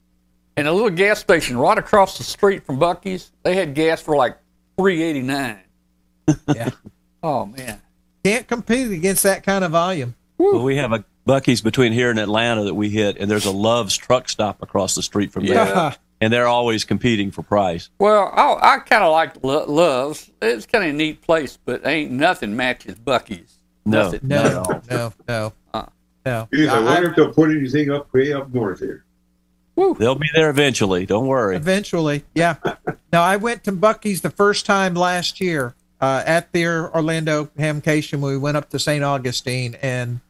And a little gas station right across the street from Buc-ee's, they had gas for like three eighty nine. Yeah. Oh man. Can't compete against that kind of volume. Well, we have a Buc-ee's between here and Atlanta that we hit, and there's a Love's truck stop across the street from there, and they're always competing for price. Well, I, I kind of like Lo- Love's. It's kind of a neat place, but ain't nothing matches Buc-ee's. No. Nothing. No, no, no, Uh. no. Geez, I I- if they'll put anything up way up north here. They'll be there eventually. Don't worry. Eventually, yeah. now I went to Buc-ee's the first time last year uh, at their Orlando Hamcation we went up to St. Augustine, and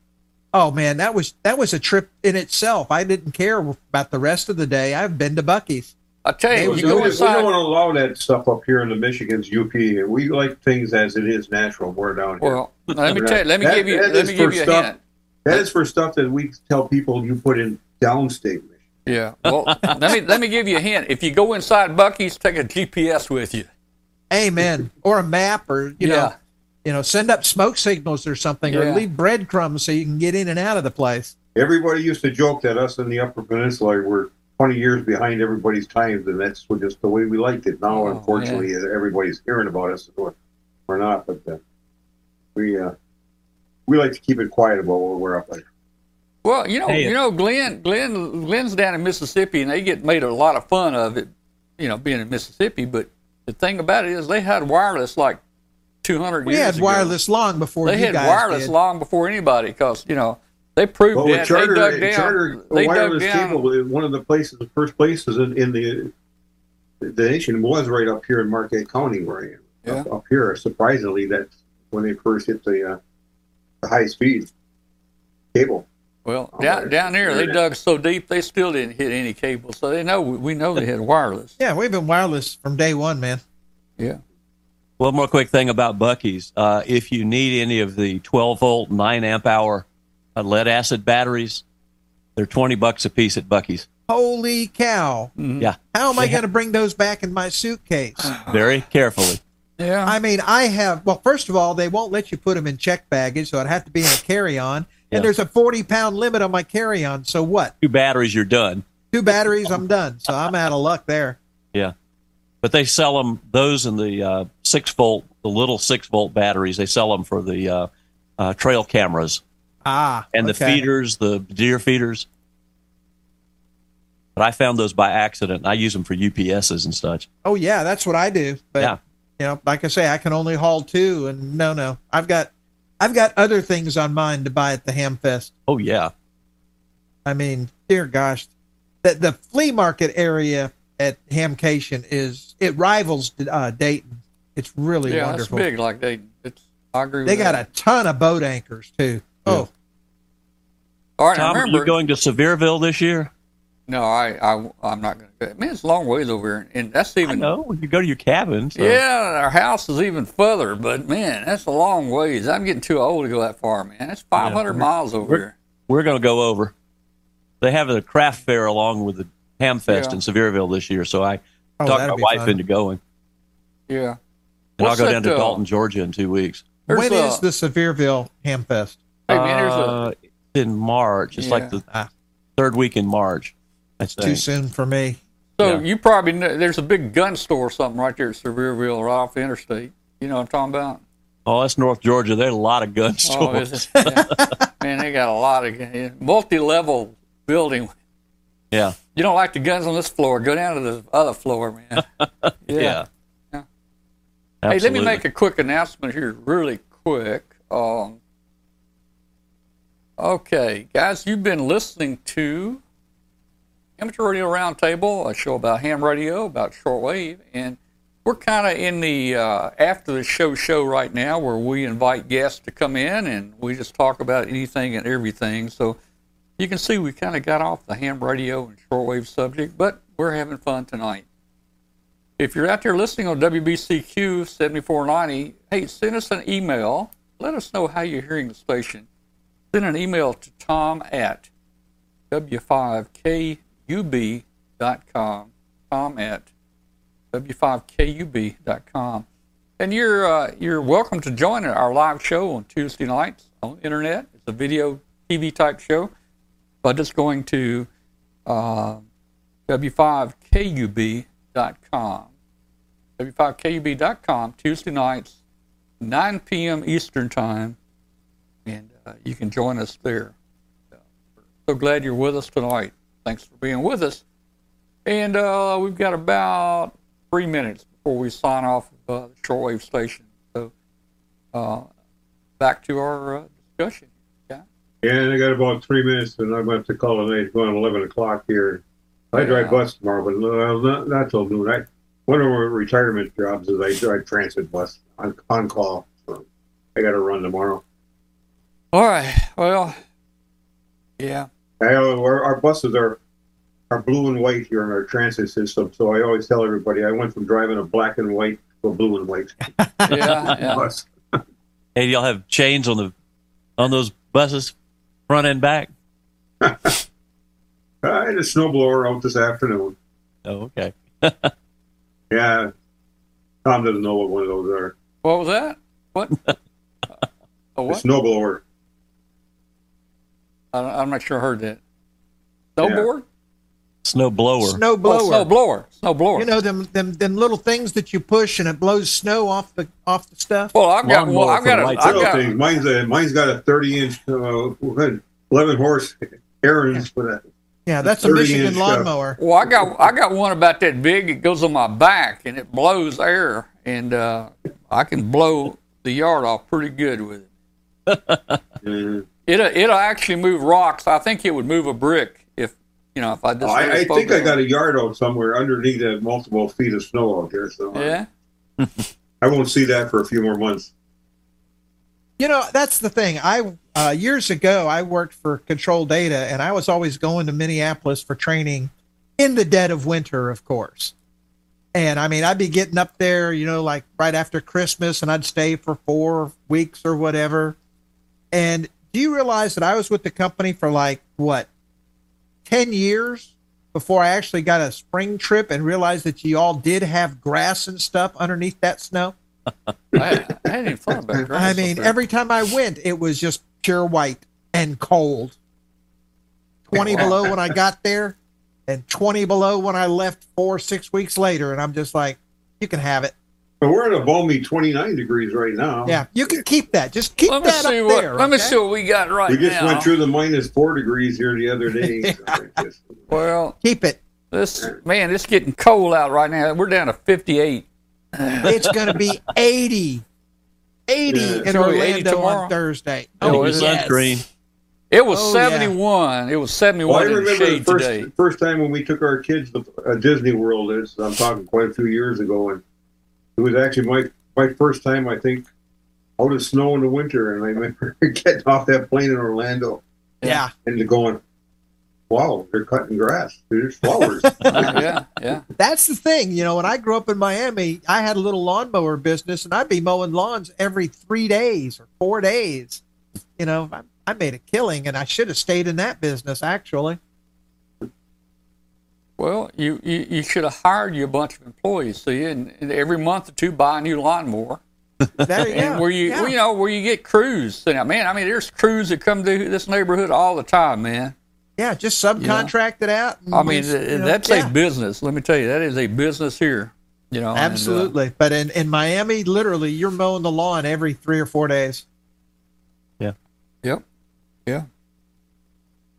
oh man, that was that was a trip in itself. I didn't care about the rest of the day. I've been to Buc-ee's. I tell you, we you we, go don't, we don't want to allow that stuff up here in the Michigan's UP. We like things as it is natural. We're down here. Well, let me tell you. Let me That- give you. Let me give for you a stuff- hint. that is for stuff that we tell people you put in downstate Michigan. Yeah. Well, let me let me give you a hint. If you go inside Buc-ee's, take a GPS with you. Amen. or a map, or you know, Yeah. You know, send up smoke signals or something, Yeah. or leave breadcrumbs so you can get in and out of the place. Everybody used to joke that us in the Upper Peninsula were 20 years behind everybody's times, and that's just the way we liked it. Now, Oh, unfortunately, everybody's hearing about us. We're, we're not, but uh, we uh, we like to keep it quiet about where we're up there. Well, you know, Hey, you know, Glenn, Glenn, Glenn's down in Mississippi, and they get made a lot of fun of it. You know, being in Mississippi, but the thing about it is, they had wireless like 200 We years had ago. wireless long before They you had guys wireless did. long before anybody, because you know they proved Well, that charter, they dug down. charter they dug down. cable, one of the places, the first places in, in the the nation was right up here in Marquette County, where I am. Yeah. Up, up here, surprisingly, that's when they first hit the uh, the high speed cable. Well, Oh, down right. down there, they dug so deep they still didn't hit any cable, so they know we know they had wireless. Yeah, we've been wireless from day one, man. Yeah. One more quick thing about Buc-ee's. Uh, if you need any of the 12 volt, 9 amp hour uh, lead acid batteries, they're 20 bucks a piece at Buc-ee's. Holy cow! Yeah, How am I going to bring those back in my suitcase? very carefully. Yeah. I mean, I have. Well, first of all, they won't let you put them in check baggage, so I'd have to be in a carry-on. Yeah. And there's a 40 pound limit on my carry-on. So what? Two batteries, you're done. Two batteries, I'm done. So I'm out of luck there. Yeah, but they sell them those in the uh, six volt, the little six volt batteries. They sell them for the uh, uh, trail cameras Ah, and the feeders, the deer feeders. But I found those by accident. I use them for UPSs and such. Oh yeah, that's what I do. But Yeah. you know, like I say, I can only haul two, and no, no, I've got, I've got other things on mine to buy at the Hamfest. Oh yeah, I mean, dear gosh, the the flea market area at Hamcation is it rivals uh, Dayton. It's really yeah, wonderful. it's big. Like they, it's. I agree. They with got that. a ton of boat anchors too. Oh, All right, Tom, now are remember. you going to Sevierville this year? no, I, I, I'm not going to. Man, it's a long ways over here, and that's I even. know you go to your cabin. So. Yeah, our house is even further, but man, that's a long ways. I'm getting too old to go that far, man. That's 500 miles over We're- here. we're going to go over. They have a craft fair along with the Hamfest Yeah. in Sevierville this year, so I Oh, talked my wife fun. into going, Yeah. And What's I'll go down to uh, Dalton, Georgia, in two weeks. There's when is a- the Sevierville Hamfest? Hey, man, there's a. Uh, in March. It's Yeah. like the Ah. third week in March. That's Too soon for me. So yeah. you probably know there's a big gun store or something right there at Sevierville, right off the interstate. You know what I'm talking about? Oh, that's North Georgia. There's a lot of gun Oh, stores. is it? Yeah. Man, they got a lot of yeah, multi-level building. yeah. You don't like the guns on this floor? Go down to the other floor, man. yeah, Yeah. Hey, let me make a quick announcement here, really quick. Um, okay, guys, you've been listening to Amateur Radio Roundtable, a show about ham radio, about shortwave, and we're kind of in the uh, after the show show right now, where we invite guests to come in and we just talk about anything and everything. So you can see we kind of got off the ham radio and shortwave subject, but we're having fun tonight. If you're out there listening on WBCQ 7490, hey, send us an email. Let us know how you're hearing the station. Send an email to tom at w5kub.com. Tom at w5kub.com. And you're uh, you're welcome to join our live show on Tuesday nights on the internet. It's a video TV type show, but it's going to uh, w5kub.com. w5kub.com Tuesday nights, 9 p.m. Eastern Time, and uh, you can join us there. So glad you're with us tonight. Thanks for being with us. And uh, we've got about three minutes before we sign off of uh, the shortwave station. So uh, back to our uh, discussion. Yeah. And I got about three minutes, and I'm going to call it. It's going 11 o'clock here. I Yeah. drive uh, bus tomorrow, but uh, no, not, not till noon. I, one of my retirement jobs is I drive transit bus on, on call. So I got to run tomorrow. All right. Well, yeah. I, our, our buses are are blue and white here in our transit system, so I always tell everybody I went from driving a black and white to a blue and white Yeah. yeah. bus. Hey, do y'all have chains on the on those buses, front and back? I had a snowblower out this afternoon. Oh, okay. Yeah, Tom doesn't know what one of those are. What was that? What? a A what? snowblower. I, I'm not sure I heard that. Snowboard? Snow blower. Snow Oh, blower. snow blower. Snow blower. You know them them them little things that you push and it blows snow off the off the stuff. well, I've got well, I've got the a, lights. I've Little got thing. Mine's a, mine's got a 30 inch, uh, 11 horse Ariens for that. Yeah, that's a Michigan inch, uh, lawnmower. well, I got I got one about that big. It goes on my back and it blows air, and uh, I can blow the yard off pretty good with it. Uh, It'll it'll actually move rocks. I think it would move a brick if you know if I just. I, I think I got a yard out somewhere underneath that multiple feet of snow out there, so it. Yeah. I won't see that for a few more months. You know, that's the thing. I uh, years ago I worked for Control Data, and I was always going to Minneapolis for training in the dead of winter, of course. And I mean, I'd be getting up there, you know, like right after Christmas, and I'd stay for four weeks or whatever. And do you realize that I was with the company for like what, ten years? before I actually got a spring trip and realized that you all did have grass and stuff underneath that snow. I, I hadn't even thought about grass. I mean, every time I went, it was just pure white and cold. 20 below when I got there and 20 below when I left four, six weeks later. And I'm just like, you can have it. But we're at a balmy 29 degrees right now. Yeah, you can keep that. Just keep let me that see up what there. let me see what we got right We just now. went through the minus four degrees here the other day. So just- well, Keep it. this man, it's getting cold out right now. We're down to 58. It's going to be 80. 80 Yeah. in It's 80 Orlando tomorrow? on Thursday. Oh, Your is it? sunscreen. It was Oh, yeah. 71. It was Well, 71 I in the remember the shade first, today. first time when we took our kids to uh, Disney World. Is I'm talking quite a few years ago, and it was actually my my first time I think out of snow in the winter, and I remember getting off that plane in Orlando Yeah. and going, "Wow, they're cutting grass. There's flowers." yeah, yeah. That's the thing. You know, when I grew up in Miami, I had a little lawnmower business and I'd be mowing lawns every three days or four days. You know, I, I made a killing and I should have stayed in that business actually. Well, you, you, you should have hired you a bunch of employees, see, and, and every month or two buy a new lawnmower. There you And go. where you Yeah. you know where you get crews. Now, man, I mean, there's crews that come to this neighborhood all the time, man. Yeah, just subcontract it out. and I mean, just, you know, that's yeah, a business. Let me tell you, that is a business here. You know, and, uh, absolutely. but in, in Miami, literally, you're mowing the lawn every three or four days. Yeah. Yep. Yeah.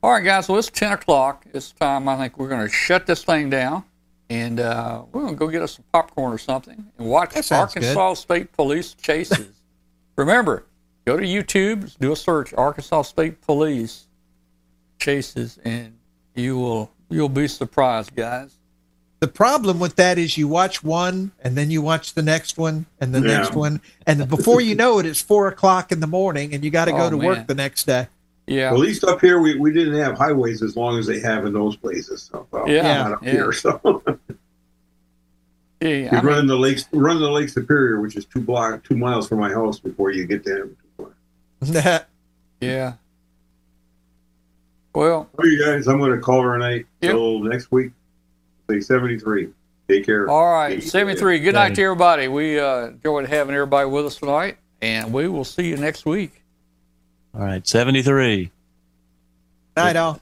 All right, guys. Well, it's ten o'clock. It's time. I think we're going to shut this thing down, and uh, we're going to go get us some popcorn or something and watch That sounds Arkansas State Police chases. Remember, go to YouTube, do a search, Arkansas State Police chases, and you will you'll be surprised, guys. The problem with that is you watch one and then you watch the next one and the Yeah. next one. And before you know it, it's four o'clock in the morning and you got to go Oh, to man. work the next day. Yeah. Well, at least up here, we, we didn't have highways as long as they have in those places. So, well, Yeah, not up yeah. here. So yeah. we I mean, run the lakes, run the Lake Superior, which is two block, two miles from my house before you get there. yeah. Well, All you guys, I'm going to call her night Yep. till next week. Say 73. Take care. All right, 73. Good night Right. to everybody. We uh, enjoyed having everybody with us tonight, and we will see you next week. All right, 73. Night all.